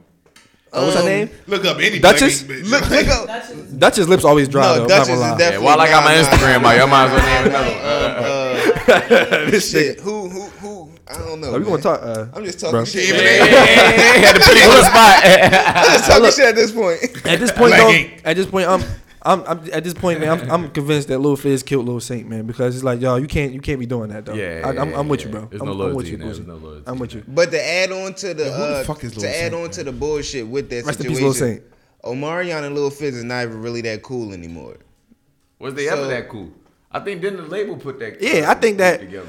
Speaker 1: Oh, what's her
Speaker 7: Um,
Speaker 1: name?
Speaker 8: Look up any
Speaker 1: Duchess?
Speaker 8: black bitch.
Speaker 7: Look, look up.
Speaker 9: That's just
Speaker 1: Duchess lips always dry.
Speaker 7: No,
Speaker 1: though,
Speaker 7: Duchess is definitely.
Speaker 10: Yeah, while I got my
Speaker 7: nah, nah,
Speaker 10: Instagram
Speaker 7: nah,
Speaker 10: out, y'all might as well name another one.
Speaker 7: uh,
Speaker 1: this shit.
Speaker 7: Shit, who, who, who? I don't know.
Speaker 1: Are we gonna talk? Uh,
Speaker 7: I'm just
Speaker 1: bro.
Speaker 7: talking shit.
Speaker 8: Even
Speaker 7: man.
Speaker 8: it-
Speaker 10: Had to put you on the spot.
Speaker 7: I'm just talking shit at this point.
Speaker 1: At this point,
Speaker 8: Black
Speaker 1: though, at this point, I'm, I'm, I'm at this point, man. I'm, I'm convinced that Lil Fizz killed Lil Saint, man, because it's like, y'all, you can't, you can't be doing that, though.
Speaker 10: Yeah,
Speaker 1: I, I'm,
Speaker 10: yeah,
Speaker 1: I'm with you, bro.
Speaker 10: There's
Speaker 1: I'm,
Speaker 10: no
Speaker 1: I'm
Speaker 10: loyalty
Speaker 1: with you,
Speaker 10: in there.
Speaker 1: Boosie.
Speaker 10: There's no loyalty
Speaker 1: I'm with you.
Speaker 7: But to add on to the
Speaker 8: who the
Speaker 7: uh,
Speaker 8: fuck is
Speaker 7: to
Speaker 8: Lil
Speaker 7: add
Speaker 8: Saint,
Speaker 7: on to the bullshit with that
Speaker 1: Rest
Speaker 7: situation,
Speaker 1: Lil Saint.
Speaker 7: Omarion and Lil Fizz is not even really that cool anymore.
Speaker 10: Was they
Speaker 7: So-
Speaker 10: ever that cool? I think didn't the label put that?
Speaker 1: Yeah, I think that-
Speaker 10: together.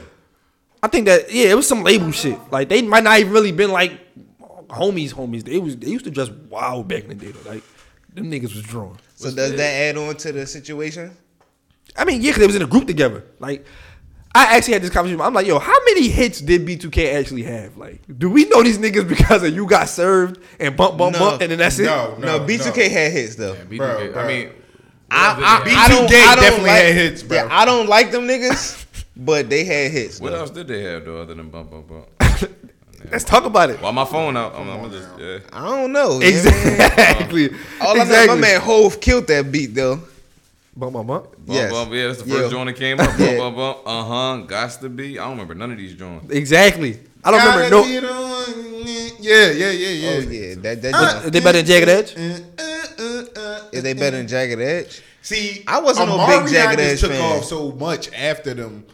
Speaker 1: I think that, yeah, it was some label shit. Like they might not even really been like homies, homies. They was, they used to dress wild back in the day. Though. Like them niggas was drawn.
Speaker 7: So does that add on to the situation?
Speaker 1: I mean, yeah, because they was in a group together. Like, I actually had this conversation. I'm like, yo, how many hits did B2K actually have? Like, do we know these niggas because of you got served and bump, bump,
Speaker 7: No.
Speaker 1: bump, and then that's it?
Speaker 8: No,
Speaker 7: No,
Speaker 8: no,
Speaker 7: B2K had hits though.
Speaker 10: Yeah, B2K.
Speaker 8: Bro, bro.
Speaker 10: I mean,
Speaker 7: I,
Speaker 10: what else
Speaker 7: I, I don't,
Speaker 8: B2K
Speaker 7: I don't
Speaker 8: definitely
Speaker 7: like,
Speaker 8: had hits, bro.
Speaker 7: Yeah, I don't like them niggas, but they had hits.
Speaker 10: what
Speaker 7: though.
Speaker 10: else did they have though other than bump bump bump?
Speaker 1: Let's talk about it.
Speaker 10: Why my phone out, I'm, I'm just yeah.
Speaker 7: I don't know. you know what
Speaker 1: Exactly.
Speaker 7: All I know, my man Hove killed that beat though.
Speaker 1: Bump, bump, bump.
Speaker 10: Bump,
Speaker 7: Yes.
Speaker 10: bump, yeah, that's the
Speaker 7: Yeah.
Speaker 10: first joint that came up. Bump,
Speaker 7: Yeah.
Speaker 10: bump, bump. Uh huh. Gots to be. I don't remember none of these joints.
Speaker 1: Exactly. I don't
Speaker 8: Gotta
Speaker 1: remember no.
Speaker 8: get on. Yeah, yeah, yeah, yeah.
Speaker 7: Oh yeah, that that.
Speaker 1: What-
Speaker 7: joint.
Speaker 1: they better than Jagged Edge?
Speaker 7: Uh, uh, Is they better than Jagged Edge?
Speaker 8: See,
Speaker 7: I wasn't no
Speaker 8: Omarion
Speaker 7: big Jagged
Speaker 8: just
Speaker 7: Edge
Speaker 8: took
Speaker 7: fan.
Speaker 8: off so much after them.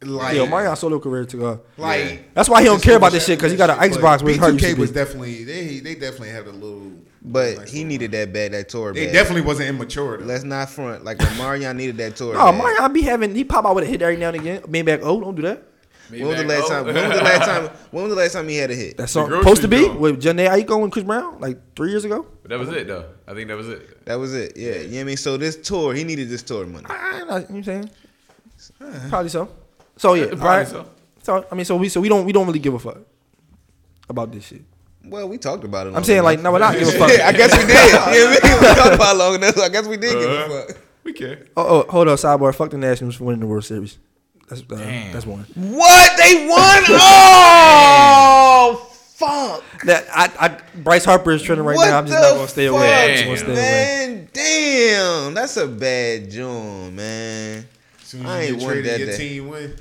Speaker 8: Like,
Speaker 1: Yo, Mario solo career to go. Uh.
Speaker 8: like
Speaker 1: That's why he don't care about this shit because he got an Xbox
Speaker 8: but
Speaker 1: with her. used
Speaker 8: B2K
Speaker 1: to
Speaker 8: was definitely they they definitely had a little.
Speaker 7: But
Speaker 8: nice
Speaker 7: he needed that bad, that tour.
Speaker 8: They
Speaker 7: bad.
Speaker 8: definitely wasn't immature. Though.
Speaker 7: Let's not front. Like Omarion needed that tour.
Speaker 1: No,
Speaker 7: bad.
Speaker 1: Mario be having he pop out with a hit every now and again. Maybach oh, don't do that.
Speaker 7: When was the last oh. time? When was the last time? When was the last time he had a hit?
Speaker 1: That song supposed to be
Speaker 10: store.
Speaker 1: with Jhené Aiko and Chris Brown like three years ago.
Speaker 10: But that was it though. I think that was it.
Speaker 7: That was it. Yeah, you know what I mean. So this tour, he needed this tour money.
Speaker 1: I, I, you know what I'm saying? Probably so. So yeah, right.
Speaker 10: so.
Speaker 1: So I mean, so we so we don't we don't really give a fuck about this shit.
Speaker 7: Well, we talked about it.
Speaker 1: I'm
Speaker 7: long
Speaker 1: saying like no, we're not give a fuck.
Speaker 7: I guess we did. You know what I mean? We talked about it long enough. So I guess we did give
Speaker 10: Uh-huh.
Speaker 7: a fuck.
Speaker 10: We care.
Speaker 1: Oh, oh, hold on, sidebar. Fuck the Nationals for winning the World Series. That's uh, that's one.
Speaker 7: What they won? Oh fuck!
Speaker 1: That I, I Bryce Harper is trending right
Speaker 7: what
Speaker 1: now. I'm just not gonna stay away. I'm just gonna stay away.
Speaker 7: man? Damn, that's a bad joint, man.
Speaker 8: Soon
Speaker 7: I
Speaker 8: as you
Speaker 7: ain't
Speaker 8: get
Speaker 7: want
Speaker 8: traded,
Speaker 7: that.
Speaker 8: your
Speaker 7: to-
Speaker 8: team win.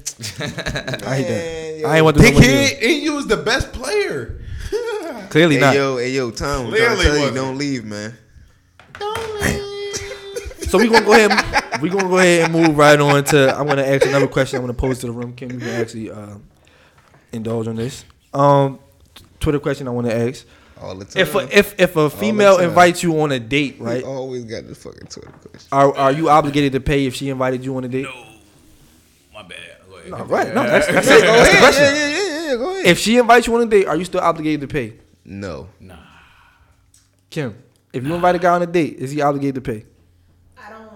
Speaker 1: I hate
Speaker 7: Man,
Speaker 1: that. I ain't want this no more
Speaker 8: Dickhead,
Speaker 1: news.
Speaker 8: and you was the best player.
Speaker 1: Clearly
Speaker 7: Hey
Speaker 1: not.
Speaker 7: yo, hey yo, Tom,
Speaker 8: Clearly
Speaker 7: tell you,
Speaker 8: wasn't.
Speaker 7: don't leave, man. Don't leave.
Speaker 1: so we gonna go ahead. And, we gonna go ahead and move right on to. I'm gonna ask another question. I'm gonna pose to the room. Kim, you can actually uh, indulge on this. Um, Twitter question I want to ask.
Speaker 7: All the time.
Speaker 1: If a, if if a female invites you on a date,
Speaker 7: We
Speaker 1: right?
Speaker 7: always got the fucking Twitter question.
Speaker 1: Are are you obligated to pay if she invited you on a date?
Speaker 10: No, my bad. Go ahead.
Speaker 1: No, right. No, that's, that's it. That's the question.
Speaker 7: yeah, yeah, yeah, yeah, go ahead.
Speaker 1: If she invites you on a date, are you still obligated to pay?
Speaker 7: no, Nah.
Speaker 1: Kim, if you invite a guy on a date, is he obligated to pay?
Speaker 9: I don't.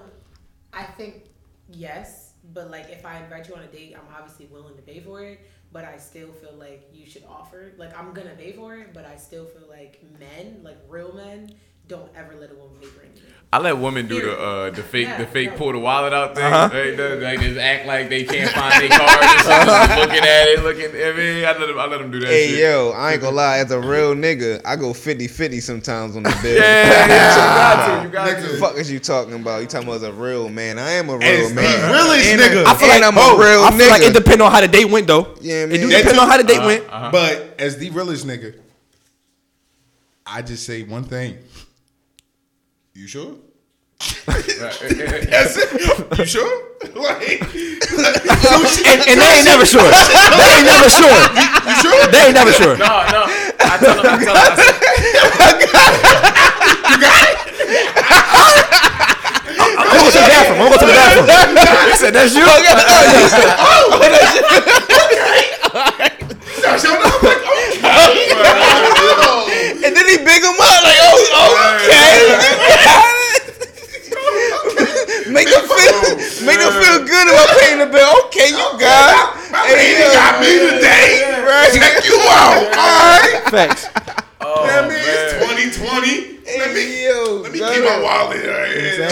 Speaker 9: I think yes, but like if I invite you on a date, I'm obviously willing to pay for it. But I still feel like you should offer. Like I'm gonna pay for it, but I still feel like men, like real men, don't ever let a woman pay for anything.
Speaker 10: I let women do the uh, the fake the fake
Speaker 9: no.
Speaker 10: pull the wallet out thing.
Speaker 1: Uh-huh.
Speaker 10: They, they, they just act like they can't find their card. and shit, just looking at it, looking. I mean, I let them, I let them do that.
Speaker 7: Hey
Speaker 10: shit.
Speaker 7: yo, I ain't gonna lie. As a real nigga, I go 50-50 sometimes on the bill.
Speaker 10: Yeah, yeah, you got to, you got
Speaker 7: Nigga,
Speaker 10: to.
Speaker 7: the fuck is you talking about? You talking about as a real man? I am a real
Speaker 8: As the
Speaker 7: man.
Speaker 8: realest nigga.
Speaker 7: I
Speaker 1: I feel like
Speaker 7: I'm
Speaker 1: oh,
Speaker 7: a real
Speaker 1: I feel
Speaker 7: nigga.
Speaker 1: like it depends on how the date went though.
Speaker 7: Yeah,
Speaker 1: It
Speaker 7: man.
Speaker 1: do
Speaker 8: That
Speaker 1: depend
Speaker 8: too.
Speaker 1: on how the date went.
Speaker 8: But as the realest nigga, I just say one thing. You sure? That's it. You sure? Like,
Speaker 1: And, and they ain't never sure. They ain't never sure.
Speaker 8: you sure?
Speaker 1: They ain't never sure.
Speaker 10: No, no. I tell them, I tell them, I
Speaker 1: I'm gonna the bathroom. I'm gonna the bathroom. He said, "That's you."
Speaker 8: Oh, oh, Stop oh, showing up. Like, okay.
Speaker 7: And then he big him up like, oh, okay. make them feel, make them feel good about paying the bill. Okay, you got it.
Speaker 8: My lady got me today. Check you out. All right.
Speaker 1: Facts.
Speaker 10: oh,
Speaker 8: That means
Speaker 10: man.
Speaker 8: 2020. Let me,
Speaker 7: Hey, yo,
Speaker 8: let me
Speaker 7: Gunna.
Speaker 8: keep my wallet right here.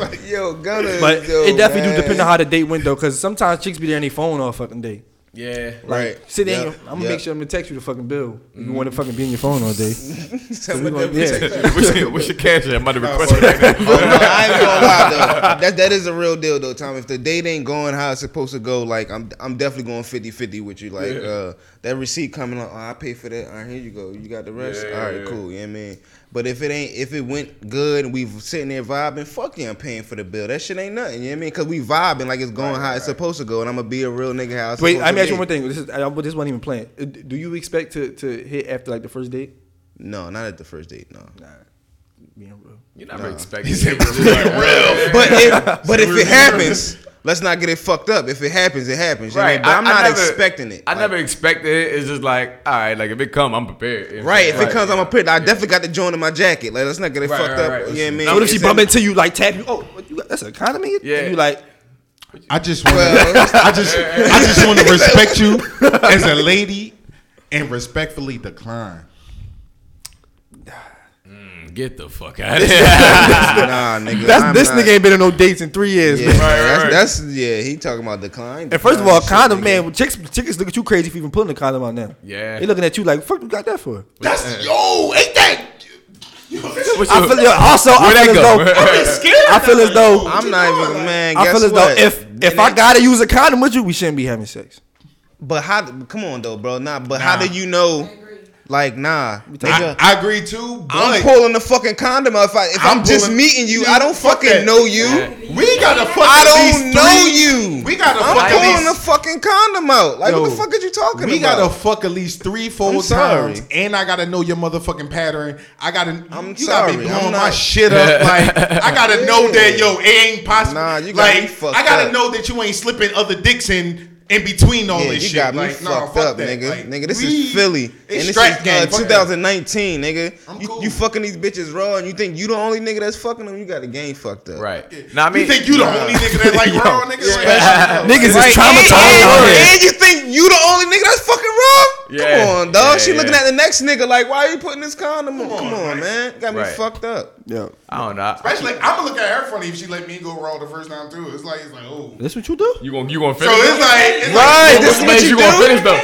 Speaker 7: Right. Yo, Gunna.
Speaker 1: But
Speaker 7: yo,
Speaker 1: it definitely do depend on how the date went though, because sometimes chicks be there on their phone all fucking day.
Speaker 10: Yeah.
Speaker 1: Like,
Speaker 7: Right.
Speaker 1: Sit there.
Speaker 7: Yep.
Speaker 1: I'm gonna
Speaker 7: Yep.
Speaker 1: make sure I'm gonna text you the fucking bill. You want to fucking be on your phone all day.
Speaker 7: Some
Speaker 1: we
Speaker 7: of
Speaker 1: gonna-
Speaker 7: them
Speaker 1: yeah.
Speaker 10: What's your, what's your cash? I'm about to request it right now.
Speaker 7: Oh, no, I ain't gonna lie though. That that is a real deal though, Tom. If the date ain't going how it's supposed to go, like I'm I'm definitely going 50-50 with you. Like uh that receipt coming up, oh, I pay for that. All right, here you go. You got the rest.
Speaker 10: Yeah,
Speaker 7: All right,
Speaker 10: yeah.
Speaker 7: cool. You know what I mean? But if it ain't if it went good and we sitting there vibing, fuck yeah, I'm paying for the bill. That shit ain't nothing. You know what I mean? Cause we vibing like it's going how it's supposed to go, and I'm gonna be a real nigga how it's
Speaker 1: Wait,
Speaker 7: supposed
Speaker 1: let me
Speaker 7: to
Speaker 1: ask you
Speaker 7: be.
Speaker 1: one thing. This is I, this wasn't even playing. Uh, Do you expect to, to hit after like the first date?
Speaker 7: No, not at the first date. No. Nah.
Speaker 1: Being real.
Speaker 10: You never
Speaker 7: Nah.
Speaker 10: expect
Speaker 8: He
Speaker 10: it.
Speaker 8: said,
Speaker 10: Just
Speaker 8: "Real."
Speaker 10: like, real.
Speaker 7: But if but if it happens, let's not get it fucked up. If it happens, it happens. You know I mean? But
Speaker 10: I-
Speaker 7: I'm not
Speaker 10: never-
Speaker 7: expecting it.
Speaker 10: I
Speaker 7: Like,
Speaker 10: never expected it. It's just like, all right, like if it come, I'm prepared. If-
Speaker 7: Right, if
Speaker 10: like,
Speaker 7: it comes, I'm a put. I definitely got the joint in my jacket. Like, let's not get it
Speaker 10: Right,
Speaker 7: fucked
Speaker 10: right,
Speaker 7: up.
Speaker 10: right.
Speaker 7: You know what I mean?
Speaker 1: What if she bump into you like tap you? Oh, what you got- that's an economy.
Speaker 10: Yeah.
Speaker 1: And you like
Speaker 8: I just want
Speaker 7: Well-
Speaker 8: I just. I just want to respect you as a lady and respectfully decline.
Speaker 10: Get the fuck out of here.
Speaker 7: Nah, nigga.
Speaker 1: that's
Speaker 7: I'm
Speaker 1: this
Speaker 7: not-
Speaker 1: nigga ain't been in no dates in three years.
Speaker 7: Yeah,
Speaker 1: man.
Speaker 7: that's,
Speaker 10: right.
Speaker 7: that's yeah. He talking about decline.
Speaker 1: And first of all,
Speaker 7: decline
Speaker 1: condom
Speaker 7: shit, nigga.
Speaker 1: man, chicks chicks look at you crazy for even pulling the condom out now.
Speaker 10: Yeah.
Speaker 1: they looking at you like, "Fuck, you got that for?"
Speaker 8: That's yo. Ain't that?
Speaker 10: What's
Speaker 1: I
Speaker 10: your-
Speaker 1: feel yo, also I
Speaker 10: Where'd that
Speaker 1: feel as
Speaker 10: go?
Speaker 1: though
Speaker 8: I'm scared.
Speaker 1: I feel as though
Speaker 7: I'm not even man.
Speaker 1: I
Speaker 7: Guess
Speaker 1: feel as
Speaker 7: what?
Speaker 1: though if if I gotta use a condom with you, we shouldn't be having sex.
Speaker 7: but how? Come on though, bro. Nah, but how do you know? Like, nah, nigga.
Speaker 8: I, I agree too. But
Speaker 7: I'm pulling the fucking condom out. If, I, if I'm,
Speaker 8: I'm
Speaker 7: just meeting you,
Speaker 8: You-
Speaker 7: I don't
Speaker 8: fuck
Speaker 7: fucking
Speaker 8: that.
Speaker 7: know you.
Speaker 8: we gotta fuck.
Speaker 7: I don't
Speaker 8: least
Speaker 7: know
Speaker 8: three-
Speaker 7: you.
Speaker 8: We gotta
Speaker 7: I'm
Speaker 8: fuck at
Speaker 7: pulling the fucking condom out. Like,
Speaker 8: Yo,
Speaker 7: what the fuck are you talking
Speaker 8: We
Speaker 7: about?
Speaker 8: We gotta fuck at least three, four
Speaker 7: I'm sorry.
Speaker 8: times, and I gotta know your motherfucking pattern. I gotta.
Speaker 7: I'm
Speaker 8: you gotta be
Speaker 7: sorry, I'm
Speaker 8: blowing my shit up. Like I gotta know that yo, it ain't possible.
Speaker 7: Nah, you got me
Speaker 8: like
Speaker 7: fucked
Speaker 8: I gotta
Speaker 7: up.
Speaker 8: know that you ain't slipping other dicks in in between all
Speaker 7: Yeah,
Speaker 8: this
Speaker 7: you
Speaker 8: shit.
Speaker 7: got me
Speaker 8: like, nah,
Speaker 7: fucked
Speaker 8: fuck
Speaker 7: up,
Speaker 8: that.
Speaker 7: nigga.
Speaker 8: Like,
Speaker 7: nigga, this
Speaker 8: we-
Speaker 7: is Philly,
Speaker 8: It's
Speaker 7: and this
Speaker 8: strap
Speaker 7: is
Speaker 8: gang.
Speaker 7: uh,
Speaker 8: that.
Speaker 7: 2019, nigga.
Speaker 8: I'm
Speaker 7: You,
Speaker 8: cool.
Speaker 7: you fucking these bitches raw, and you think you the only nigga that's fucking them? You got the game fucked up,
Speaker 10: Right. Now I
Speaker 8: You think you the only nigga that like raw niggas? Like,
Speaker 1: Niggas is traumatized
Speaker 7: and,
Speaker 1: out
Speaker 7: and you think you the only nigga that's fucking raw?
Speaker 10: Yeah.
Speaker 7: Come on, dog.
Speaker 10: Yeah,
Speaker 7: she looking at the next nigga like, why are you putting this condom on? Come on,
Speaker 8: right.
Speaker 7: man. Got me
Speaker 10: Right.
Speaker 7: fucked up.
Speaker 1: Yeah,
Speaker 10: I don't know.
Speaker 8: Especially, I'm gonna look at her funny if she let me go raw the first time too. It's like, it's like, oh.
Speaker 1: that's what you do.
Speaker 10: You gonna you gonna finish.
Speaker 8: So
Speaker 10: finish?
Speaker 8: it's like, it's
Speaker 7: Right,
Speaker 8: like,
Speaker 7: this is what
Speaker 10: Makes
Speaker 7: you
Speaker 10: gonna
Speaker 7: do?
Speaker 10: finish though.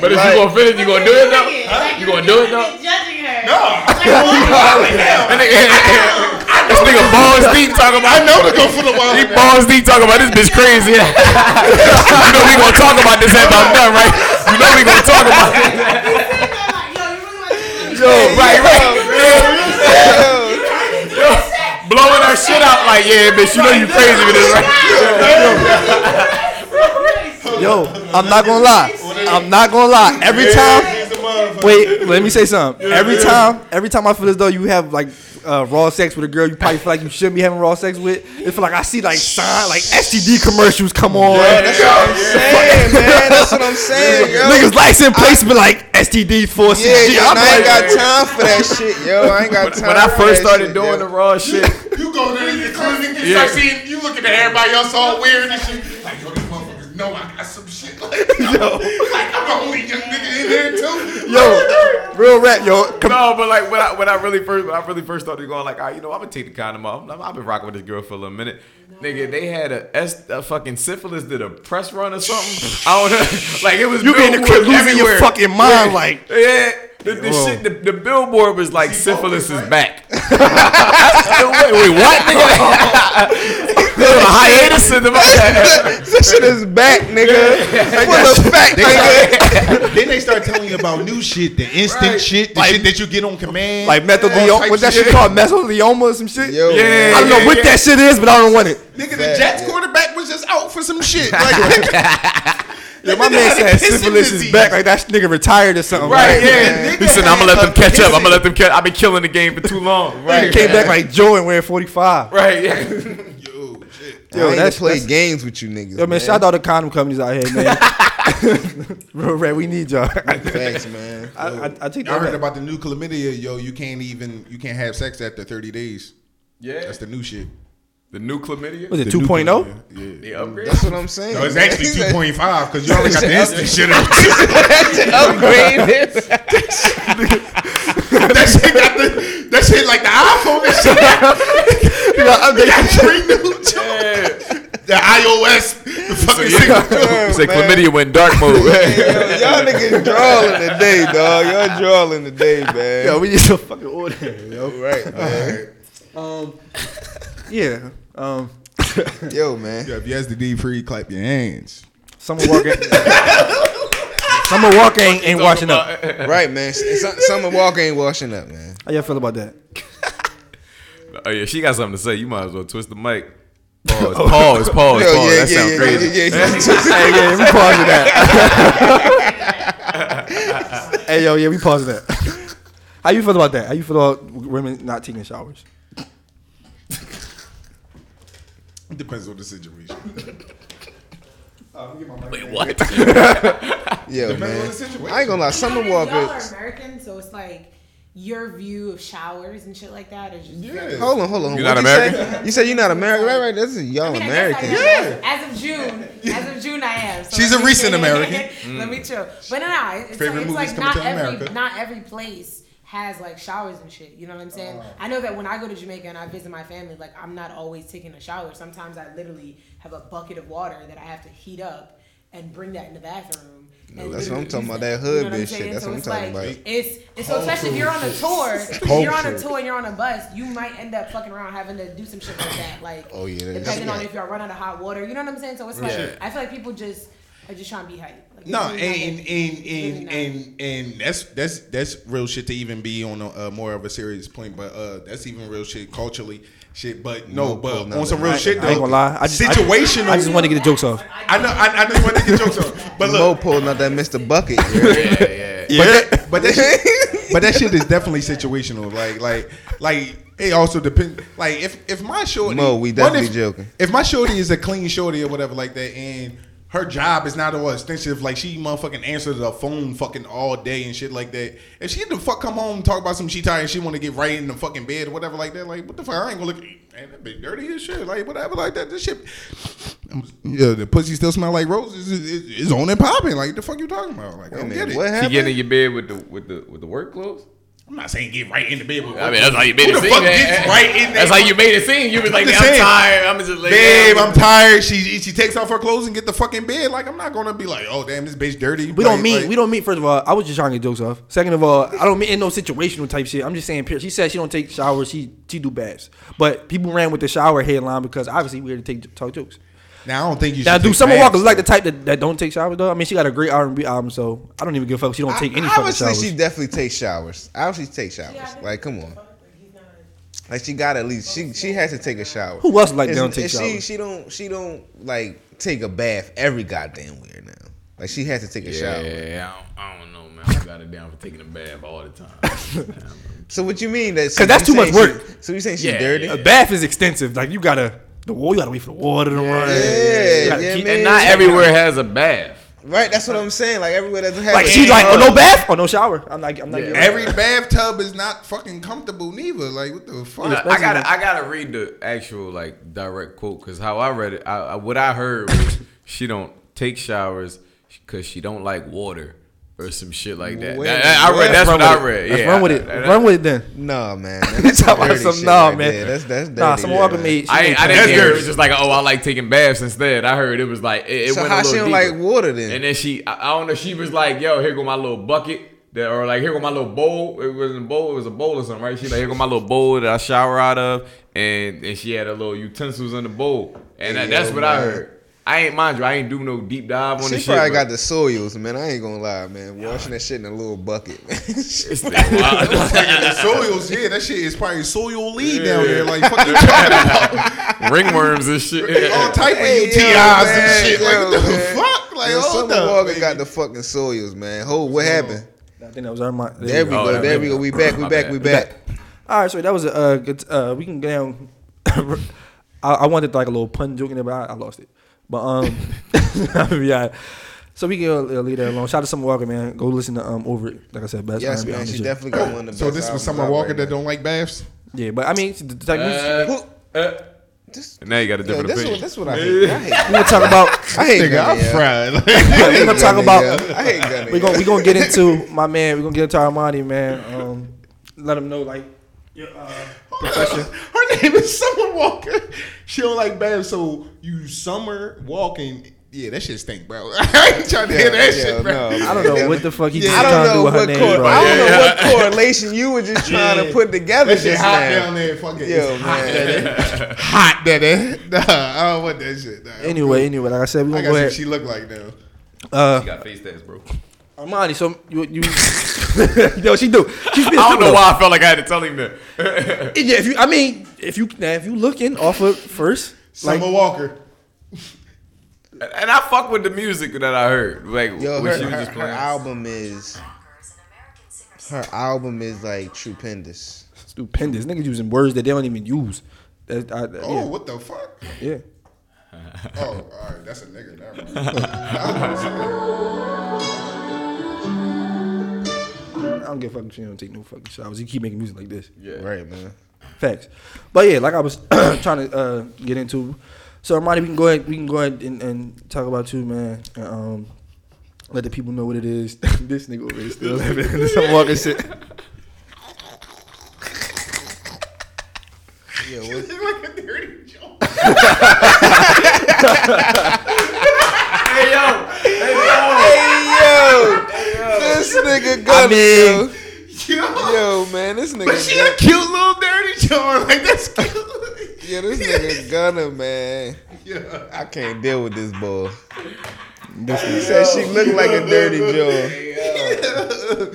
Speaker 10: But if you gonna finish, you gonna do it though.
Speaker 9: Like,
Speaker 10: You gonna do it though?
Speaker 9: Judging her.
Speaker 8: no.
Speaker 10: That nigga, this nigga balls deep talking about.
Speaker 8: I know to go for the wild.
Speaker 10: He balls deep talking about this bitch crazy. you know we gonna talk about this after I'm done, right? You know we gonna talk about it.
Speaker 1: Yo,
Speaker 10: Right, right. Yo, blowing her shit out like, yeah, bitch, you know you crazy with this, right?
Speaker 1: yo, I'm not gonna lie. I'm not gonna lie. Every time, wait, let me say something. Every time, every time I feel as though you have like uh, raw sex with a girl you probably feel like you shouldn't be having raw sex with, It's like I see like sign like STD commercials come on.
Speaker 7: That's what I'm saying, man. That's what I'm saying, yo.
Speaker 1: Niggas license plates be like STD for
Speaker 7: Yeah, yo,
Speaker 1: I'm
Speaker 7: I ain't
Speaker 1: like,
Speaker 7: got time for that shit, yo. I ain't got time.
Speaker 10: When I
Speaker 7: for
Speaker 10: first
Speaker 7: that
Speaker 10: started
Speaker 7: shit,
Speaker 10: doing
Speaker 7: yo.
Speaker 10: the raw shit,
Speaker 8: You go to the clinic and
Speaker 10: Yeah.
Speaker 8: start seeing, you looking at everybody else all weird and shit. Like, yo, these motherfuckers know I got some shit. Like, yo. like I'm the only young nigga in here too.
Speaker 1: yo, Real rap, yo. Come
Speaker 10: no, but like when I when I really first when I really first started going like, all right, you know, I'm gonna take the condom off. I've I've been rocking with this girl for a little minute. Nigga, they had a, S, a fucking syphilis did a press run or something. I don't know. Like it was
Speaker 1: You be in the crib
Speaker 10: billboards
Speaker 1: losing your fucking mind,
Speaker 10: Yeah.
Speaker 1: like-
Speaker 10: yeah. The, the shit, the, the billboard was like syphilis is back. wait, wait, what, nigga? There's a hiatus in the
Speaker 7: That shit is back, nigga. Full of fact,
Speaker 8: They
Speaker 7: nigga.
Speaker 8: then they start telling you about new shit, the instant shit, the
Speaker 1: Like-
Speaker 8: shit that you get on command.
Speaker 1: like
Speaker 8: all type
Speaker 1: mesothelioma. What's that shit
Speaker 8: shit.
Speaker 1: called? Mesothelioma or some shit?
Speaker 7: Yo,
Speaker 10: Yeah.
Speaker 1: I don't know
Speaker 10: yeah,
Speaker 1: what
Speaker 10: yeah.
Speaker 1: that shit is, but I don't want it.
Speaker 8: Nigga, the Jets quarterback was just out for some shit. Like,
Speaker 1: Yeah, my man said
Speaker 8: kissing
Speaker 1: syphilis is back. Like that nigga retired or something.
Speaker 10: Right,
Speaker 1: Like,
Speaker 10: yeah. He said, I'm gonna let them catch up. I'm gonna let them catch. I've been killing the game for too long.
Speaker 1: Right. He Came back like Joe and wearing 45.
Speaker 10: Right, yeah.
Speaker 8: Yo, shit.
Speaker 1: Yo,
Speaker 7: ain't
Speaker 1: that's-
Speaker 7: to play
Speaker 1: that's-
Speaker 7: games with you niggas.
Speaker 1: Yo, man, shout out to condom companies out here, man. Real red, we need y'all.
Speaker 7: Thanks, man.
Speaker 1: I, I, I take
Speaker 8: I heard
Speaker 1: back.
Speaker 8: about the new chlamydia, yo. You can't even you can't have sex after 30 days.
Speaker 10: Yeah.
Speaker 8: That's the new shit.
Speaker 10: The new chlamydia.
Speaker 1: Was it
Speaker 8: The
Speaker 1: 2.0?
Speaker 8: chlamydia, Yeah.
Speaker 10: The upgrade.
Speaker 7: That's what I'm saying.
Speaker 8: No, it's
Speaker 7: man.
Speaker 8: actually 2.5 because you only got the instant shit.
Speaker 7: Upgrade.
Speaker 8: that shit got the that shit like the iPhone and shit.
Speaker 1: You gotta update
Speaker 8: got
Speaker 1: the
Speaker 8: three new joints. The iOS, the fucking
Speaker 10: You
Speaker 8: signature.
Speaker 10: say
Speaker 7: man.
Speaker 10: chlamydia went dark mode.
Speaker 7: Yo, y'all niggas drawing today, dog. Y'all drawing today, man.
Speaker 1: Yo, we need some fucking order, yo.
Speaker 7: right, man.
Speaker 1: Um, yeah. Um,
Speaker 7: Yo, man.
Speaker 8: Yeah, if you ask the D free, clap your hands.
Speaker 1: Summer Walker. Summer Walker ain't, ain't washing up.
Speaker 7: Right, man. Some- Summer Walker ain't washing up, man.
Speaker 1: How y'all feel about that?
Speaker 10: Oh yeah, she got something to say. You might as well twist the mic. Pause, pause, pause,
Speaker 7: Yo,
Speaker 10: pause.
Speaker 7: yeah,
Speaker 10: that
Speaker 7: yeah,
Speaker 10: sounds
Speaker 7: yeah,
Speaker 10: crazy.
Speaker 7: yeah, yeah,
Speaker 1: hey, yeah, we pausing that. hey, yo, yeah, we pausing that. How you feel about that? How you feel about women not taking showers?
Speaker 8: It depends on the situation.
Speaker 10: Uh, Wait, what?
Speaker 7: Yo,
Speaker 8: Depends on
Speaker 7: man.
Speaker 8: the situation.
Speaker 7: I ain't gonna lie. Summer
Speaker 9: Y'all are
Speaker 7: Walker.
Speaker 9: American, so it's like your view of showers and shit like that is just very-
Speaker 7: Hold on, hold on.
Speaker 10: You're not
Speaker 7: you
Speaker 10: American?
Speaker 7: Say? You said you're not American, right? Right. This is y'all
Speaker 9: I mean, I
Speaker 7: American.
Speaker 9: guess I am. As, as of June, as of June, I am. So
Speaker 8: She's
Speaker 9: let
Speaker 8: a
Speaker 9: me-
Speaker 8: recent American.
Speaker 9: Let me chill. But no, no, it's
Speaker 8: Favorite
Speaker 9: like, it's
Speaker 8: movies
Speaker 9: like
Speaker 8: coming
Speaker 9: not
Speaker 8: to
Speaker 9: every
Speaker 8: America.
Speaker 9: not every place has like showers and shit. You know what I'm saying? Oh. I know that when I go to Jamaica and I visit my family, like I'm not always taking a shower. Sometimes I literally have a bucket of water that I have to heat up and bring that in the bathroom. No,
Speaker 7: that's what I'm talking about, that
Speaker 9: You
Speaker 7: hood
Speaker 9: know
Speaker 7: bitch shit. That's
Speaker 9: So
Speaker 7: what I'm talking
Speaker 9: like,
Speaker 7: about.
Speaker 9: It's it's so especially if you're on a tour, if you're on a tour and you're on a bus, you might end up fucking around having to do some shit like that. Like
Speaker 7: Oh, yeah,
Speaker 9: depending on if you're running out of hot water. You know what I'm saying? So it's like I feel like people just are just trying to be hype. Like,
Speaker 8: No,
Speaker 9: it's
Speaker 8: and and and and, and and that's that's that's real shit to even be on a uh, more of a serious point, but uh, that's even real shit culturally shit. But no,
Speaker 7: No,
Speaker 8: but
Speaker 7: no,
Speaker 8: on some real
Speaker 7: I-
Speaker 8: shit
Speaker 1: I ain't gonna lie. I just, I-
Speaker 8: situational.
Speaker 1: I, just want to get the jokes off.
Speaker 8: I know, I, I just want to get jokes off, but
Speaker 7: Mo
Speaker 8: look,
Speaker 7: pulling out that Mr. Bucket. Yeah.
Speaker 10: Yeah, yeah.
Speaker 8: but that, but that shit, but that shit is definitely situational. Like, like, like it also depends. Like, if if my shorty,
Speaker 7: Mo, we definitely
Speaker 8: if-
Speaker 7: joking.
Speaker 8: If my shorty is a clean shorty or whatever like that, and her job is not all extensive, like she motherfucking answers the phone fucking all day and shit like that. If she the fuck come home and talk about some she tired and she want to get right in the fucking bed or whatever like that, like what the fuck? I ain't gonna look. Man, that bitch dirty as shit. Like whatever like that. This shit. Yeah, the pussy still smell like roses. It's, it's on and popping. Like the fuck you talking about? Like I
Speaker 7: Wait
Speaker 8: don't
Speaker 7: minute,
Speaker 8: get it.
Speaker 7: what
Speaker 10: She
Speaker 7: happened?
Speaker 10: getting in your bed with the with the with the work clothes.
Speaker 8: I'm not saying get right in the bed with.
Speaker 10: I mean, that's how you made
Speaker 8: Who
Speaker 10: it
Speaker 8: the fuck gets right in there?
Speaker 10: That's how you made it seem. You was like,
Speaker 8: I'm
Speaker 10: I'm
Speaker 8: saying.
Speaker 10: tired. I'm just like,
Speaker 8: Babe, I'm tired. She she takes off her clothes and get the fucking bed. Like I'm not gonna be like, oh damn, this bitch dirty.
Speaker 1: We
Speaker 8: Like-
Speaker 1: don't mean
Speaker 8: like-
Speaker 1: we don't meet. First of all, I was just trying to get jokes off. Second of all, I don't mean in no situational type shit. I'm just saying. She said she don't take showers. She she do baths. But people ran with the shower headline because obviously we had to take talk jokes.
Speaker 8: Now I don't think you.
Speaker 1: Now, do
Speaker 8: take
Speaker 1: Summer
Speaker 8: baths,
Speaker 1: Walker like the type that, that don't take showers though? I mean, she got a great R and B album, so I don't even give a fuck. She don't take any
Speaker 7: I,
Speaker 1: fucking
Speaker 7: would say
Speaker 1: showers.
Speaker 7: she definitely takes showers. I would say she takes showers. Like, come on. Like she got at least she she has to take a shower.
Speaker 1: Who else like they don't take
Speaker 7: it's- She
Speaker 1: showers?
Speaker 7: she don't she don't like take a bath every goddamn wear now. Like she has to take a shower.
Speaker 10: Yeah, I don't, I don't know, man. I got it down for taking a bath all the time.
Speaker 7: So what you mean that?
Speaker 1: Because that's too much
Speaker 7: saying
Speaker 1: work.
Speaker 7: She, so you saying she
Speaker 10: Yeah,
Speaker 7: dirty?
Speaker 1: A bath is extensive. Like you gotta the wall. You gotta wait for the water to run.
Speaker 7: Yeah,
Speaker 1: gotta
Speaker 7: yeah,
Speaker 1: keep-
Speaker 7: man.
Speaker 10: and not everywhere has a bath.
Speaker 7: Right, that's what I'm saying. Like everywhere doesn't have.
Speaker 1: Like she's like, oh no bath, oh no shower. I'm like, I'm like,
Speaker 10: Yeah.
Speaker 8: Every
Speaker 1: right.
Speaker 8: bathtub is not fucking comfortable neither. Like what the fuck?
Speaker 10: I, I gotta, I gotta read the actual like direct quote because how I read it, I, I, what I heard was she don't take showers because she don't like water, or some shit like that.
Speaker 7: Wait,
Speaker 10: That- I read. That's
Speaker 1: run
Speaker 10: what I read.
Speaker 1: Let's
Speaker 10: yeah,
Speaker 1: run with it.
Speaker 10: That- that-
Speaker 1: Run with it then.
Speaker 7: No, man.
Speaker 1: You
Speaker 7: That's
Speaker 1: talking about
Speaker 7: dirty
Speaker 1: some
Speaker 7: shit
Speaker 1: nah,
Speaker 7: right
Speaker 1: man.
Speaker 7: there. That's that's dirty.
Speaker 1: Nah, Summer Walker
Speaker 7: man.
Speaker 1: made.
Speaker 10: I, ain't- I didn't hear it was just like, oh, I like taking baths instead. I heard it was like it, it
Speaker 7: So
Speaker 10: went
Speaker 7: how
Speaker 10: a little
Speaker 7: she don't
Speaker 10: deeper.
Speaker 7: like water then?
Speaker 10: And then she, I, I don't know, she was like, yo, here go my little bucket. That, or like, here go my little bowl. It wasn't a bowl, it was a bowl or something, right? She like, here go my little bowl that I shower out of. And, and she had a little utensils in the bowl. And
Speaker 7: Hey,
Speaker 10: that, that's
Speaker 7: yo,
Speaker 10: what I heard. I ain't, mind you, I ain't do no deep dive on
Speaker 7: She
Speaker 10: this
Speaker 7: probably got the soils, man. I ain't gonna lie, man. Washing that shit in a little bucket.
Speaker 8: the soils, yeah, that shit is probably soil lead down there, like fucking
Speaker 10: ringworms and shit.
Speaker 8: all type
Speaker 7: Hey,
Speaker 8: of
Speaker 7: yo,
Speaker 8: UTIs
Speaker 7: man,
Speaker 8: and shit.
Speaker 7: yo,
Speaker 8: like what the
Speaker 7: man.
Speaker 8: fuck? Like
Speaker 7: Yo,
Speaker 8: hold
Speaker 7: Summer
Speaker 8: up,
Speaker 7: Walker
Speaker 8: baby.
Speaker 7: got the fucking soils, man. Ho, what happened?
Speaker 1: I think that was our mind.
Speaker 7: There we
Speaker 10: go.
Speaker 7: go.
Speaker 10: Oh,
Speaker 7: There we go. We back. We back. We back.
Speaker 1: All right, so that was a uh, good. Uh, we can get down. I, I wanted like a little pun joke in there, but I, I lost it. But um, yeah. So we can uh, leave that alone. Shout out to Summer Walker, man. Go listen to um over it. Like I said, best.
Speaker 7: Yes, man. She definitely got one of the
Speaker 8: So
Speaker 7: best
Speaker 8: this was
Speaker 7: albums
Speaker 8: Summer
Speaker 7: out
Speaker 8: Walker
Speaker 7: right
Speaker 8: that
Speaker 7: now.
Speaker 8: don't like baths.
Speaker 1: Yeah, but I mean, the type of music.
Speaker 10: Uh, uh,
Speaker 7: This,
Speaker 10: now you got a
Speaker 7: yo,
Speaker 10: different
Speaker 7: this, what,
Speaker 10: opinion.
Speaker 7: this what I hate. I hate.
Speaker 1: we gonna talk about.
Speaker 7: I hate
Speaker 8: Nigga,
Speaker 7: Gunna,
Speaker 8: I'm
Speaker 7: yeah.
Speaker 8: fried. Like,
Speaker 1: we gonna talk about.
Speaker 7: I hate Gunna,
Speaker 1: We gonna we gonna get into my man. We're gonna get into Armani, man. Um, let him know like your uh, profession.
Speaker 8: Her name is Summer Walker. She don't like baths, so you summer walking. Yeah, that shit stink, bro. I ain't trying to hear that
Speaker 7: Yeah,
Speaker 8: shit, bro.
Speaker 7: no,
Speaker 1: I don't know what the fuck he
Speaker 7: I
Speaker 1: just
Speaker 7: don't
Speaker 1: trying to
Speaker 7: know
Speaker 1: do with her
Speaker 7: what
Speaker 1: name,
Speaker 7: cor-
Speaker 1: bro.
Speaker 7: I don't know what correlation you were just trying to put together
Speaker 8: That shit
Speaker 7: just
Speaker 8: hot
Speaker 7: now.
Speaker 8: down there. Fuck it.
Speaker 7: Yo,
Speaker 8: It's hot,
Speaker 7: man.
Speaker 8: daddy. hot, daddy. Nah, I don't want that shit. Nah,
Speaker 1: Anyway,
Speaker 8: cool.
Speaker 1: anyway, like I said, we
Speaker 8: I
Speaker 1: gonna
Speaker 8: got
Speaker 1: go
Speaker 8: see
Speaker 1: ahead.
Speaker 8: what she look like now.
Speaker 1: Uh,
Speaker 10: She got face tats, bro.
Speaker 1: Armani, so you you yo, she do. She's
Speaker 10: I don't know why I felt like I had to tell him that.
Speaker 1: Yeah, if you, I mean, if you now if you looking off of first, like
Speaker 8: Summer Walker.
Speaker 10: and I fuck with the music that I heard. Like
Speaker 7: Yo,
Speaker 10: when
Speaker 7: her,
Speaker 10: she was
Speaker 7: her,
Speaker 10: just
Speaker 7: her album is her album is like stupendous.
Speaker 1: stupendous niggas using words that they don't even use. That, I,
Speaker 8: Oh,
Speaker 1: yeah,
Speaker 8: what the fuck?
Speaker 1: yeah.
Speaker 8: Oh, all right. That's a nigga. Never mind. I was gonna say,
Speaker 1: I don't give a fuck if she don't take no fucking showers. You keep making music like this.
Speaker 10: Yeah.
Speaker 7: Right, man.
Speaker 1: Facts. But yeah, like I was trying to uh, get into. So Armani, we can go ahead. We can go ahead and, and talk about you, man. And, um, let the people know what it is. this nigga over here still living in some walking shit.
Speaker 7: Yeah, what,
Speaker 8: like a dirty joke.
Speaker 10: Hey yo,
Speaker 7: hey yo, this nigga Gunna,
Speaker 1: mean-
Speaker 7: yo.
Speaker 8: Yo.
Speaker 7: yo, man, this nigga.
Speaker 8: But she
Speaker 7: Gunna-
Speaker 8: a cute little dirty joke. Like that's cute.
Speaker 7: Yeah, this nigga Gunna, man.
Speaker 8: Yeah.
Speaker 7: I can't deal with this boy. He said she looked like a dirty Joe.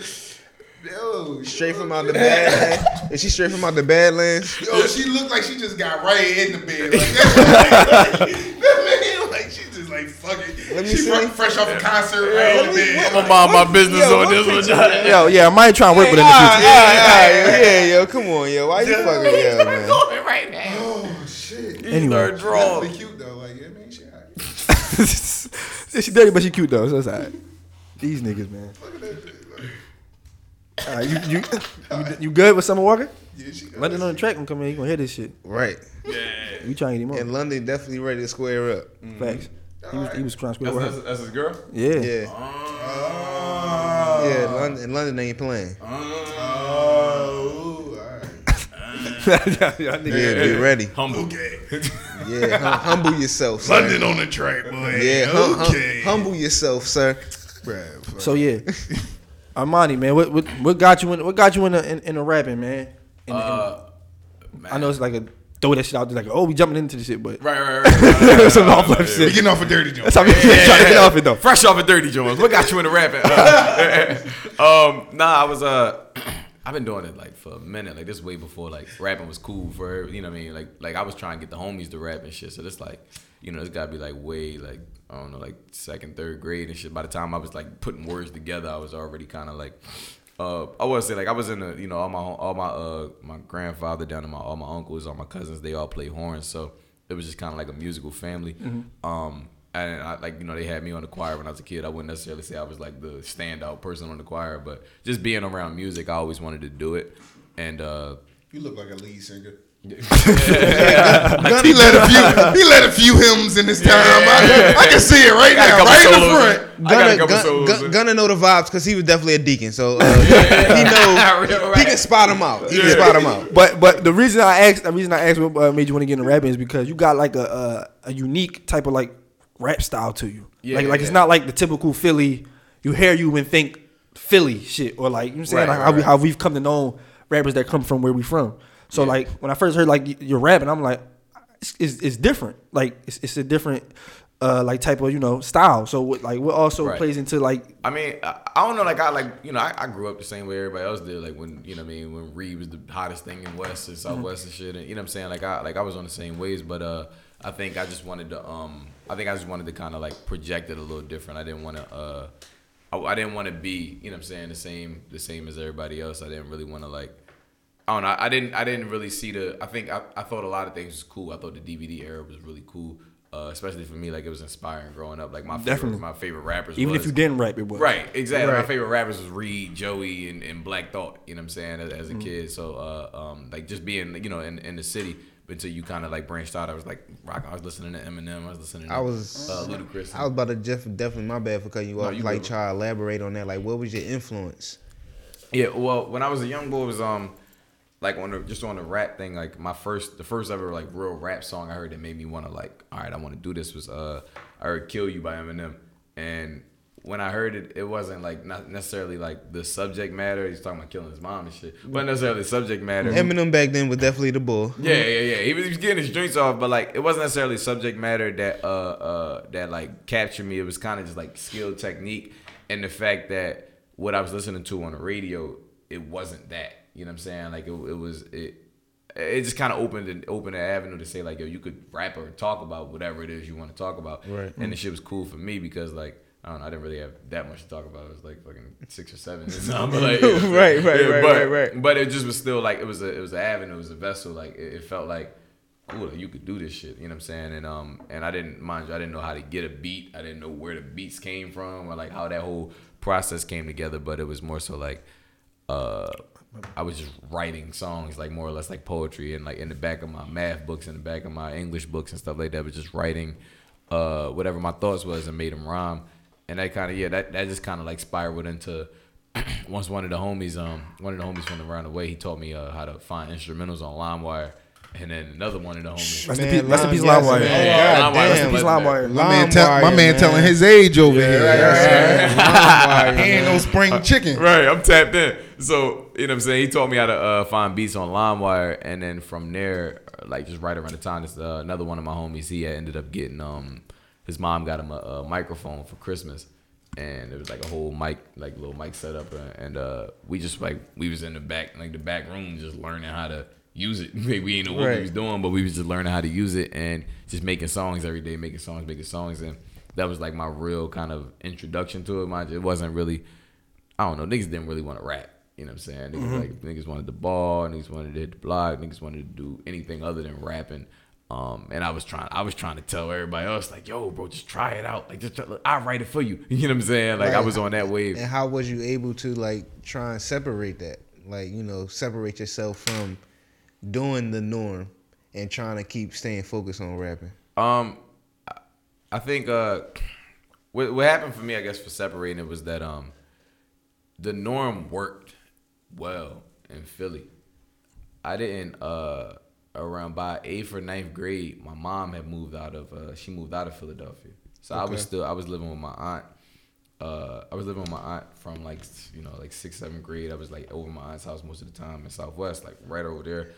Speaker 8: Yo,
Speaker 7: Straight from out the Badlands. Is she straight from out the Badlands?
Speaker 8: yo, she looked like she just got right in the bed. Like that. Like, man, like she just like fuck it.
Speaker 7: Let me
Speaker 8: she
Speaker 7: see.
Speaker 8: fre- fresh off a concert, right in the bed.
Speaker 10: I'm gonna mind my business
Speaker 7: Yo,
Speaker 10: on this one.
Speaker 1: Yo, yeah, I might try and work with her in the
Speaker 7: Alright,
Speaker 1: future.
Speaker 7: alright, alright, yeah, yo, come on, yo. Why you fucking yo, man?
Speaker 8: Oh shit.
Speaker 1: Anyway,
Speaker 8: Definitely cute though. Like, yeah, man, she hot.
Speaker 1: she dirty, but she cute though. So it's alright. These niggas, man. Alright, you, you, you you good with Summer Walker?
Speaker 8: Yeah, she got
Speaker 1: London on the track gonna come in. You gonna hear this shit.
Speaker 7: Right. Yeah.
Speaker 1: We trying to get him
Speaker 7: And. London definitely ready to square up.
Speaker 1: Facts. He was he was trying to square
Speaker 10: That's,
Speaker 1: with
Speaker 10: that's,
Speaker 1: her.
Speaker 10: that's his girl.
Speaker 1: Yeah.
Speaker 7: Yeah.
Speaker 8: Oh.
Speaker 7: Yeah, London, and London ain't playing.
Speaker 8: Oh, alright.
Speaker 1: yeah, yeah.
Speaker 7: Yeah, be ready.
Speaker 10: Humble.
Speaker 8: Okay.
Speaker 7: Yeah, hum- humble yourself, sir.
Speaker 8: London on the track, boy.
Speaker 7: Yeah, hum- hum-
Speaker 8: okay.
Speaker 7: humble yourself, sir.
Speaker 8: Bruh.
Speaker 1: So yeah, Armani, man, what what what got you in what got you in the in, in the rapping, man? In, in-
Speaker 10: Uh,
Speaker 1: I know it's like a throw that shit out there like oh we jumping into the shit, but
Speaker 10: Right, right, right. right, right, right,
Speaker 1: some
Speaker 10: right,
Speaker 1: off
Speaker 10: right,
Speaker 1: left
Speaker 8: we getting off a dirty joke.
Speaker 1: That's how we trying to get off it though.
Speaker 10: Fresh off of Dirty Jones. What got you into rapping? Uh, um, nah, I was uh, I've been doing it like for a minute. Like this way before like rapping was cool for her. You know what I mean? Like like I was trying to get the homies to rap and shit. So this like, you know, it's gotta be like way like I don't know like second third grade and shit. By the time I was like putting words together, I was already kind of like. Uh, I would say like I was in the you know all my all my uh my grandfather down to my all my uncles all my cousins they all play horns so it was just kind of like a musical family. Um, and I, like you know they had me on the choir when I was a kid. I wouldn't necessarily say I was like the standout person on the choir, but just being around music, I always wanted to do it. And uh,
Speaker 8: You look like a lead singer. He let a few. He let a few hymns in his time. I, I can see it right now,
Speaker 7: couple
Speaker 8: right in the front.
Speaker 10: I got a
Speaker 7: Gunna,
Speaker 10: couple
Speaker 7: Gun-
Speaker 10: solos.
Speaker 7: Gun- Gunna know the vibes because he was definitely a deacon, so uh, he know he can spot him out. He can spot him out.
Speaker 1: But but the reason I asked the reason I asked what uh, made you want to get into rapping is because you got like a a, a unique type of like rap style to you.
Speaker 10: Yeah,
Speaker 1: like like it's not like the typical Philly. You hear you and think Philly shit or like you know what I'm saying
Speaker 10: Right,
Speaker 1: like
Speaker 10: right,
Speaker 1: how, we, how we've come to know rappers that come from where we from. So like when I first heard like you're rapping, I'm like it's, it's, it's different. Like it's, it's a different uh like type of you know style. So what, like what also
Speaker 10: Right.
Speaker 1: plays into like
Speaker 10: I mean, I, I don't know. Like I like you know, I, I grew up the same way everybody else did. Like when you know, what I mean, when Reed was the hottest thing in West and Southwest and shit. And you know what I'm saying? Like I like I was on the same ways, but uh, I think I just wanted to um, I think I just wanted to kind of like project it a little different. I didn't want to uh, I, I didn't want to be you know what I'm saying the same the same as everybody else. I didn't really want to like. I don't know. I didn't. I didn't really see the. I think I, I thought a lot of things was cool. I thought the DVD era was really cool, uh, especially for me. Like it was inspiring growing up. Like my favorite,
Speaker 1: Definitely.
Speaker 10: my favorite rappers.
Speaker 1: even
Speaker 10: was,
Speaker 1: if you didn't rap it was
Speaker 10: Right, exactly. My favorite rappers was Reed, Joey, and, and Black Thought. You know what I'm saying? As, as a
Speaker 1: Mhm.
Speaker 10: kid, so uh, um, like just being you know in, in the city until you kind of like branched out. I was like rock. I was listening to Eminem. I was listening. To,
Speaker 7: I was
Speaker 10: uh, Ludacris.
Speaker 7: I was about to def- definitely my bad for cutting you
Speaker 10: No,
Speaker 7: off.
Speaker 10: you
Speaker 7: like
Speaker 10: good.
Speaker 7: try to elaborate on that. Like, what was your influence?
Speaker 10: Yeah, well, when I was a young boy, it was um like on the just on the rap thing. Like my first, the first ever like real rap song I heard that made me want to like, all right, I want to do this was uh I heard "Kill You" by Eminem, and when I heard it, it wasn't like not necessarily like the subject matter. He's talking about killing his mom and shit, but necessarily the subject matter.
Speaker 7: Eminem back then was definitely the bull.
Speaker 10: Yeah, yeah, yeah. He was, he was getting his drinks off, but like it wasn't necessarily subject matter that uh uh that like captured me. It was kind of just like skill technique and the fact that what I was listening to on the radio, it wasn't that. You know what I'm saying? Like it, it was it it just kind of opened an opened an avenue to say like yo you could rap or talk about whatever it is you want to talk about.
Speaker 7: Right.
Speaker 10: And the shit was cool for me because like. I don't know. I didn't really have that much to talk about. It was like fucking six or seven. or something, like,
Speaker 7: Right, right, right,
Speaker 10: but,
Speaker 7: right, right.
Speaker 10: But it just was still like it was a it was an avenue, it was a vessel. Like it, it felt like, ooh, you could do this shit. You know what I'm saying? And um and I didn't mind you, I didn't know how to get a beat. I didn't know where the beats came from or like how that whole process came together. But it was more so like, uh, I was just writing songs like more or less like poetry and like in the back of my math books, in the back of my English books and stuff like that. But just writing, uh, whatever my thoughts was and made them rhyme. And that kind of yeah, that that just kind of like spiraled into once one of the homies, um, one of the homies from around the way, he taught me uh, how to find instrumentals on LimeWire, and then another one of the homies.
Speaker 1: Rest in peace- rest in peace, LimeWire.
Speaker 10: Yeah, LimeWire,
Speaker 1: rest in peace. LimeWire.
Speaker 8: My man, tell, my man, telling his age over here. he ain't no spring chicken.
Speaker 10: Right, I'm tapped in. So, you know what I'm saying? He taught me how to uh, find beats on LimeWire. And then from there, uh, like just right around the time, this, uh, another one of my homies, he had ended up getting, um, his mom got him a, a microphone for Christmas. And it was like a whole mic, like little mic setup. And, and uh, we just like, we was in the back, like the back room, just learning how to use it. we we didn't know what
Speaker 7: Right.
Speaker 10: we was doing, but we was just learning how to use it and just making songs every day, making songs, making songs. And that was like my real kind of introduction to it. My, it wasn't really, I don't know, niggas didn't really want to rap. You know what I'm saying? Niggas
Speaker 1: Mhm.
Speaker 10: like niggas wanted the ball, niggas wanted to hit the block, niggas wanted to do anything other than rapping. Um, and I was trying, I was trying to tell everybody else, like, yo, bro, just try it out. Like, just try, look, I'll write it for you. You know what I'm saying? Like, I was on that wave.
Speaker 7: And how was you able to like try and separate that? Like, you know, separate yourself from doing the norm and trying to keep staying focused on rapping.
Speaker 10: Um, I- I think uh, what what happened for me, I guess, for separating it was that um, the norm worked well in Philly. I didn't uh around by eighth or ninth grade, my mom had moved out of uh she moved out of Philadelphia. So I was still I was living with my aunt. Uh, I was living with my aunt from like you know like sixth seventh grade. I was like over my aunt's house most of the time in Southwest, like right over there.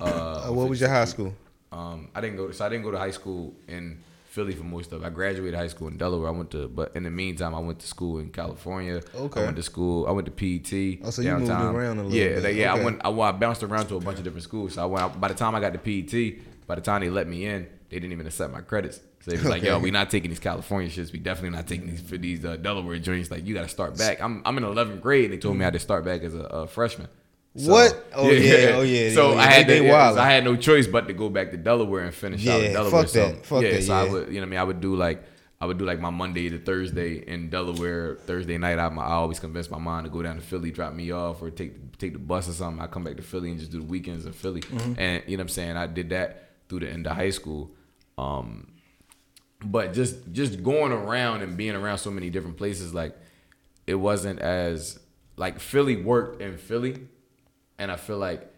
Speaker 10: Uh,
Speaker 7: Uh, what was your high school?
Speaker 10: Um, I didn't go to so I didn't go to high school in Philly for most of. it. I graduated high school in Delaware. I went to, but in the meantime, I went to school in California.
Speaker 7: Okay.
Speaker 10: I went to school. I went to PET.
Speaker 7: Oh, so you moved around a little
Speaker 10: yeah,
Speaker 7: bit.
Speaker 10: yeah.
Speaker 7: Okay.
Speaker 10: I went. I, I bounced around to a bunch of different schools. So I went. By the time I got to PET, by the time they let me in, they didn't even accept my credits. So they was like, "Yo,
Speaker 7: Okay.
Speaker 10: we not taking these California shits. We definitely not taking these for these uh, Delaware joints. Like, you got to start back." I'm I'm in 11th grade. and They told me I had to start back as a, a freshman.
Speaker 7: What? Oh, yeah, oh, yeah,
Speaker 10: So
Speaker 7: yeah,
Speaker 10: I had to,
Speaker 7: wild.
Speaker 10: I had no choice but to go back to Delaware and finish out
Speaker 7: Yeah,
Speaker 10: in Delaware.
Speaker 7: fuck
Speaker 10: so,
Speaker 7: that. Fuck
Speaker 10: yeah,
Speaker 7: that,
Speaker 10: so I
Speaker 7: yeah.
Speaker 10: would, you know, what I mean, I would do like, I would do like my Monday to Thursday in Delaware. Thursday night, I, I always convince my mom to go down to Philly, drop me off, or take take the bus or something. I come back to Philly and just do the weekends in Philly.
Speaker 1: Mhm.
Speaker 10: And you know what I'm saying? I did that through the end of high school. Um, but just just going around and being around so many different places, like it wasn't as like Philly worked in Philly, and I feel like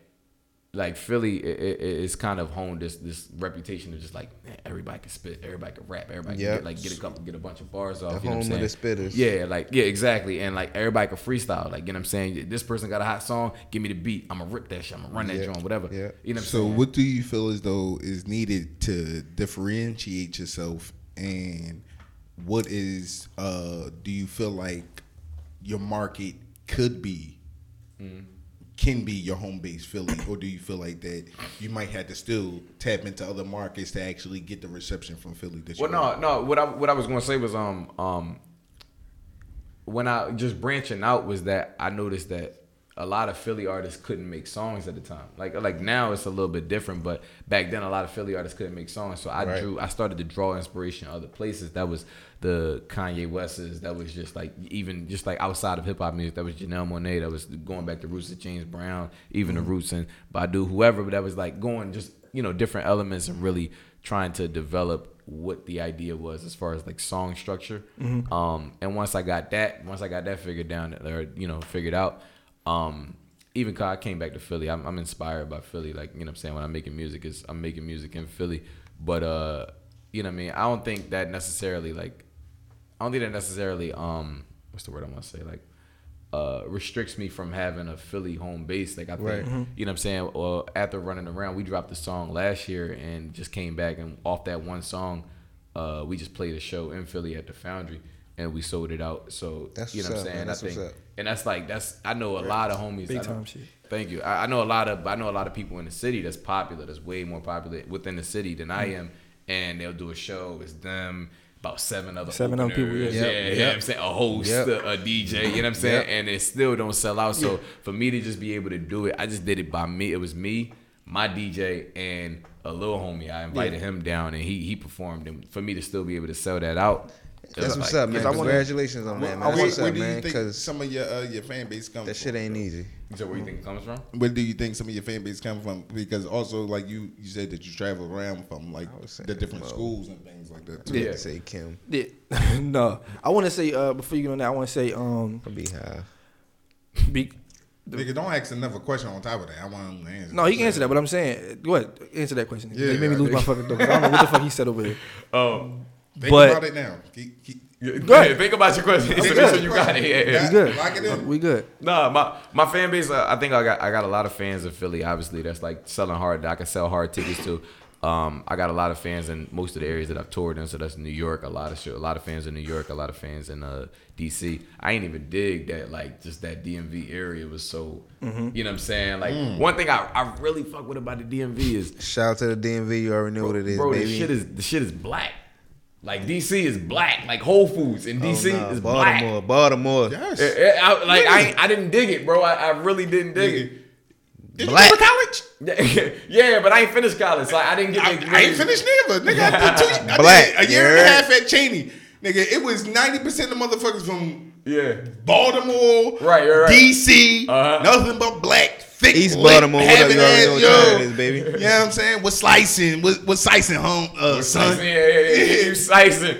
Speaker 10: like Philly it, it, it's kind of honed this this reputation of just like man, everybody can spit, everybody can rap, everybody can get, like get a couple get a bunch of bars off.
Speaker 7: The
Speaker 10: you know what I'm
Speaker 7: home of
Speaker 10: saying?
Speaker 7: the spitters.
Speaker 10: Yeah, like yeah, exactly, and like everybody can freestyle. Like you know what I'm saying? This person got a hot song, give me the beat. I'm gonna rip that shit. I'm gonna run that
Speaker 8: Yeah.
Speaker 10: joint, whatever.
Speaker 7: Yeah.
Speaker 10: You know what I'm
Speaker 8: so
Speaker 10: saying?
Speaker 8: what do you feel as though is needed to differentiate yourself and what is uh do you feel like your market could be
Speaker 10: Mm.
Speaker 8: Can be your home base Philly or do you feel like that you might have to still tap into other markets to actually get the reception from Philly that you
Speaker 10: Well, no, no. What I what I was gonna say was um um when I just branching out was that I noticed that a lot of Philly artists couldn't make songs at the time. Like like now it's a little bit different, but back then a lot of Philly artists couldn't make songs. So I
Speaker 8: Right.
Speaker 10: drew I started to draw inspiration other places. That was the Kanye West's. That was just like even just like outside of hip hop music. That was Janelle Monae. That was going back to roots of James Brown, even the roots and Badu, whoever. But that was like going just you know different elements and really trying to develop what the idea was as far as like song structure.
Speaker 1: Mhm.
Speaker 10: Um, and once I got that, once I got that figured down or you know figured out, um, even cause I came back to Philly, I'm, I'm inspired by Philly. Like you know, what I'm saying when I'm making music, is I'm making music in Philly. But uh, you know, what I mean, I don't think that necessarily like, I don't think that necessarily um, what's the word I want to say like. Uh, restricts me from having a Philly home base. Like I think,
Speaker 7: Right. Mhm.
Speaker 10: you know what I'm saying? Well, after running around, we dropped the song last year and just came back and off that one song, uh, we just played a show in Philly at the Foundry and we sold it out. So
Speaker 7: That's
Speaker 10: you know what I'm saying?
Speaker 7: man. That's
Speaker 10: I think,
Speaker 7: what's up.
Speaker 10: and that's like that's I know a lot of homies.
Speaker 1: Big time shit.
Speaker 10: Thank you. I, I know a lot of I know a lot of people in the city that's popular. That's way more popular within the city than I
Speaker 1: Mm.
Speaker 10: am. And they'll do a show. It's them. About seven other
Speaker 1: Seven other people, yeah.
Speaker 10: yeah,
Speaker 1: Yep,
Speaker 10: you know what I'm saying a host,
Speaker 1: Yep.
Speaker 10: a, a DJ, you know what I'm saying,
Speaker 1: Yep.
Speaker 10: and it still don't sell out. So
Speaker 1: Yeah.
Speaker 10: for me to just be able to do it, I just did it by me. It was me, my DJ, and a little homie. I invited
Speaker 7: Yeah.
Speaker 10: him down, and he he performed. And for me to still be able to sell that out, it
Speaker 7: That's what's
Speaker 10: like-
Speaker 7: up, man.
Speaker 10: I wanna-
Speaker 7: Congratulations on that, man.
Speaker 8: Where,
Speaker 7: That's what's
Speaker 8: where
Speaker 7: up,
Speaker 8: do you
Speaker 7: man.
Speaker 8: think
Speaker 7: Because
Speaker 8: some of your uh, your fan base comes
Speaker 7: that
Speaker 8: from?
Speaker 7: shit ain't easy.
Speaker 10: So where you think it comes from?
Speaker 8: Where do you think some of your fan base come from? Because also, like you, you said that you travel around from like the different
Speaker 7: well,
Speaker 8: schools and things like that. Too.
Speaker 7: Yeah. Say Kim.
Speaker 1: Yeah. no, I want to say uh, before you get on that, I want to say um,
Speaker 7: Beehive.
Speaker 1: Be,
Speaker 8: Nigga, don't ask another question on top of that. I want him to answer.
Speaker 1: no, he can answer that, but I'm saying, go ahead, answer that question.
Speaker 8: Yeah,
Speaker 1: Yeah, made me lose my fucking thought. I don't know what the fuck he said over there.
Speaker 10: Um,
Speaker 8: Think
Speaker 1: but
Speaker 8: about it now. Keep, keep,
Speaker 10: Go ahead, think about your question.
Speaker 8: Think
Speaker 10: So
Speaker 8: about
Speaker 10: so you got it. Yeah, yeah.
Speaker 1: We good.
Speaker 8: Lock it in.
Speaker 1: We good.
Speaker 10: Nah, my my fan base. Uh, I think I got I got a lot of fans in Philly. Obviously, that's like selling hard. That I can sell hard tickets to. Um, I got a lot of fans in most of the areas that I've toured in. So that's New York. A lot of shit. A lot of fans in New York. A lot of fans in uh, DC. I ain't even dig that like just that DMV area was so.
Speaker 7: Mhm.
Speaker 10: You know what I'm saying? Like
Speaker 7: Mm.
Speaker 10: one thing I, I really fuck with about the DMV is
Speaker 7: Shout out to the DMV. You already know what it is,
Speaker 10: bro.
Speaker 7: baby.
Speaker 10: The shit is the shit is black. Like DC is black. Like Whole Foods in DC
Speaker 7: Oh, nah,
Speaker 10: is black.
Speaker 7: Baltimore, Baltimore.
Speaker 8: Yes.
Speaker 10: Eh, eh, I, like I, I didn't dig it, bro. I, I really didn't dig it.
Speaker 8: Did
Speaker 7: Black.
Speaker 8: you go to college?
Speaker 10: Yeah, yeah, but I ain't finished college, so I didn't get.
Speaker 8: I, I ain't finished neither. Nigga, I did two. I
Speaker 7: Black.
Speaker 8: did a year and a half at Cheyney. Nigga, it was ninety percent of motherfuckers from
Speaker 10: Yeah.
Speaker 8: Baltimore,
Speaker 10: Right, right, right.
Speaker 8: DC,
Speaker 10: Uh-huh.
Speaker 8: nothing but black, thick,
Speaker 7: East
Speaker 8: lit,
Speaker 7: Baltimore, what up? You already
Speaker 8: ass,
Speaker 7: know what
Speaker 8: yo.
Speaker 7: time it is, baby.
Speaker 8: You know what I'm saying? With slicing, with, with slicing home, uh, son.
Speaker 10: Yeah, yeah, yeah, yeah, you slicing.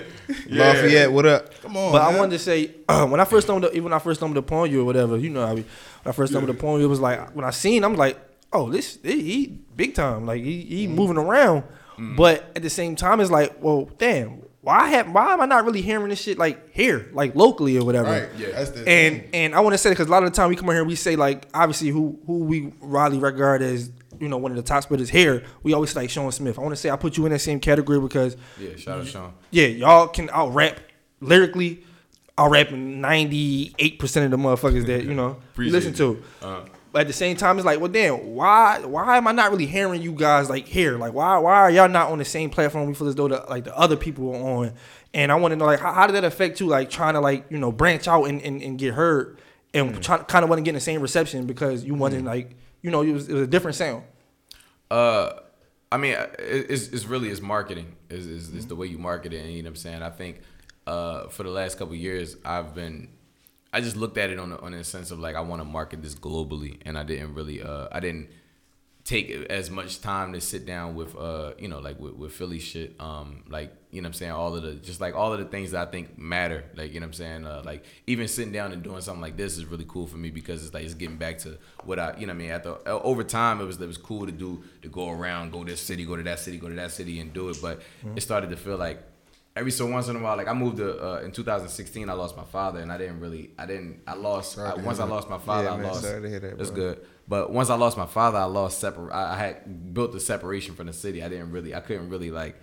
Speaker 10: Yeah.
Speaker 7: Lafayette, what up?
Speaker 8: Come on,
Speaker 1: But I wanted to say when I first stumbled, even when I first stumbled upon you or whatever, you know, I mean, when I first stumbled upon you, it was like when I seen, I'm like, oh, this he, he big time, like he, he
Speaker 8: Mm-hmm.
Speaker 1: moving around. But at the same time, it's like, well, damn, why have why am I not really hearing this shit like here, like locally or whatever?
Speaker 8: Right, yeah, that's the
Speaker 1: and
Speaker 8: thing.
Speaker 1: and I want to say because a lot of the time we come in here, we say like obviously who who we widely regard as you know one of the top spitters here. We always say like Sean Smith. I want to say I put you in that same category because
Speaker 10: Yeah, shout out Sean.
Speaker 1: yeah, y'all can out rap lyrically. I'll rap ninety eight percent of the motherfuckers that you know you listen
Speaker 10: it.
Speaker 1: to.
Speaker 10: Uh,
Speaker 1: But at the same time, it's like, well, damn, why why am I not really hearing you guys like here? Like, why why are y'all not on the same platform we feel as though the, like the other people are on? And I want to know like how, how did that affect you? Like trying to like you know branch out and, and, and get heard and try, kind of wasn't getting the same reception because you wasn't like you know it was, it was a different sound.
Speaker 10: Uh, I mean, it's, it's really it's marketing. Is is is the way you market it, and you know what I'm saying. I think uh, for the last couple years, I've been I just looked at it on the, on the sense of like I want to market this globally, and I didn't really uh, I didn't take as much time to sit down with uh you know like with, with Philly shit um like you know what I'm saying all of the just like all of the things that I think matter like you know what I'm saying uh, like even sitting down and doing something like this is really cool for me because it's like it's getting back to what I you know what I mean at the uh, over time it was it was cool to do to go around go this city go to that city go to that city and do it but
Speaker 7: Mhm.
Speaker 10: it started to feel like every so once in a while like I moved to uh, in 2016 I lost my father and I didn't really I didn't I lost I, once I lost my father
Speaker 7: Yeah,
Speaker 10: I
Speaker 7: man,
Speaker 10: lost
Speaker 7: sorry to hear that,
Speaker 10: that's
Speaker 7: bro.
Speaker 10: good but once I lost my father, I lost separate. I had built the separation from the city. I didn't really. I couldn't really like.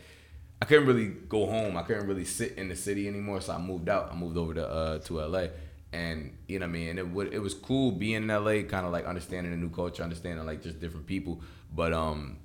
Speaker 10: I couldn't really go home. I couldn't really sit in the city anymore. So I moved out. I moved over to uh to LA, and you know what I mean. And it would it was cool being in LA, kind of like understanding the new culture, understanding like just different people. But um,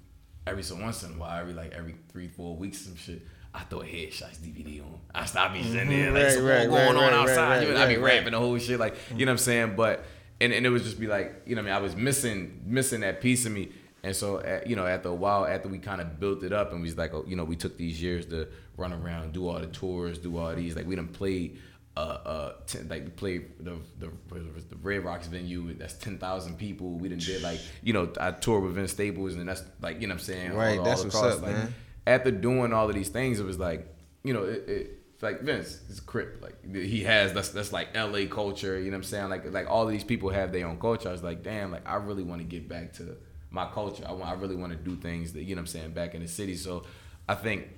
Speaker 10: every so once in a while, every like every three four weeks, some shit. I throw headshots DVD on. I stop be sitting there
Speaker 7: Mhm,
Speaker 10: like
Speaker 7: right,
Speaker 10: some
Speaker 7: right,
Speaker 10: going
Speaker 7: right,
Speaker 10: on outside. you know, I be rapping the whole shit like you know what I'm saying. But and, and it was just be like you know what I mean I was missing missing that piece of me. And so at, you know after a while after we kind of built it up and we was like oh, you know we took these years to run around do all the tours do all these like we done played uh uh ten, like we played the the the Red Rocks venue that's ten thousand people we done did like you know I toured with Vince Staples and that's like you know what I'm saying
Speaker 7: Right,
Speaker 10: all,
Speaker 7: that's what's up,
Speaker 10: like,
Speaker 7: man.
Speaker 10: After doing all of these things, it was like, you know, it, it like Vince is crip. Like he has that's that's like LA culture, you know what I'm saying? Like like all of these people have their own culture. I was like, damn, like I really want to get back to my culture. I want I really want to do things that, you know what I'm saying, back in the city. So I think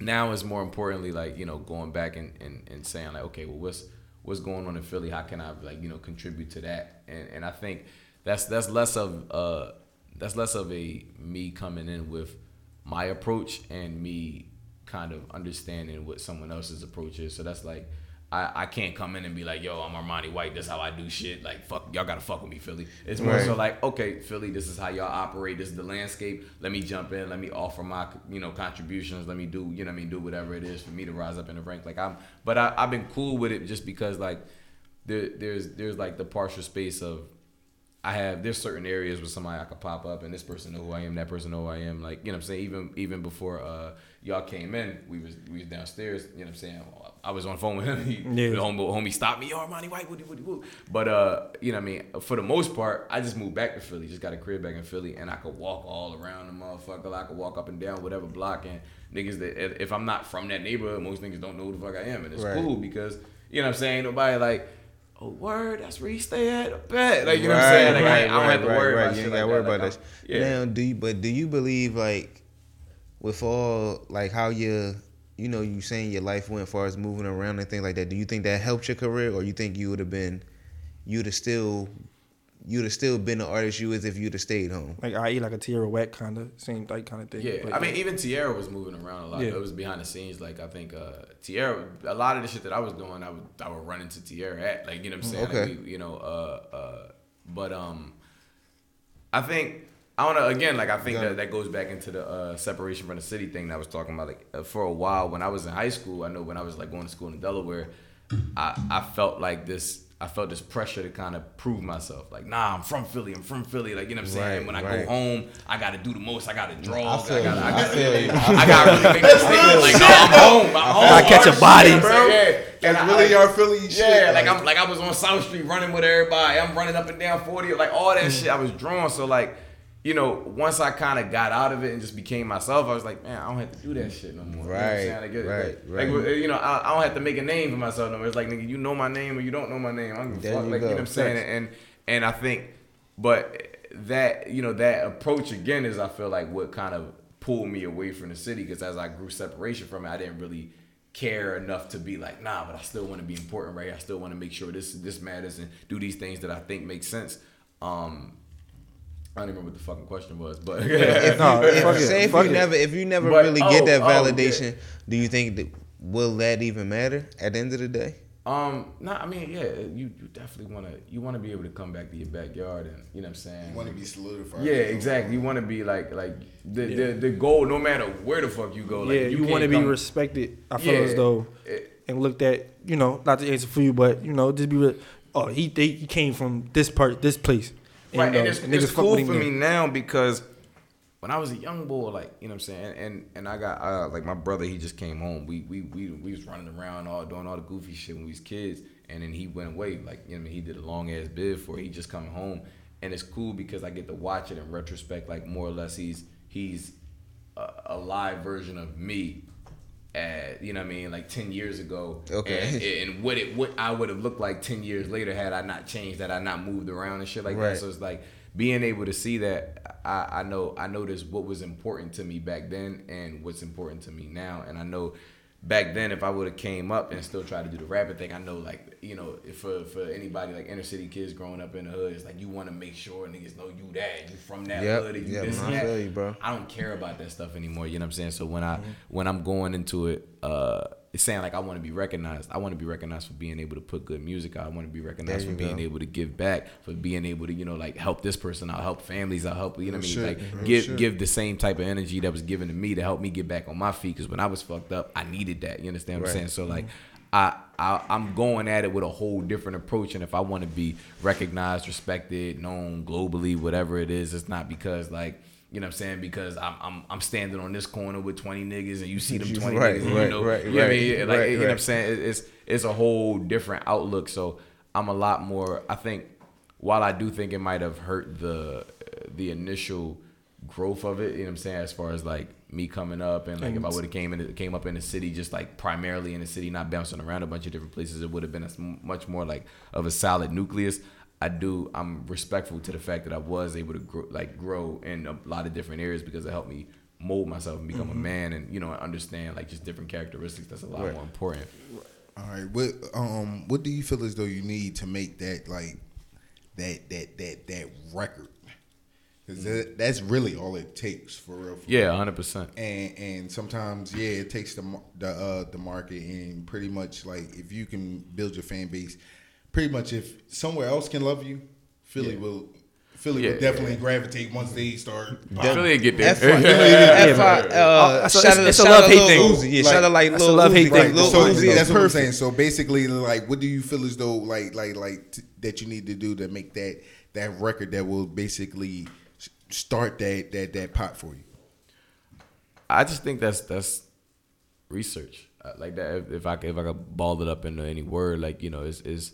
Speaker 10: now is more importantly like, you know, going back and, and, and saying like, okay, well what's what's going on in Philly? How can I like, you know, contribute to that? And and I think that's that's less of uh that's less of a me coming in with my approach and me kind of understanding what someone else's approach is. So that's like I, I can't come in and be like, yo, I'm Armani White, this how I do shit. Like fuck y'all gotta fuck with me, Philly. It's more
Speaker 7: Right.
Speaker 10: so like, okay, Philly, this is how y'all operate, this is the landscape. Let me jump in, let me offer my you know contributions, let me do, you know what I mean, do whatever it is for me to rise up in the rank. Like I'm but I, I've been cool with it just because like there there's there's like the partial space of I have there's certain areas where somebody I could pop up and this person know who I am, that person know who I am. Like, you know what I'm saying? Even even before uh y'all came in, we was we was downstairs, you know what I'm saying? I was on the phone with him. He,
Speaker 1: Yeah.
Speaker 10: the homie, homie stopped me, yo, Armani White, woody, woody, woody. But uh, you know what I mean? For the most part, I just moved back to Philly, just got a crib back in Philly, and I could walk all around the motherfucker. I could walk up and down whatever block and niggas that if- if I'm not from that neighborhood, most niggas don't know who the fuck I am. And it's
Speaker 7: Right.
Speaker 10: cool because you know what I'm saying? Nobody like Oh word, that's where you stay at. I bet. Like you know what I'm saying? Like I, I don't have to worry about
Speaker 7: You
Speaker 10: shit
Speaker 7: ain't
Speaker 10: like
Speaker 7: gotta worry about
Speaker 10: Like,
Speaker 7: that.
Speaker 10: Yeah.
Speaker 7: Now, do you? But do you believe like with all like how you you know you saying your life went far as moving around and things like that? Do you think that helped your career, or you think you would have been you'd have still you'd have still been the artist you is if you'd have stayed home?
Speaker 1: Like I eat like a Tierra Whack kind of same like kind of thing.
Speaker 10: Yeah,
Speaker 1: But,
Speaker 10: I mean, even Tierra was moving around a lot.
Speaker 1: Yeah.
Speaker 10: It was behind the scenes. Like I think uh, Tierra, a lot of the shit that I was doing, I would I would run into Tierra at. Like you know what I'm saying?
Speaker 7: Okay.
Speaker 10: Like, we, you know, uh, uh, but um, I think I want to again like I think
Speaker 7: Yeah.
Speaker 10: that that goes back into the uh, separation from the city thing that I was talking about. Like uh, for a while when I was in high school, I know when I was like going to school in Delaware, I I felt like this. I felt this pressure to kind of prove myself. Like, nah, I'm from Philly. I'm from Philly. Like, you know what I'm saying?
Speaker 7: Right,
Speaker 10: when I
Speaker 7: right.
Speaker 10: go home, I got to do the most. I got to draw.
Speaker 7: I
Speaker 10: gotta. I
Speaker 7: I
Speaker 10: gotta. I gotta really make this statement. Like, no, I'm home. I'm home.
Speaker 1: Gotta catch a body.
Speaker 10: shit, bro. Yeah.
Speaker 8: That's
Speaker 10: And I-
Speaker 8: really our Philly shit.
Speaker 10: Yeah, like
Speaker 8: like-
Speaker 10: I'm like I was on South Street running with everybody. I'm running up and down 40, like all that mm. shit. I was drawn. So like, you know, once I kind of got out of it and just became myself, I was like, man, I don't have to do that shit no more. You know
Speaker 7: Right.
Speaker 10: Like,
Speaker 7: right,
Speaker 10: like,
Speaker 7: right.
Speaker 10: you know, I, I don't have to make a name for myself no more. It's like, nigga, you know my name or you don't know my name. I don't give a
Speaker 7: There
Speaker 10: fuck.
Speaker 7: you
Speaker 10: Like,
Speaker 7: go.
Speaker 10: you know what I'm saying? And and I think, but that you know that approach again is I feel like what kind of pulled me away from the city because as I grew separation from it, I didn't really care enough to be like, nah, but I still want to be important, right? I still want to make sure this this matters and do these things that I think make sense. Um, I don't even remember what the fucking question was, but
Speaker 7: if,
Speaker 1: No,
Speaker 7: you, if,
Speaker 1: fuck
Speaker 7: say if
Speaker 1: fuck
Speaker 7: you
Speaker 1: it.
Speaker 7: never if you never
Speaker 10: But-
Speaker 7: really
Speaker 10: oh,
Speaker 7: get that
Speaker 10: oh, yeah.
Speaker 7: validation, do you think that will that even matter at the end of the day?
Speaker 10: Um, no, I mean, yeah, you, you definitely want to you want to be able to come back to your backyard and you know what I'm saying.
Speaker 8: You want to be solidified.
Speaker 10: Yeah, exactly. You want to be like like the,
Speaker 1: Yeah.
Speaker 10: the the goal, no matter where the fuck you go. Like,
Speaker 1: yeah, you,
Speaker 10: can't
Speaker 1: want to be
Speaker 10: come-
Speaker 1: respected. I feel as though
Speaker 10: It-
Speaker 1: and looked at, you know, not to answer for you, but you know, just be re- oh he they, he came from this part, this place.
Speaker 10: Right,
Speaker 1: know,
Speaker 10: and it's,
Speaker 1: niggas
Speaker 10: it's cool for me now because when I was a young boy, like you know what I'm saying, and and, and I got uh, like my brother, he just came home. We we we we was running around all doing all the goofy shit when we was kids, and then he went away. Like you know, what I mean, he did a long ass bid for it. He just coming home, and it's cool because I get to watch it in retrospect. Like more or less, he's he's a, a live version of me. At, you know what I mean, like ten years ago,
Speaker 7: Okay.
Speaker 10: and, and what it what I would have looked like ten years later had I not changed, had I not moved around and shit like
Speaker 7: Right.
Speaker 10: that. So it's like being able to see that I, I know I noticed what was important to me back then and what's important to me now. And I know back then if I would have came up and still tried to do the rapping thing, I know like, you know, if for for anybody like inner city kids growing up in the hood, it's like you want to make sure niggas know you that, you from that
Speaker 7: Yep,
Speaker 10: hood and you
Speaker 7: yep,
Speaker 10: this
Speaker 7: I
Speaker 10: and that.
Speaker 7: you.
Speaker 10: I don't care about that stuff anymore. You know what I'm saying? So when I when I'm going into it, uh, it's saying like I want to be recognized. I want to be recognized for being able to put good music out. I want to be recognized for
Speaker 7: you
Speaker 10: being able to give back, for being able to you know like help this person out, help families out, help you know what I mean, like
Speaker 4: real
Speaker 10: give
Speaker 4: shit.
Speaker 10: give the same type of energy that was given to me to help me get back on my feet. Because when I was fucked up, I needed that. You understand what I'm saying? So like. I, I I'm going at it with a whole different approach, and if I want to be recognized, respected, known globally, whatever it is, it's not because like you know what I'm saying because I'm I'm, I'm standing on this corner with 20 niggas and you see them 20
Speaker 7: Right,
Speaker 10: niggas,
Speaker 7: right,
Speaker 10: you know,
Speaker 7: right,
Speaker 10: you know what I mean? Like,
Speaker 7: right,
Speaker 10: you know what I'm saying? It's it's a whole different outlook. So I'm a lot more. I think while I do think it might have hurt the the initial growth of it, you know what I'm saying, as far as like me coming up and like if I would have came in came up in the city just like primarily in the city, not bouncing around a bunch of different places, it would have been a s- much more like of a solid nucleus. I do. I'm respectful to the fact that I was able to grow, like grow in a lot of different areas because it helped me mold myself and become a
Speaker 4: Mhm.
Speaker 10: man and you know understand like just different characteristics. That's a lot
Speaker 4: Right.
Speaker 10: more important.
Speaker 8: All right. What um what do you feel as though you need to make that like that that that that record? Because that, that's really all it takes for real. for
Speaker 10: Yeah, 100%.
Speaker 8: And and sometimes yeah, it takes the the uh, the market and pretty much like if you can build your fan base, pretty much if somewhere else can love you, Philly
Speaker 10: Yeah.
Speaker 8: will. Philly
Speaker 10: Yeah,
Speaker 8: will definitely
Speaker 10: yeah.
Speaker 8: gravitate once they start.
Speaker 10: Philly get there.
Speaker 7: F- F- uh,
Speaker 8: so
Speaker 7: shout
Speaker 8: it's-
Speaker 7: out-
Speaker 8: it's a
Speaker 7: shout
Speaker 8: love
Speaker 7: out
Speaker 8: hate thing.
Speaker 7: Uzi. Yeah, shout out like
Speaker 8: That's
Speaker 7: Lil
Speaker 8: a love hate thing.
Speaker 7: Lil
Speaker 8: So
Speaker 7: Uzi
Speaker 8: that's what I'm saying. So basically, like, what do you feel as though like like like t- that you need to do to make that that record that will basically start that that that pot for you?
Speaker 10: I just think that's that's research Uh, like that. If, if I could, if I could ball it up into any word, like you know, is is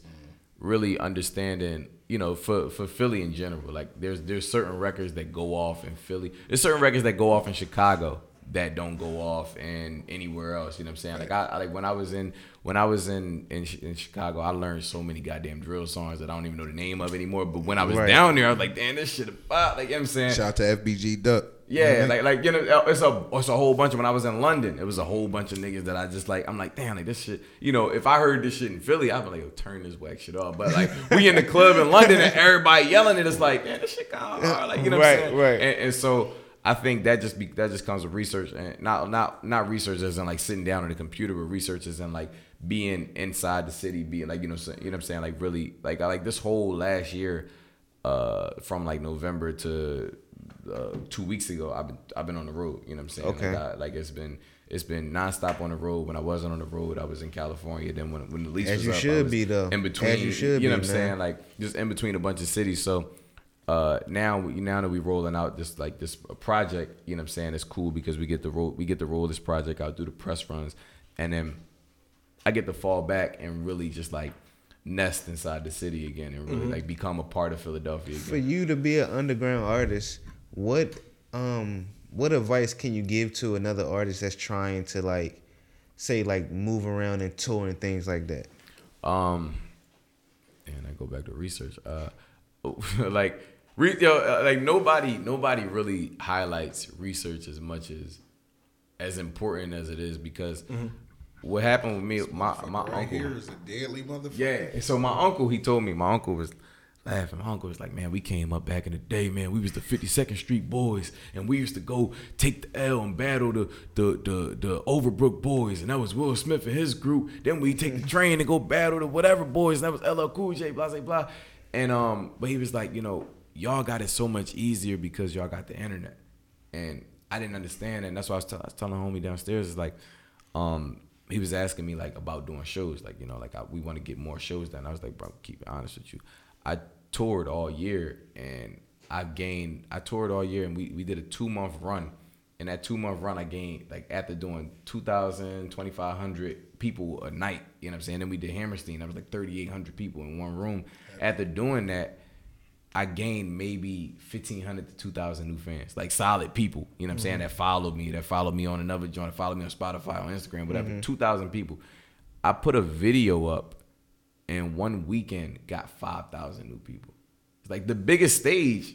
Speaker 10: really understanding. You know, for for Philly in general, like there's there's certain records that go off in Philly. There's certain records that go off in Chicago that don't go off in anywhere else. You know what I'm saying? Like I, I like when I was in when I was in, in in Chicago, I learned so many goddamn drill songs that I don't even know the name of anymore. But when I was
Speaker 8: Right.
Speaker 10: down there, I was like, damn, this shit about like you know what I'm saying.
Speaker 8: Shout out to FBG Duck.
Speaker 10: Yeah,
Speaker 8: Mhm.
Speaker 10: like like you know, it's a it's a whole bunch. Of, when I was in London, it was a whole bunch of niggas that I just like. I'm like, damn, like this shit. You know, if I heard this shit in Philly, I'd be like, yo, turn this whack shit off. But like, we in the club in London and everybody yelling it, it's like, man, this shit kind of hard. Like, you know what
Speaker 7: Right,
Speaker 10: I'm saying?
Speaker 7: right.
Speaker 10: And, and so I think that just be that just comes with research and not not not research as in like sitting down on the computer, but research as in like being inside the city, being like you know you know what I'm saying, like really like I like this whole last year, uh, from like November to uh, two weeks ago, I've been I've been on the road. You know what I'm saying?
Speaker 7: Okay.
Speaker 10: Like, I, like it's been it's been nonstop on the road. When I wasn't on the road, I was in California. Then when when the lease
Speaker 7: As
Speaker 10: was
Speaker 7: you
Speaker 10: up,
Speaker 7: should be, though.
Speaker 10: In between,
Speaker 7: As you should be.
Speaker 10: you know
Speaker 7: be,
Speaker 10: what I'm
Speaker 7: man.
Speaker 10: saying? Like just in between a bunch of cities. So uh now now that we're rolling out this like this project, you know what I'm saying, it's cool because we get to roll we get to roll this project out, do the press runs, and then I get to fall back and really just like nest inside the city again and really
Speaker 7: Mhm.
Speaker 10: like become a part of Philadelphia again.
Speaker 7: For you to be an underground artist, what um what advice can you give to another artist that's trying to like say like move around and tour and things like that?
Speaker 10: Um, and I go back to research. Uh, like, re, yo, uh, like nobody, nobody really highlights research as much as as important as it is because
Speaker 8: Mhm.
Speaker 10: what happened with me, my my
Speaker 8: right
Speaker 10: uncle.
Speaker 8: here is a deadly motherfucker.
Speaker 10: Yeah, so my uncle, he told me, my uncle was laughing. My uncle was like, man, we came up back in the day, man. We was the 52nd Street boys, and we used to go take the L and battle the the the, the Overbrook boys, and that was Will Smith and his group. Then we take the train and go battle the whatever boys, and that was LL Cool J, blah blah blah. And um, but he was like, you know, y'all got it so much easier because y'all got the internet, and I didn't understand, and that's why I was, tell- I was telling a homie downstairs is like, um, he was asking me like about doing shows, like you know, like I, we want to get more shows done. I was like, bro, keep it honest with you. I toured all year and I've gained. I toured all year, and we we did a two month run. And that two month run, I gained like after doing 2,000, 2,500 people a night. You know what I'm saying? Then we did Hammerstein. I was like 3,800 people in one room. After doing that, I gained maybe 1,500 to 2,000 new fans, like solid people, you know what I'm saying,
Speaker 7: Mhm.
Speaker 10: that followed me, that followed me on another joint, that followed me on Spotify, on Instagram, whatever.
Speaker 7: Mhm.
Speaker 10: 2,000 people. I put a video up and one weekend got 5,000 new people. It's like the biggest stage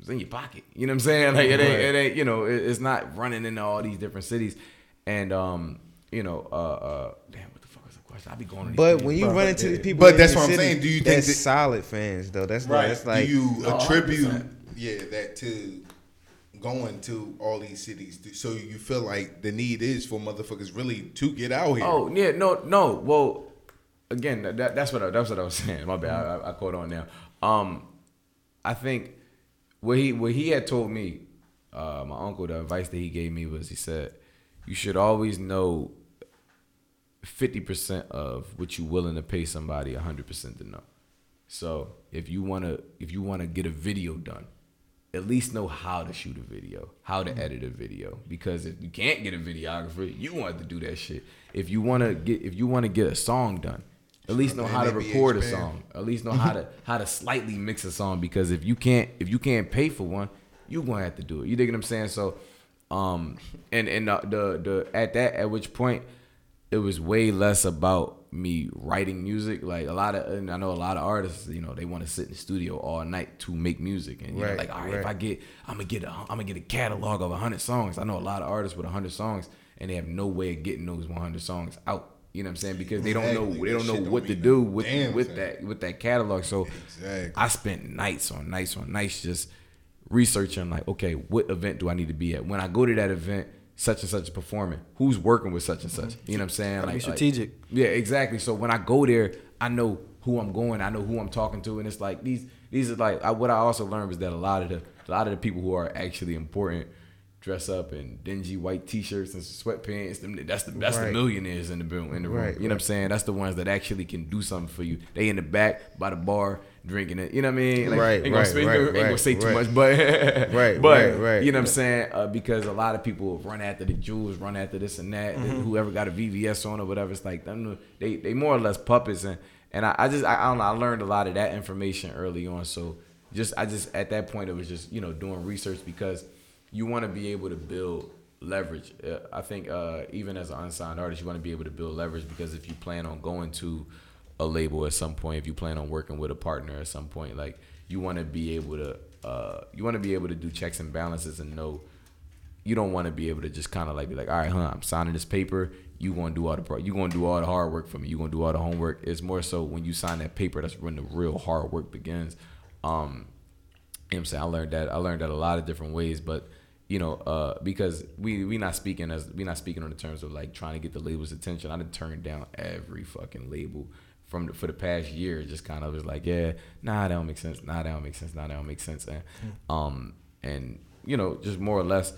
Speaker 10: is in your pocket. You know what I'm saying? Like it ain't, it ain't you know, it- it's not running into all these different cities. And, um, you know, uh, uh, damn, what the fuck was the question? I be going
Speaker 7: But when you
Speaker 10: bro.
Speaker 7: run into
Speaker 10: Yeah.
Speaker 7: these people,
Speaker 8: But
Speaker 7: in
Speaker 8: that's what I'm
Speaker 7: city,
Speaker 8: saying. Do you think
Speaker 7: that's
Speaker 8: that-
Speaker 7: solid fans though? That's
Speaker 8: right.
Speaker 7: Like, that's like
Speaker 8: Do you
Speaker 10: Oh,
Speaker 8: attribute
Speaker 10: 100%.
Speaker 8: yeah that to going to all these cities? So you feel like the need is for motherfuckers really to get out here.
Speaker 10: Oh yeah, no, no. Well, again, that, that- that's what I, that's what I was saying. My bad, I, I caught on now. Um, I think what he what he had told me, uh, my uncle, the advice that he gave me was he said, you should always know fifty percent of what you're willing to pay somebody hundred percent to know. So if you wanna if you wanna get a video done, at least know how to shoot a video, how to edit a video. Because if you can't get a videographer, you want to do that shit. If you wanna get if you wanna get a song done, at least know how to record a song. At least know how to how to slightly mix a song. Because if you can't if you can't pay for one, you gonna have to do it. You dig what I'm saying? So, um, and and the the, the at that at which point it was way less about me writing music. Like a lot of, and I know a lot of artists, you know, they want to sit in the studio all night to make music, and you know, like, all right, if. I get, I'm gonna get, a, I'm gonna get a catalog of hundred songs. I know a lot of artists with hundred songs, and they have no way of getting those 100 songs out. You know what I'm saying? Because they don't know, they don't know
Speaker 8: don't
Speaker 10: what to do with with
Speaker 8: thing.
Speaker 10: that with that catalog. So
Speaker 8: Exactly.
Speaker 10: I spent nights on nights on nights just researching like, okay, what event do I need to be at? When I go to that event, such and such is performing. Who's working with such and such? You know what I'm saying? Like
Speaker 1: strategic.
Speaker 10: like- yeah, exactly. So when I go there, I know who I'm going. I know who I'm talking to, and it's like these. These are like I, what I also learned was that a lot of the a lot of the people who are actually important dress up in dingy white t-shirts and sweatpants. Them, that's the that's the millionaires in the room. In the room.
Speaker 7: Right,
Speaker 10: you know what I'm saying? That's the ones that actually can do something for you. They in the back by the bar drinking it. You know what I mean?
Speaker 7: Right,
Speaker 10: ain't gonna,
Speaker 7: right,
Speaker 10: say- ain't
Speaker 7: right,
Speaker 10: gonna- ain't gonna
Speaker 7: right,
Speaker 10: say too much, but
Speaker 7: Right,
Speaker 10: but
Speaker 7: right, right.
Speaker 10: you know what I'm saying? Uh, because a lot of people run after the jewels, run after this and that.
Speaker 7: Mhm.
Speaker 10: Whoever got a VVS on or whatever, it's like them. They they more or less puppets, and and I, I just I, I don't know. I learned a lot of that information early on. So just I just at that point it was just you know doing research because you want to be able to build leverage. Uh, I think uh, even as an unsigned artist, you want to be able to build leverage because if you plan on going to a label at some point, if you plan on working with a partner at some point, like you want to be able to uh, you want to be able to do checks and balances and know you don't want to be able to just kind of like be like, all right, huh, I'm signing this paper. You gonna do all the pro- you gonna do all the hard work for me. You gonna do all the homework. It's more so when you sign that paper, that's when the real hard work begins. Um, you know I'm saying? I learned that I learned that a lot of different ways, but you know, uh, because we we not speaking as we not speaking on the terms of like trying to get the label's attention. I done turned down every fucking label from the, for the past year. Just kind of was like, yeah, nah, that don't make sense. Nah, that don't make sense. Nah, that don't make sense. And um, and you know, just more or less,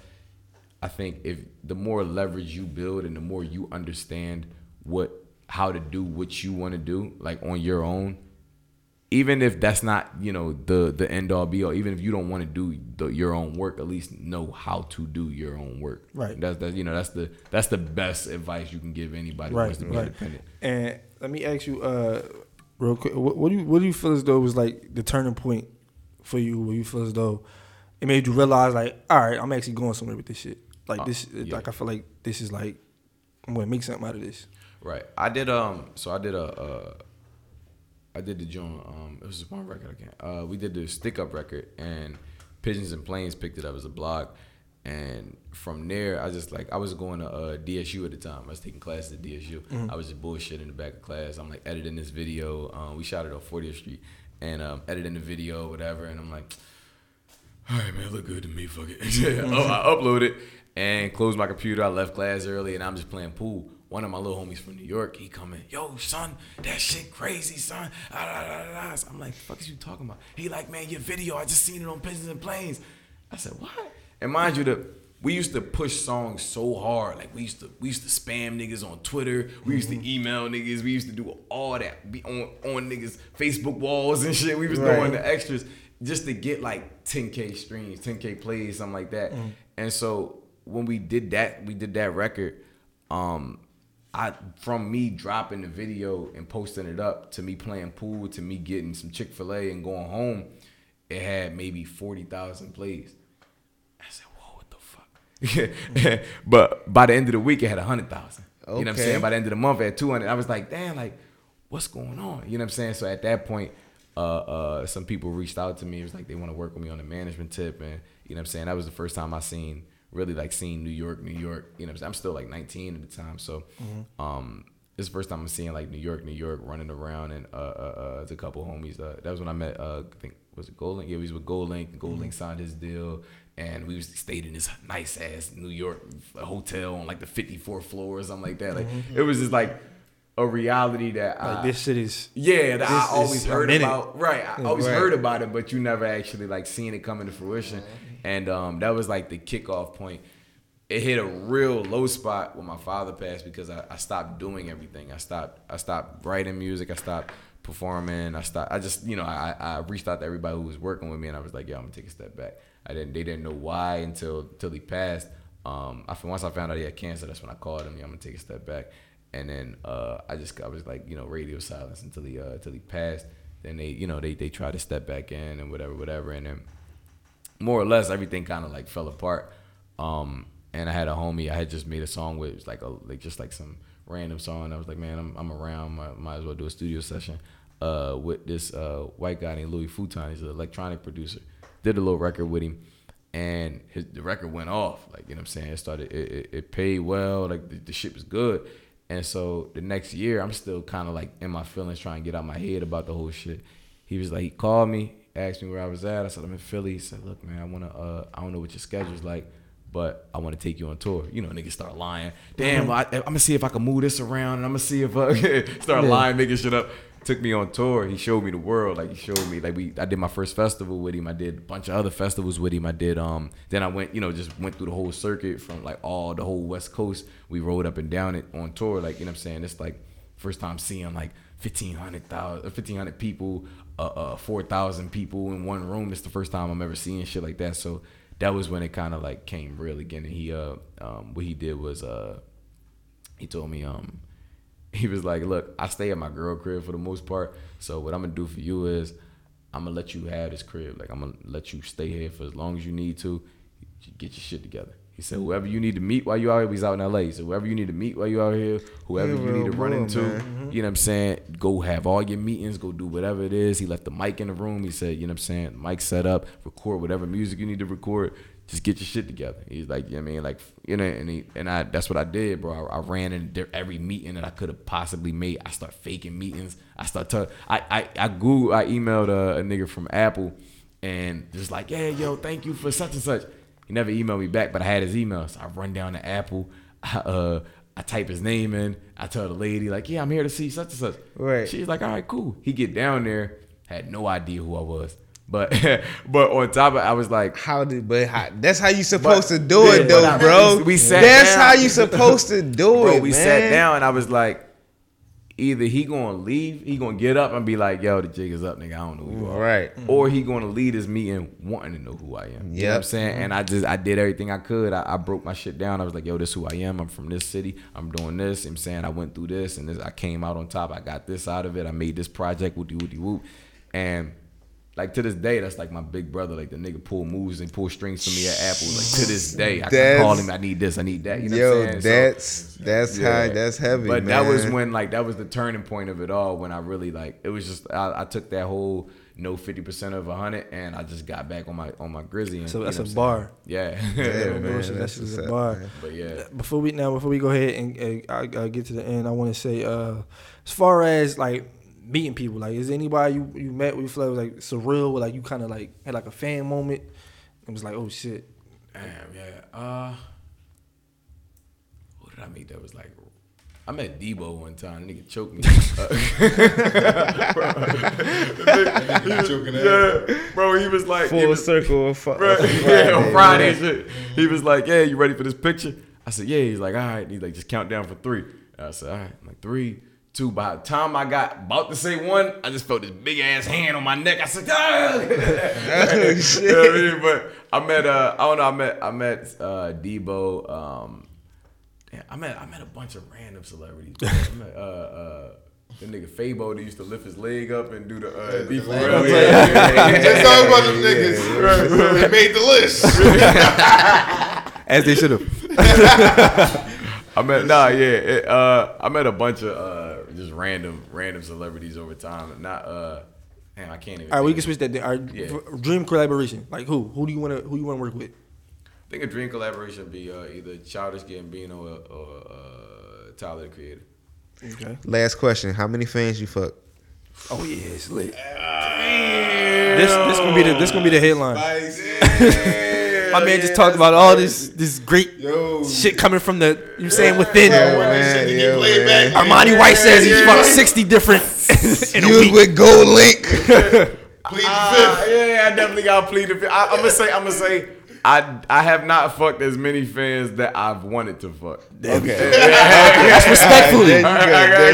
Speaker 10: I think if the more leverage you build and the more you understand what how to do what you want to do, like on your own, even if that's not you know the the end all be all, even if you don't want to do the, your own work, at least know how to do your own work.
Speaker 1: Right.
Speaker 10: That's that you know that's the that's the best advice you can give anybody who
Speaker 1: right,
Speaker 10: wants to be
Speaker 1: right.
Speaker 10: independent.
Speaker 1: And let me ask you, uh, real quick, what, what do you what do you feel as though was like the turning point for you, where you feel as though it made you realize, like, all right, I'm actually going somewhere with this shit. Like
Speaker 10: Uh,
Speaker 1: this,
Speaker 10: yeah.
Speaker 1: like I feel like this is like I'm gonna make something out of this.
Speaker 10: Right. I did um so I did a uh I did the joint um it was just one record again. Uh we did the stick up record and Pigeons and Planes picked it up as a blog and from there I just like I was going to uh DSU at the time. I was taking classes at DSU.
Speaker 1: Mhm.
Speaker 10: I was just bullshit in the back of class. I'm like editing this video. Um we shot it on 40th Street and um editing the video whatever and I'm like all right, man, look good to me. Fuck it. oh, I upload it and closed my computer. I left class early and I'm just playing pool. One of my little homies from New York, he come in, yo, son, that shit crazy, son. Ah. So I'm like, fuck is you talking about? He like, man, your video, I just seen it on Pigeons and Planes. I said, what? And mind you, the we used to push songs so hard. Like we used to we used to spam niggas on Twitter. We used
Speaker 7: Mm-hmm.
Speaker 10: to email niggas. We used to do all that. Be on on niggas Facebook walls and shit. We was
Speaker 7: Right.
Speaker 10: doing the extras just to get like 10k streams, 10k plays, something like that.
Speaker 7: Mm.
Speaker 10: And so when we did that, we did that record. Um, I from me dropping the video and posting it up to me playing pool to me getting some Chick Fil A and going home, it had maybe forty thousand plays. I said, "Whoa, what the fuck?" but by the end of the week, it had a hundred thousand. You know what I'm saying? By the end of the month, it had two hundred. I was like, "Damn, like, what's going on?" You know what I'm saying? So at that point, uh, uh, some people reached out to me. It was like they want to work with me on the management tip, and you know what I'm saying. That was the first time I seen really like seeing New York, New York. You know, I'm, still like 19 at the time, so
Speaker 7: Mhm.
Speaker 10: um, it's the first time I'm seeing like New York, New York running around, and uh, uh, uh, there's a couple homies. Uh, that was when I met. Uh, I think was it GoldLink? Yeah, we was with GoldLink. Gold Link signed his deal. And we was stayed in this nice ass New York hotel on like the 54th floor or something like that. Like
Speaker 1: Mhm.
Speaker 10: it was just like a reality that
Speaker 1: Like,
Speaker 10: I,
Speaker 1: this shit is-
Speaker 10: yeah that I always heard
Speaker 1: minute.
Speaker 10: about. Right, I
Speaker 1: Yeah.
Speaker 10: always
Speaker 1: Right.
Speaker 10: heard about it, but you never actually like seen it come into fruition. And um, that was like the kickoff point. It hit a real low spot when my father passed because I, I stopped doing everything. I stopped I stopped writing music. I stopped performing. I stopped. I just you know I, I reached out to everybody who was working with me and I was like, yeah, I'm gonna take a step back. I didn't. They didn't know why until until he passed. Um, I once I found out he had cancer, that's when I called him. Yeah, I'm gonna take a step back. And then uh, I just I was like you know radio silence until he uh, until he passed. Then they you know they they tried to step back in and whatever whatever and then more or less everything kind of like fell apart. Um, and I had a homie I had just made a song with it was like a like just like some random song. I was like, man, I'm I'm around. Might, might as well do a studio session uh, with this uh, white guy named Louis Futon. He's an electronic producer. Did a little record with him, and his the record went off. Like you know what I'm saying. It started. It, it, it paid well. Like the, the shit was good. And so the next year, I'm still kind of like in my feelings, trying to get out my head about the whole shit. He was like, he called me, asked me where I was at. I said, I'm in Philly. He said, look, man, I wanna, uh, I don't know what your schedule's like, but I want to take you on tour. You know, niggas start lying. Damn,
Speaker 1: Mhm.
Speaker 10: I, I'm gonna see if I can move this around, and I'm gonna see if I start
Speaker 1: Yeah.
Speaker 10: lying, making shit up. Took me on tour. He showed me the world. Like he showed me, like we, I did my first festival with him. I did a bunch of other festivals with him. I did, um, then I went, you know, just went through the whole circuit from like all the whole West Coast. We rode up and down it on tour. Like you know, what I'm saying it's like first time seeing like 1,500, 1,500 people, uh, uh, 4,000 people in one room. It's the first time I'm ever seeing shit like that. So that was when it kind of like came real again. And he, uh, um, what he did was, uh, he told me, um, he was like, look, I stay at my girl crib for the most part. So what I'm gonna do for you is, I'm gonna let you have this crib. Like I'm gonna let you stay here for as long as you need to. Get your shit together. He said, whoever you need to meet while you out here, he's out in LA. He said, whoever you need to meet while you out here, whoever
Speaker 7: Yeah,
Speaker 10: you need to run
Speaker 7: bro,
Speaker 10: into,
Speaker 7: man.
Speaker 10: you know what I'm saying? Go have all your meetings, go do whatever it is. He left the mic in the room. He said, you know what I'm saying? Mic set up, record whatever music you need to record. Just get your shit together. He's like, you know what I mean? Like, you know, and he, and I, that's what I did, bro. I, I ran in there every meeting that I could have possibly made. I start faking meetings. I start to, I, I, I Googled, I emailed a, a nigga from Apple and just like, yeah, yo, thank you for such and such. He never emailed me back, but I had his email. So I run down to Apple. I, uh, I type his name in. I tell the lady, like, yeah, I'm here to see such and such.
Speaker 7: Right.
Speaker 10: She's like, all right, cool. He get down there, had no idea who I was. But but on top of it, I was like,
Speaker 7: how did but how, that's how you supposed
Speaker 10: But-
Speaker 7: to do
Speaker 10: yeah,
Speaker 7: it though,
Speaker 10: I-
Speaker 7: bro.
Speaker 10: we- we sat
Speaker 7: that's
Speaker 10: down.
Speaker 7: how you supposed to do
Speaker 10: Bro,
Speaker 7: it.
Speaker 10: we
Speaker 7: man.
Speaker 10: sat down and I was like, either he gonna leave, he gonna get up and be like, yo, the jig is up, nigga. I don't know who you are.
Speaker 7: Right. Mm-hmm.
Speaker 10: Or he gonna lead his meeting wanting to know who I am. You know what I'm saying? And I just I did everything I could. I, I broke my shit down. I was like, yo, this who I am. I'm from this city. I'm doing this. You know what I'm saying I went through this and this I came out on top. I got this out of it. I made this project, woody woody whoop. And like to this day, that's like my big brother. Like the nigga pull moves and pull strings for me at Apple. Like to this day, I can call him. I need this. I need that. You know
Speaker 7: Yo,
Speaker 10: what I'm saying? So-
Speaker 7: that's that's high. That's heavy.
Speaker 10: but that was when like that was the turning point of it all. When I really like it was just I, I took that whole no fifty percent of a hundred and I just got back on my on my grizzly. And,
Speaker 1: So
Speaker 10: you
Speaker 1: that's
Speaker 10: know
Speaker 1: a bar.
Speaker 10: Yeah,
Speaker 1: Yeah, man, so that's just a bar.
Speaker 10: But yeah,
Speaker 1: Before we now, before we go ahead and uh, I, I get to the end, I want to say, uh, as far as like meeting people, like is anybody you, you met with you feel like was like surreal, where like you kind of like had like a fan moment, and was like, oh shit.
Speaker 10: Damn, yeah. Uh, who did I meet that was like? I met Debo one time. Nigga choked me.
Speaker 8: Nigga choking
Speaker 10: yeah, bro. He was like,
Speaker 7: Full
Speaker 10: was,
Speaker 7: circle of fu-
Speaker 10: bro,
Speaker 7: of
Speaker 10: yeah,
Speaker 7: Friday,
Speaker 10: on Friday
Speaker 7: man.
Speaker 10: shit. He was like, yeah, you ready for this picture? I said, yeah. He's like, all right. He's like, just count down for three. I said, all right. I'm like three, two. By the time I got about to say one, I just felt this big ass hand on my neck. I said, ah!
Speaker 7: Oh,
Speaker 10: You know what I mean? But I met, uh, I don't know. I met, I met uh, Debo. Um, damn, I met, I met a bunch of random celebrities. I met, uh, uh, the nigga Fabo that used to lift his leg up and do the uh, D for
Speaker 8: leg
Speaker 10: real.
Speaker 8: up. Just talking about them niggas. They made the list.
Speaker 1: As they should have.
Speaker 10: I met nah, yeah. It, uh, I met a bunch of uh, just random, random celebrities over time. Not uh, man, I can't even.
Speaker 1: All right, we can switch that. Our
Speaker 10: Yeah.
Speaker 1: dream collaboration. Like who? Who do you want to? Who you want to work with?
Speaker 10: I think a dream collaboration would be uh, either Childish Gambino or, or uh, Tyler the Creator.
Speaker 1: Okay.
Speaker 7: Last question: How many fans you fuck?
Speaker 1: Oh yeah, it's lit. This this gonna be the this gonna be the headline. My man just talked about all this this great shit coming from the you know what saying within.
Speaker 7: man, yo, man.
Speaker 1: Armani White says he's fucked sixty different in
Speaker 7: You was
Speaker 1: week.
Speaker 7: with GoldLink.
Speaker 8: Plead the
Speaker 10: Ah, yeah, I definitely got plead the fifth. I, I'm gonna say, I'm gonna say, I I have not fucked as many fans that I've wanted to fuck.
Speaker 7: Okay.
Speaker 1: That's respectfully.
Speaker 7: There you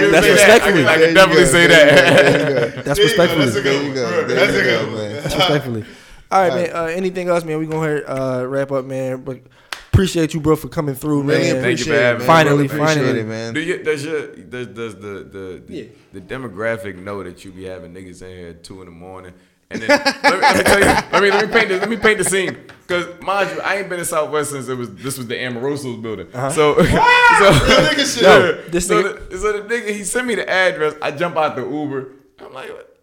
Speaker 7: go.
Speaker 1: That's
Speaker 7: go.
Speaker 1: respectfully.
Speaker 10: I can
Speaker 7: There you
Speaker 10: definitely
Speaker 7: go.
Speaker 10: say
Speaker 7: There
Speaker 10: that.
Speaker 7: go. There you go.
Speaker 1: That's
Speaker 8: There you go.
Speaker 1: respectfully.
Speaker 8: That's a good
Speaker 7: you
Speaker 8: one. That's a good one.
Speaker 7: man.
Speaker 1: Respectfully. All right, man. Uh, anything else, man? We gonna hear, uh, wrap up, man. But appreciate you, bro, for coming through,
Speaker 7: Really
Speaker 1: man.
Speaker 10: Thank you for
Speaker 7: appreciate it,
Speaker 10: having
Speaker 7: man.
Speaker 10: me.
Speaker 1: Finally,
Speaker 7: Really
Speaker 1: finally.
Speaker 7: it, man.
Speaker 10: Do you does your does does the the the,
Speaker 1: Yeah.
Speaker 10: the demographic know that you be having niggas in here at two in the morning? And then let, me, let me tell you, let me let me paint this, let me paint the scene. Cause mind you, I ain't been in Southwest since it was this was the Amoroso's building. So so,
Speaker 8: nigga shit.
Speaker 1: Yo, this
Speaker 10: so,
Speaker 1: nigga-
Speaker 10: the, so the nigga he sent me the address. I jump out the Uber. I'm like, what?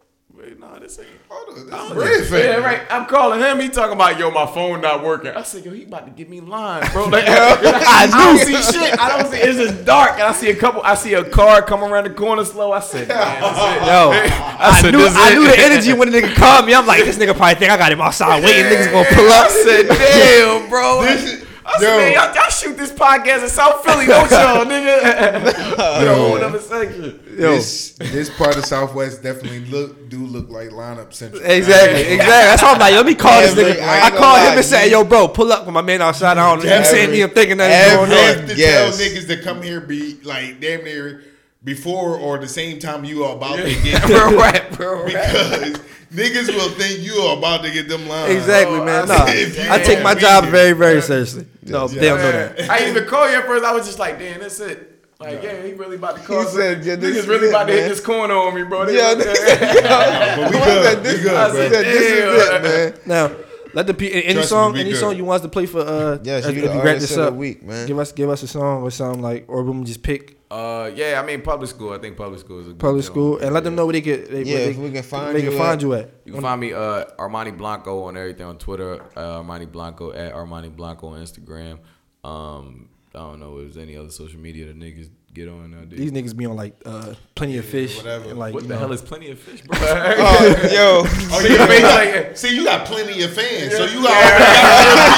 Speaker 10: Wait, no, this ain't.
Speaker 8: Hold on, this red fan.
Speaker 10: Yeah, right. I'm calling him. He talking about yo, my phone not working. I said, yo, he about to give me line, bro. Like, I, don't see shit. I don't see. It's just dark, and I see a couple. I see a car come around the corner slow. I said, man, that's it.
Speaker 1: Yo,
Speaker 10: I
Speaker 1: I,
Speaker 10: said,
Speaker 1: knew
Speaker 10: this
Speaker 1: I
Speaker 10: it.
Speaker 1: knew the energy when the nigga called me. I'm like, this nigga probably think I got him outside waiting. Niggas gonna pull up.
Speaker 10: I said, damn, bro.
Speaker 8: This is-
Speaker 10: I said,
Speaker 8: yo.
Speaker 10: man, y'all, y'all shoot this podcast in South Philly, don't y'all, nigga? Yo, whole other section.
Speaker 1: Yo,
Speaker 8: This this part of Southwest definitely look do look like lineup central.
Speaker 1: exactly, exactly. That's why I'm like, let me call this
Speaker 7: Every-
Speaker 1: nigga.
Speaker 7: I ain't
Speaker 1: I
Speaker 7: gonna
Speaker 1: called him
Speaker 7: lie,
Speaker 1: and said, yo, bro, pull up with my man outside. I don't know. You saying me? I'm thinking that
Speaker 8: You
Speaker 1: going
Speaker 8: have
Speaker 1: on.
Speaker 8: to
Speaker 7: Yes.
Speaker 8: tell niggas that come here be like damn near before or the same time you are about to get
Speaker 1: Bro, right, bro, right.
Speaker 8: because niggas will think you are about to get them lines.
Speaker 1: Exactly, oh, man. Nah,
Speaker 8: If
Speaker 1: I take my job
Speaker 8: be
Speaker 1: very,
Speaker 8: here.
Speaker 1: very seriously. No, they don't know that.
Speaker 10: I even call you at first. I was just like, damn, that's it. Like, yeah, he really about to call.
Speaker 7: He said, yeah, this
Speaker 10: niggas
Speaker 7: is
Speaker 10: really
Speaker 7: it,
Speaker 10: about to hit this corner on me, bro. They
Speaker 7: Yeah,
Speaker 10: really-
Speaker 8: But we good.
Speaker 7: This
Speaker 8: We good,
Speaker 10: I
Speaker 8: bro.
Speaker 10: said,
Speaker 7: This is it, man.
Speaker 1: Now, let the pe- any
Speaker 8: Trust me,
Speaker 1: song,
Speaker 8: we
Speaker 1: any
Speaker 8: good.
Speaker 1: song you want us to play for. Uh,
Speaker 7: Yes,
Speaker 1: as-
Speaker 7: you
Speaker 1: as
Speaker 7: the
Speaker 1: wrap
Speaker 7: artist
Speaker 1: this
Speaker 7: of the
Speaker 1: up.
Speaker 7: week, man.
Speaker 1: Give us, give us a song or something like, or we can just pick
Speaker 10: Uh, yeah, I mean public school. I think public school is a good
Speaker 1: public
Speaker 10: joint.
Speaker 1: school and let them know where they get. They,
Speaker 7: Yeah,
Speaker 1: where
Speaker 7: if
Speaker 1: they,
Speaker 7: we can find
Speaker 1: they
Speaker 7: you
Speaker 1: can
Speaker 7: at-
Speaker 1: find you at.
Speaker 10: You can find me uh Armani Blanco on everything on Twitter, uh, Armani Blanco at Armani Blanco on Instagram. Um, I don't know if there's any other social media that niggas get on nowadays.
Speaker 1: These niggas be on like uh, plenty of fish.
Speaker 8: whatever.
Speaker 1: And like,
Speaker 10: what the
Speaker 1: know.
Speaker 10: hell is plenty of fish, bro?
Speaker 7: Oh, yo.
Speaker 8: Oh, you got,
Speaker 10: Face like-
Speaker 8: see, you got plenty of fans, so you got.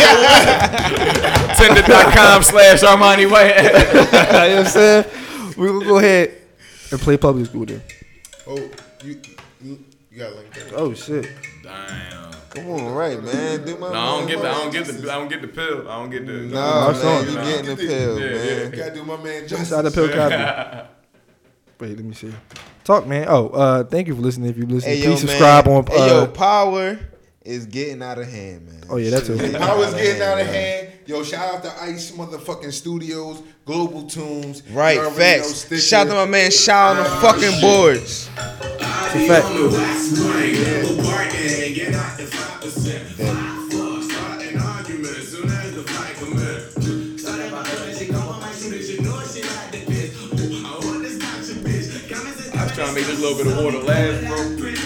Speaker 10: Tinder.com slash Armani White.
Speaker 1: you know what I'm saying? We gonna go ahead and play public school then.
Speaker 8: oh, you, you, you got link that.
Speaker 1: Oh shit.
Speaker 10: Damn.
Speaker 7: Come on, right, man. Do my
Speaker 10: No, I don't get the, I don't get the, I don't get the pill. I don't get the.
Speaker 7: No,
Speaker 1: That's
Speaker 7: man,
Speaker 1: on.
Speaker 7: you
Speaker 10: Nah.
Speaker 7: getting the pill,
Speaker 10: Yeah,
Speaker 7: man.
Speaker 8: You gotta do my man justice.
Speaker 1: Inside the pill copy. Wait, let me see. Talk, man. Oh, uh, thank you for listening. If you listen,
Speaker 7: Hey,
Speaker 1: please
Speaker 7: yo,
Speaker 1: subscribe
Speaker 7: man.
Speaker 1: on.
Speaker 7: Hey, yo,
Speaker 1: Uh,
Speaker 7: power is getting out of hand, man.
Speaker 1: Oh, yeah, that's
Speaker 7: Shit
Speaker 1: a-
Speaker 7: is
Speaker 8: getting out of
Speaker 7: man.
Speaker 8: hand. Yo, shout out to Ice motherfucking Studios, Global Tunes.
Speaker 7: Right,
Speaker 8: You know
Speaker 7: facts. Shout out to my man Shaw on the fucking boards.
Speaker 1: it's a fact.
Speaker 10: I was trying to make this little bit of water last, bro.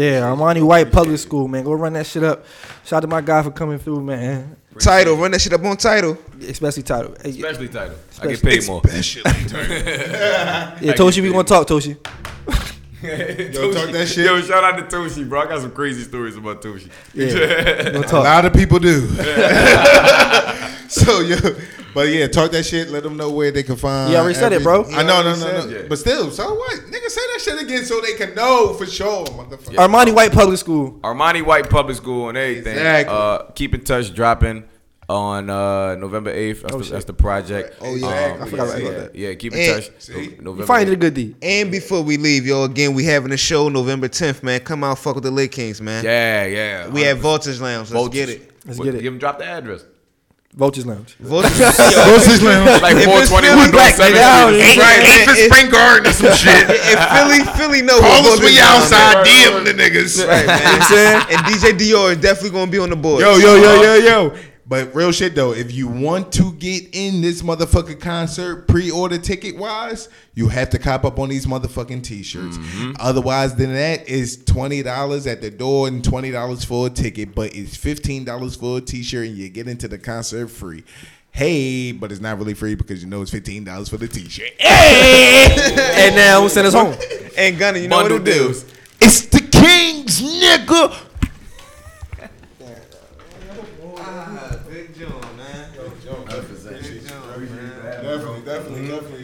Speaker 1: Yeah, Armani White Public School, man. Go run that shit up. Shout out to my guy for coming through, man.
Speaker 7: Tidal, run that shit up on Tidal.
Speaker 1: Especially Tidal.
Speaker 10: Especially Tidal. I get paid more.
Speaker 1: Yeah, Toshi, we gonna talk, Toshi.
Speaker 8: Yo, talk that shit.
Speaker 10: Yo, shout out to Toshi, bro. I got some crazy stories about Toshi.
Speaker 1: Yeah, we'll
Speaker 8: A
Speaker 1: talk.
Speaker 8: lot of people do. so yo, but yeah, talk that shit. Let them know where they can find.
Speaker 1: You already said it, bro.
Speaker 8: I know, no,
Speaker 10: He
Speaker 8: no, no. But still, so what? Nigga, say that shit again so they can know for sure, motherfucker.
Speaker 1: Armani White Public School.
Speaker 10: Armani White Public School and everything.
Speaker 8: Exactly.
Speaker 10: Uh, keep in touch, dropping on uh, November 8th. That's,
Speaker 1: Oh,
Speaker 10: the, that's the project.
Speaker 7: Oh, yeah.
Speaker 10: Um,
Speaker 1: I forgot about
Speaker 10: yeah,
Speaker 1: that.
Speaker 10: Yeah, keep in
Speaker 7: And-
Speaker 10: touch.
Speaker 8: See?
Speaker 10: No-
Speaker 1: You
Speaker 10: November
Speaker 1: finally did
Speaker 10: 8th.
Speaker 1: a good deed.
Speaker 7: And before we leave, yo, again, we having a show November 10th, man. Come out, fuck with the Lit Kings, man.
Speaker 10: Yeah, yeah.
Speaker 7: We at Voltage Lounge. Let's
Speaker 10: Vultures.
Speaker 7: get it.
Speaker 1: Let's get it.
Speaker 10: Give him drop the address.
Speaker 1: Vultures Lounge.
Speaker 7: Voltage.
Speaker 8: Voltage Lounge.
Speaker 10: Like
Speaker 7: If it's
Speaker 10: 421
Speaker 7: Philly,
Speaker 10: North
Speaker 1: black,
Speaker 10: 7th
Speaker 1: nigga,
Speaker 10: Street.
Speaker 7: Hey,
Speaker 8: Right,
Speaker 7: hey,
Speaker 8: if it's
Speaker 7: if-
Speaker 8: Spring Garden or some shit.
Speaker 7: If Philly, Philly know
Speaker 8: Call
Speaker 7: what
Speaker 8: us when
Speaker 7: Voltage
Speaker 8: you
Speaker 7: Lounge
Speaker 8: outside.
Speaker 7: is.
Speaker 8: DM the niggas.
Speaker 7: Right, man. what i'm saying And DJ Dior is definitely gonna be on the board.
Speaker 8: Yo, yo, yo, yo, yo. But real shit though, if you want to get in this motherfucking concert, pre-order ticket wise, you have to cop up on these motherfucking t-shirts. Mm-hmm. Otherwise than that, it's twenty dollars at the door and twenty dollars for a ticket, but it's fifteen dollars for a t-shirt and you get into the concert free. Hey, but it's not really free because you know it's fifteen dollars for the t-shirt.
Speaker 1: Hey, and now we send us home.
Speaker 7: And Gunna, you know
Speaker 10: Bundle
Speaker 7: what to do.
Speaker 10: deals.
Speaker 8: It's the Kings, nigga.
Speaker 7: Big John, man.
Speaker 8: Definitely, mhm. definitely, definitely.